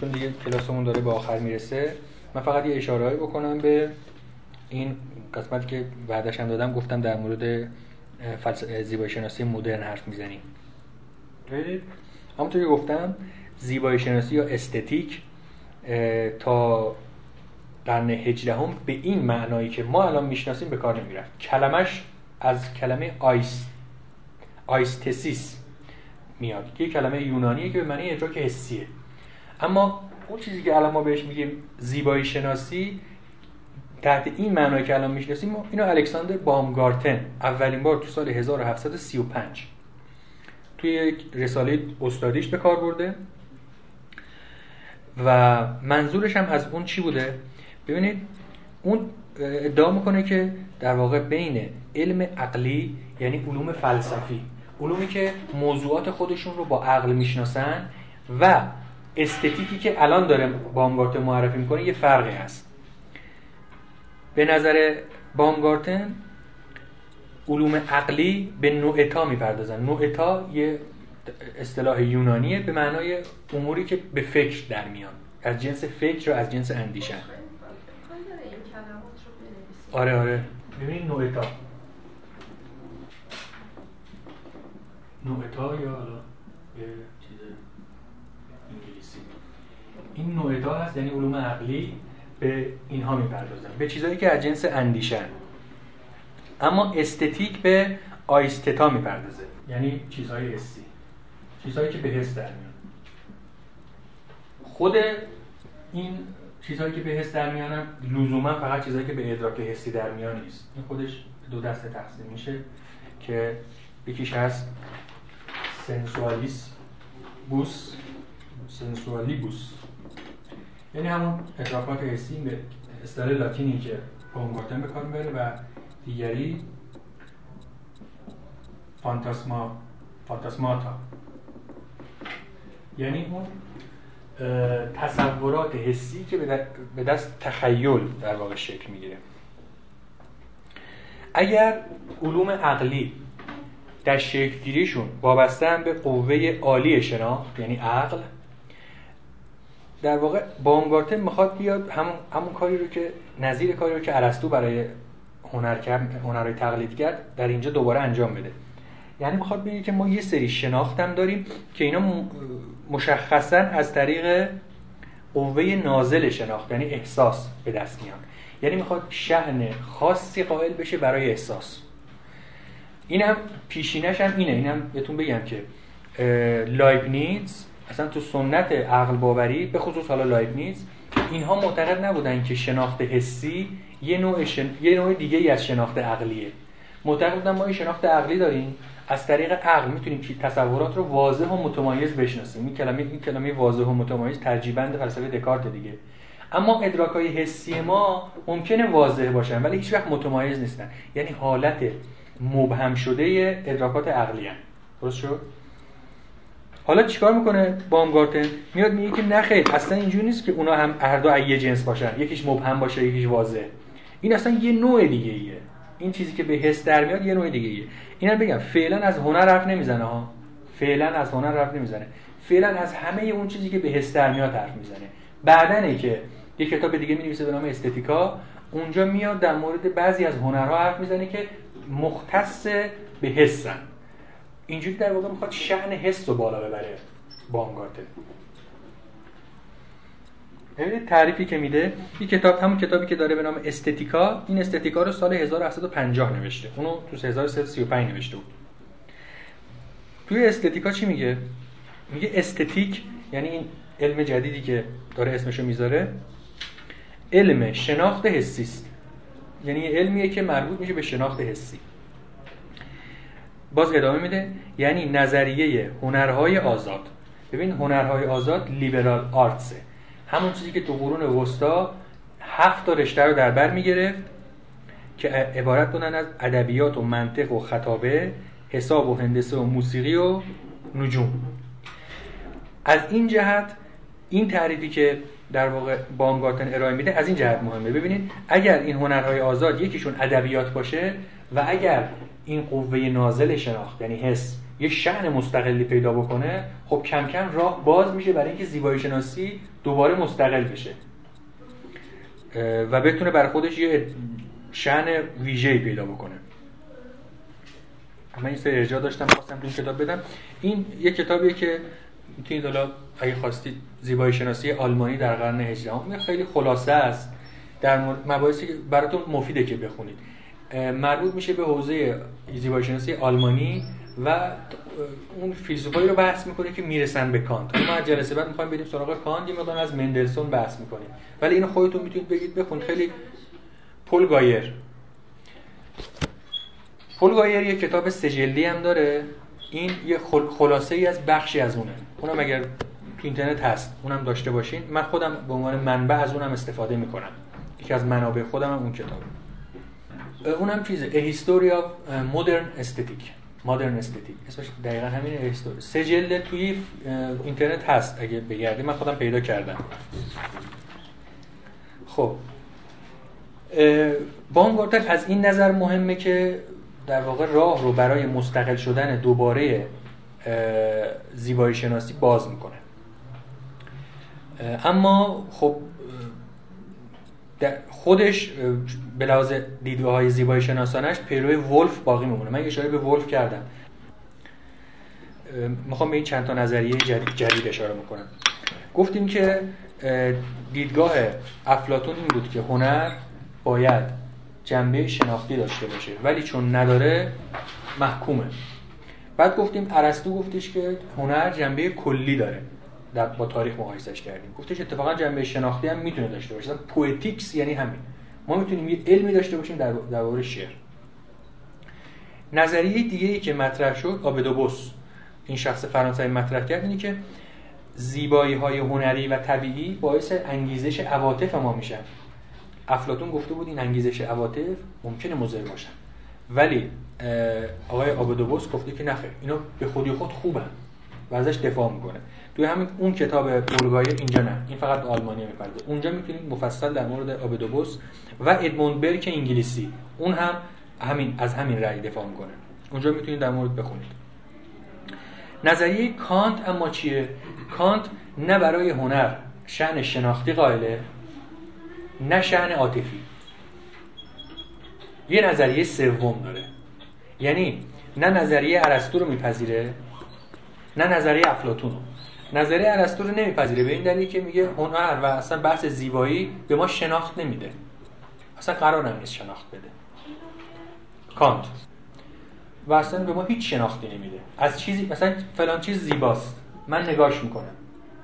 چون دیگه کلاسمون داره به آخر می‌رسه. من فقط یه اشاره بکنم به این قسمتی که بعدش هم دادم گفتم در مورد زیبایی شناسی مدرن حرف می‌زنیم. همونطور که گفتم زیبایی شناسی یا استتیک تا قرن هجدهم به این معنایی که ما الان می‌شناسیم به کار نمی‌رفت. کلمش از کلمه آیس آیستسیس میاد که کلمه یونانیه که به معنی ادراک حسیه. اما اون چیزی که الان ما بهش میگیم زیبایی شناسی تحت این معنایی که الان می‌شناسیم اینو الکساندر بامگارتن اولین بار تو سال 1735 توی یک رساله استادیش به کار برده. و منظورش هم از اون چی بوده؟ ببینید اون ادعا می‌کنه که در واقع بین علم عقلی یعنی علوم فلسفی علومی که موضوعات خودشون رو با عقل می‌شناسن و استتیکی که الان داره بامگارتن معرفی می‌کنه یه فرقی هست. به نظر بامگارتن علوم عقلی به نوعتا می‌پردازن. نوعتا یه اصطلاح یونانیه به معنای اموری که به فکر در میان. از جنس فکر و از جنس اندیشن آره آره. ببینید نوعتا نوعتا یا یه چیز انگلیسی. این نوعتا هست یعنی علوم عقلی به اینها می‌پردازن. به چیزهایی که از جنس اندیشن. اما استتیک به آیستتا می‌پردازه. یعنی چیزهای حسی. چیزهایی که به حس در میان خود این چیزهایی که به حس در میان لزوما فقط چیزهایی که به ادراک حسی در میان نیست. این خودش دو دسته تقسیم میشه که یکیش هست سنسوالیس بوس سنسوالی بوس یعنی همون ادراکات حسی به اصطلاح لاتینی که بونگارتن به کار می‌بره و دیگری فانتاسما فانتاسماتا. یعنی اون تصورات حسی که به دست تخیل در واقع شکل می‌گیره. اگر علوم عقلی در شکلگیریشون وابسته به قوه عالی شناخت یعنی عقل در واقع بامگارتن می‌خواد بیاد همون, همون کاری رو که نظیر کاری رو که ارسطو برای هنر کرد هنرهای تقلید کرد در اینجا دوباره انجام بده. یعنی می‌خواد بگه که ما یه سری شناختم داریم که اینا مشخصا از طریق قوه نازل شناخت یعنی احساس به دست میان. یعنی می‌خواد شعن خاصی قائل بشه برای احساس. اینم پیشینش هم اینه. اینم بهتون بگم که لایبنیتز اصلا تو سنت عقل باوری به خصوص حالا لایبنیتز اینها معتقد نبودن که شناخت حسی یه نوع, یه نوع دیگه ای از شناخت عقلیه. معتقد بودن ما این شناخت عقلی داریم. از طریق عقل می‌تونیم تصورات رو واضح و متمایز بشناسیم. این کلمه این کلمه واضح و متمایز ترجیبند فلسفه دکارت دیگه. اما ادراک های حسی ما ممکنه واضح باشن ولی هیچ وقت متمایز نیستن. یعنی حالت مبهم شده ادراکات عقلی هم. درست شد؟ حالا چیکار می‌کنه بامگارتن؟ میاد میگه که نه خیر اصلا اینجوری نیست که اونا هم هر دو یه جنس باشن. یکیش مبهم باشه یکیش واضح. این اصلا یه نوع دیگه ایه این چیزی که به حس در میاد یه نوع دیگه ایه اینا بگم فعلا از هنر حرف نمی‌زنه ها. فعلا از هنر حرف نمی‌زنه. فعلا از همه اون چیزی که به حس در میاد حرف می‌زنه. بعدنه که یه کتاب دیگه می‌نویسه به نام استتیکا اونجا میاد در مورد بعضی از هنرها حرف می‌زنه که مختص به حسن. اینجوری در واقع می‌خواد شعن حس رو بالا ببره. بامگارتن ببینید تعریفی که میده این کتاب همون کتابی که داره به نام استتیکا این استتیکا رو سال 1850 نوشته. اونو تو 1335 نوشته بود. توی استتیکا چی میگه؟ میگه استتیک یعنی این علم جدیدی که داره اسمشو می‌ذاره علم شناخت حسی است. یعنی علمیه که مربوط میشه به شناخت حسی. باز ادامه میده یعنی نظریه هنرهای آزاد. ببین هنرهای آزاد لیبرال آرتسه. همون چیزی که تو قرون وسطا هفت تا رشته رو در بر می‌گرفت که عبارت بودن از ادبیات و منطق و خطابه حساب و هندسه و موسیقی و نجوم. از این جهت این تعریفی که در واقع بامگارتن ارائه میده از این جهت مهمه. ببینید اگر این هنرهای آزاد یکیشون ادبیات باشه و اگر این قوه نازل شناخت یعنی حس یه شعن مستقلی پیدا بکنه خب کم کم راه باز میشه برای اینکه زیبایی شناسی دوباره مستقل بشه. و بتونه برای خودش یه شعن ویژه‌ای پیدا بکنه. من این سه ارجاع داشتم خواستم این کتاب بدم. این یه کتابیه که می‌تونید حالا اگه خواستید زیبایی شناسی آلمانی در قرن 18 خیلی خلاصه است. در مباحثی که براتون مفیده که بخونید. مربوط میشه به حوزه زیبایی شناسی آلمانی. و اون فیلسوفایی رو بحث می‌کنه که می‌رسن به کانت. ما از جلسه بعد می‌خوایم بریم سراغ کانت یه از مندلسون بحث می‌کنیم. ولی اینو خودتون می‌تونید بگید بخونید خیلی پل گایر. یه کتاب سجلی هم داره. این یه خلاصه ای از بخشی از اونه. اونم اگر تو اینترنت هست اونم داشته باشین. من خودم به عنوان منبع از اونم استفاده می‌کنم. یکی از منابع خودم هم اون کتاب. اونم چیزه. A History of Modern Aesthetic. Modern Aesthetic اسمش دقیقا همین هیستوری سه جلد توی اینترنت هست اگه بگردی. من خودم پیدا کردم. خب. بانگارتر از این نظر مهمه که در واقع راه رو برای مستقل شدن دوباره زیبایی شناسی باز می‌کنه. اما خب خودش به لحاظ دیدگاه های زیبایی شناسانش پیروی ولف باقی میمونه. من اشاره به ولف کردم. می‌خوام به این چند تا نظریه جدید, جدید اشاره می‌کنم گفتیم که دیدگاه افلاطون این بود که هنر باید جنبه شناختی داشته باشه ولی چون نداره محکومه. بعد گفتیم ارسطو گفتش که هنر جنبه کلی داره. در با تاریخ مقایسش کردیم. گفتش اتفاقا جنبه شناختی هم می‌تونه داشته باشه. Poetics یعنی همین. ما می‌تونیم یه علمی داشته باشیم در درباره شعر. نظریه دیگه ای که مطرح شد آبه دوبوس. این شخص فرانسوی مطرح کرد اینه که زیبایی های هنری و طبیعی باعث انگیزش عواطف ما میشن. افلاتون گفته بود این انگیزش عواطف ممکنه مضر باشن ولی آقای آبدوبوس گفته که نخیر اینا به خودی خود خوبن و ازش دفاع می‌کنه. توی همین اون کتاب بولگایر اینجا نه. این فقط به آلمانی میپرده اونجا می‌تونید مفصل در مورد آبدوبوس و ادموند برک انگلیسی. اون هم همین از همین رأی دفاع می‌کنه. اونجا می‌تونید در مورد بخونید. نظریه کانت اما چیه؟ کانت نه برای هنر شن شناختی قائله نه شن عاطفی. یه نظریه سوم داره. یعنی نه نظریه ارسطو رو میپذیره نه نظریه افلاطون رو. نظریه ارسطو رو نمیپذیره. به این دلیل که میگه هنر و اصلا بحث زیبایی به ما شناخت نمیده. اصلا قرار هم شناخت بده. کانت. و اصلا به ما هیچ شناختی نمیده. از چیزی مثلا فلان چیز زیباست. من نگاش می‌کنم.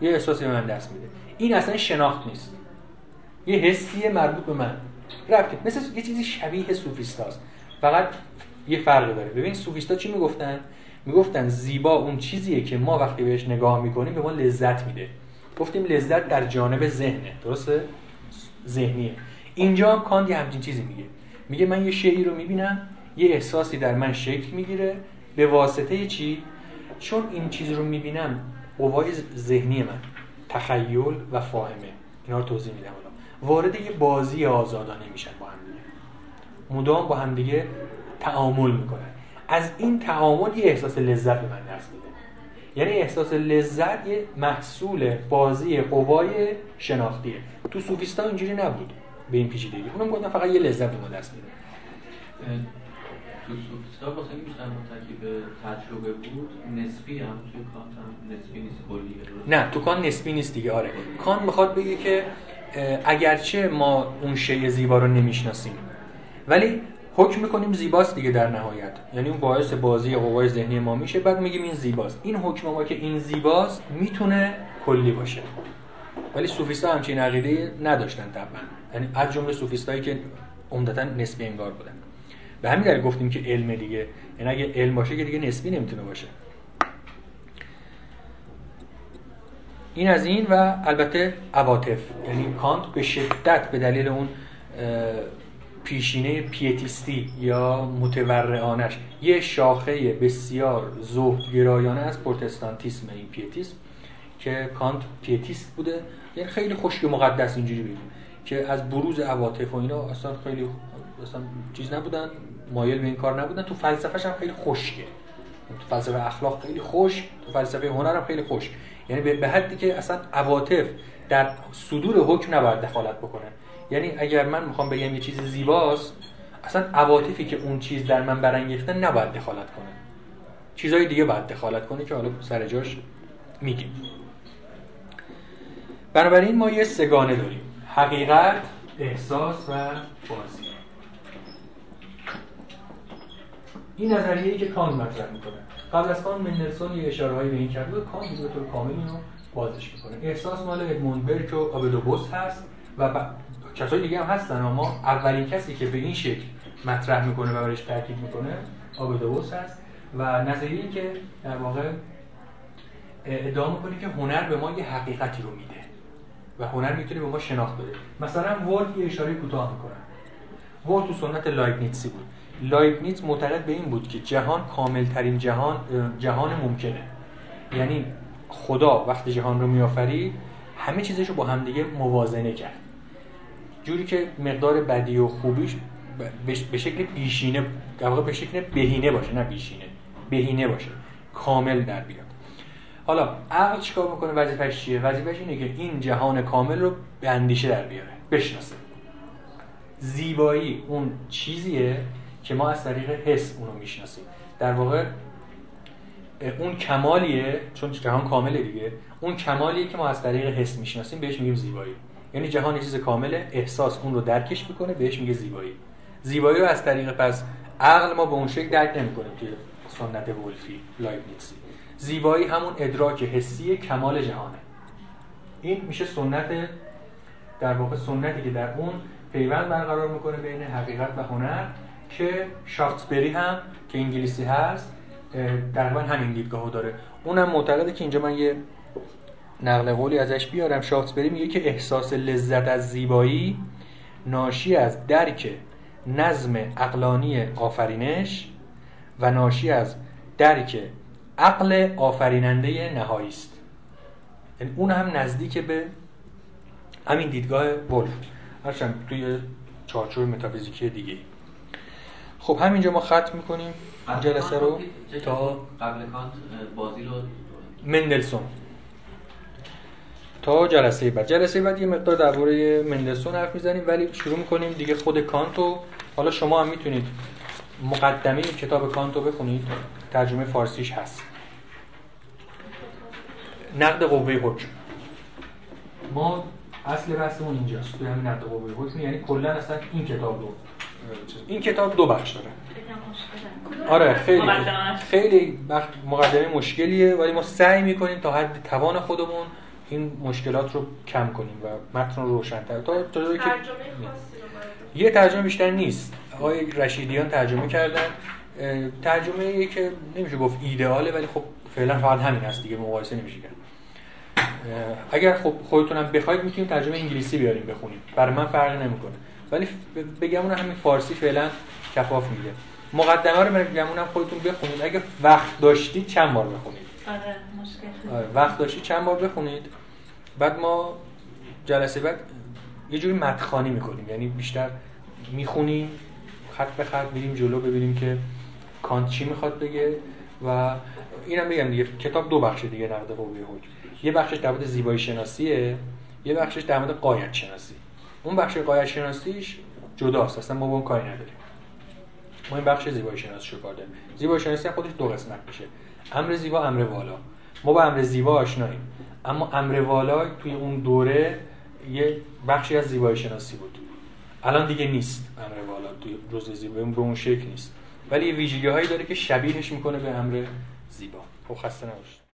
یه احساسی به من دست میده. این اصلا شناخت نیست. یه حسی مربوط به من. رفته مثل یه چیزی شبیه سوفیستاست. فقط یه فرق داره. ببین سوفیستا چی می‌گفتن؟ می‌گفتن زیبا اون چیزیه که ما وقتی بهش نگاه می‌کنیم به ما لذت میده. گفتیم لذت در جانب ذهنه. درسته؟ ذهنیه. اینجا کانت یه همچین چیزی میگه. میگه من یه شعری رو می‌بینم یه احساسی در من شکل می‌گیره به واسطه چی؟ چون این چیز رو می‌بینم قوای ذهنی من تخیل و فاهمه. اینا رو توضیح میدم وارد یه بازی آزادانه میشن با هم دیگه. مدام با هم دیگه تعامل می‌کنن. از این تعامل یه احساس لذت به من دست میده. یعنی احساس لذت یه محصول بازی قوای شناختیه. تو سوفیستا اینجوری نبود به این پیچیدگی. اونم گفتن فقط یه لذت به ما دست میده. تو سوفیستا واسه این بیشتر به تجربه بود. نسبی هم توی کانت هم نسبی نیست کلیه نه تو کان نسبی نیست دیگه. آره. کان می‌خواد بگه که اگرچه ما اون شی زیبا رو نمی‌شناسیم ولی حکم می‌کنیم زیباست دیگه در نهایت. یعنی اون باعث بازی قوای ذهنی ما میشه. بعد میگیم این زیباست. این حکم ما که این زیباست می‌تونه کلی باشه. ولی سوفیستا همچین عقیده نداشتن طبعا. یعنی از جمله سوفیستایی که عمدتا نسبی انگار بودن. به همین دلیل گفتیم که علم دیگه. یعنی اگه علم باشه که دیگه نسبی نمی‌تونه باشه. این از این و البته عواطف. یعنی کانت به شدت به دلیل اون پیشینه پیتیستی یا متورعانش. یه شاخه بسیار زهد گرایانه از پروتستانتیسم این پیتیسم که کانت Pietist بوده. یعنی خیلی خشک مقدس اینجوری بگیم. که از بروز عواطف و اینا اصلا خیلی اصلا چیز نبودن مایل به این کار نبودن. تو فلسفهش هم خیلی خشکه. تو فلسفه اخلاق خیلی خشک تو فلسفه هنر هم خیلی خشک یعنی به حدی که اصلا عواطف در صدور حکم نباید دخالت بکنه. یعنی اگر من می‌خوام بگم یه چیز زیباست اصلا عواطفی که اون چیز در من برانگیخته نباید دخالت کنه. چیزهای دیگه باید دخالت کنه که حالا سر جاش میگیم. بنابراین ما یه سگانه داریم. حقیقت احساس و بازی. این نظریه ای که کانت مطرح می‌کنه. قبل از کانت مندلسون یه اشاره هایی به این کرده بود کانت به طور کامل اینو بازش می‌کنه. احساس مال ادموند برک و آبدوبوس هست و. کسای دیگه هم هستن اما اولین کسی که به این شکل مطرح می‌کنه و برش تاکید می‌کنه آبه دوبوس هست. و نظریه که در واقع ادعا می‌کنه که هنر به ما یه حقیقتی رو میده و هنر می‌تونه به ما شناخت بده. مثلا ولف یه اشاره کوتاه می‌کنه ولف تو سنت لایبنیتسی بود. لایبنیتس معتقد به این بود که جهان کامل ترین جهان جهان ممکنه. یعنی خدا وقتی جهان رو میآفرید همه چیزش رو با همدیگه موازنه کرد. جوری که مقدار بدی و خوبیش به شکل بیشینه در به شکل بهینه باشه نه بیشینه بهینه باشه کامل در بیاد. حالا عقل چیکار می‌کنه؟ وظیفش چیه؟ وظیفش اینه که این جهان کامل رو به اندیشه در بیاره بشناسه. زیبایی اون چیزیه که ما از طریق حس اونو می‌شناسیم. در واقع اون کمالیه چون جهان کامله دیگه اون کمالیه که ما از طریق حس می‌شناسیم بهش میگیم زیبایی. یعنی جهان چیز کامله احساس اون رو درکش می‌کنه بهش میگه زیبایی. زیبایی رو از طریق پس عقل ما به اون شکل درک نمی‌کنیم توی سنت ولفی لایبنیتسی. زیبایی همون ادراک حسی کمال جهانه. این میشه سنت در واقع سنتی که در اون پیوند برقرار می‌کنه بین حقیقت و هنر که شافتسبری هم که انگلیسی هست تقریبا همین دیدگاهو داره. اونم معتقده که اینجا من یه نقل قولی ازش بیارم. شافتسبری میگه که احساس لذت از زیبایی ناشی از درک نظم اقلانی آفرینش و ناشی از درک عقل آفریننده نهایی است. یعنی اون هم نزدیک به همین دیدگاه ولف. هرچند توی چارچوب متافیزیکی دیگه خب همینجا ما ختم می‌کنیم. جلسه رو تا قبل کانت بازی رو مندلسون. تا جلسه بعد. جلسه بعد یه مقدار درباره مندلسون حرف می‌زنیم ولی شروع می‌کنیم دیگه خود کانتو. حالا شما هم می‌تونید مقدمه کتاب کانتو بخونید. ترجمه فارسیش هست. نقد قوه حکم. ما اصل بحثمون اینجاست. توی همین نقد قوه حکم. یعنی کلا اصلا این کتاب رو. این کتاب دو بخش داره. آره خیلی خیلی مقدمه مشکلیه ولی ما سعی می‌کنیم تا حد توان خودمون این مشکلات رو کم کنیم و متن رو روشن‌تر. تا جایی که یه ترجمه بیشتر نیست. آقای رشیدیان ترجمه کردن. ترجمه ای که نمیشه گفت ایدئاله ولی خب فعلا فقط همین هست دیگه مقایسه نمیشه کرد. اگر خب خودتونم بخواید می‌تونید ترجمه انگلیسی بیاریم بخونید. برای من فرق نمی‌کنه. ولی بگم اون همین فارسی فعلا کفاف میده. مقدمه رو بگم اونم خودتون بخونید. اگه وقت داشتید چند بار بخونید؟ آره. آره وقت داشتید چند بار بخونید؟ بعد ما جلسه بعد یه جوری متخانی می‌کنیم. یعنی بیشتر می‌خونیم خط به خط میریم جلو ببینیم که کانت چی می‌خواد بگه و اینم بگم دیگه کتاب دو بخش دیگه نقد قوه حکم. یه بخشش در مورد زیبایی شناسیه یه بخشش در مورد قایت شناسی. اون بخش قایت شناسیش جداست اصلا ما با اون کاری نداریم. ما این بخش زیبایی شناسی رو کار داریم. زیبایی شناسی خودش دو قسمت میشه. امر زیبا امر والا. ما با امر زیبا آشناییم. اما امر والا توی اون دوره یه بخشی از زیبایی شناسی بود. الان دیگه نیست امر والا توی جزء زیبا به اون شکل نیست. ولی ویژگی هایی داره که شبیهش می‌کنه به امر زیبا. خب خسته نباشید.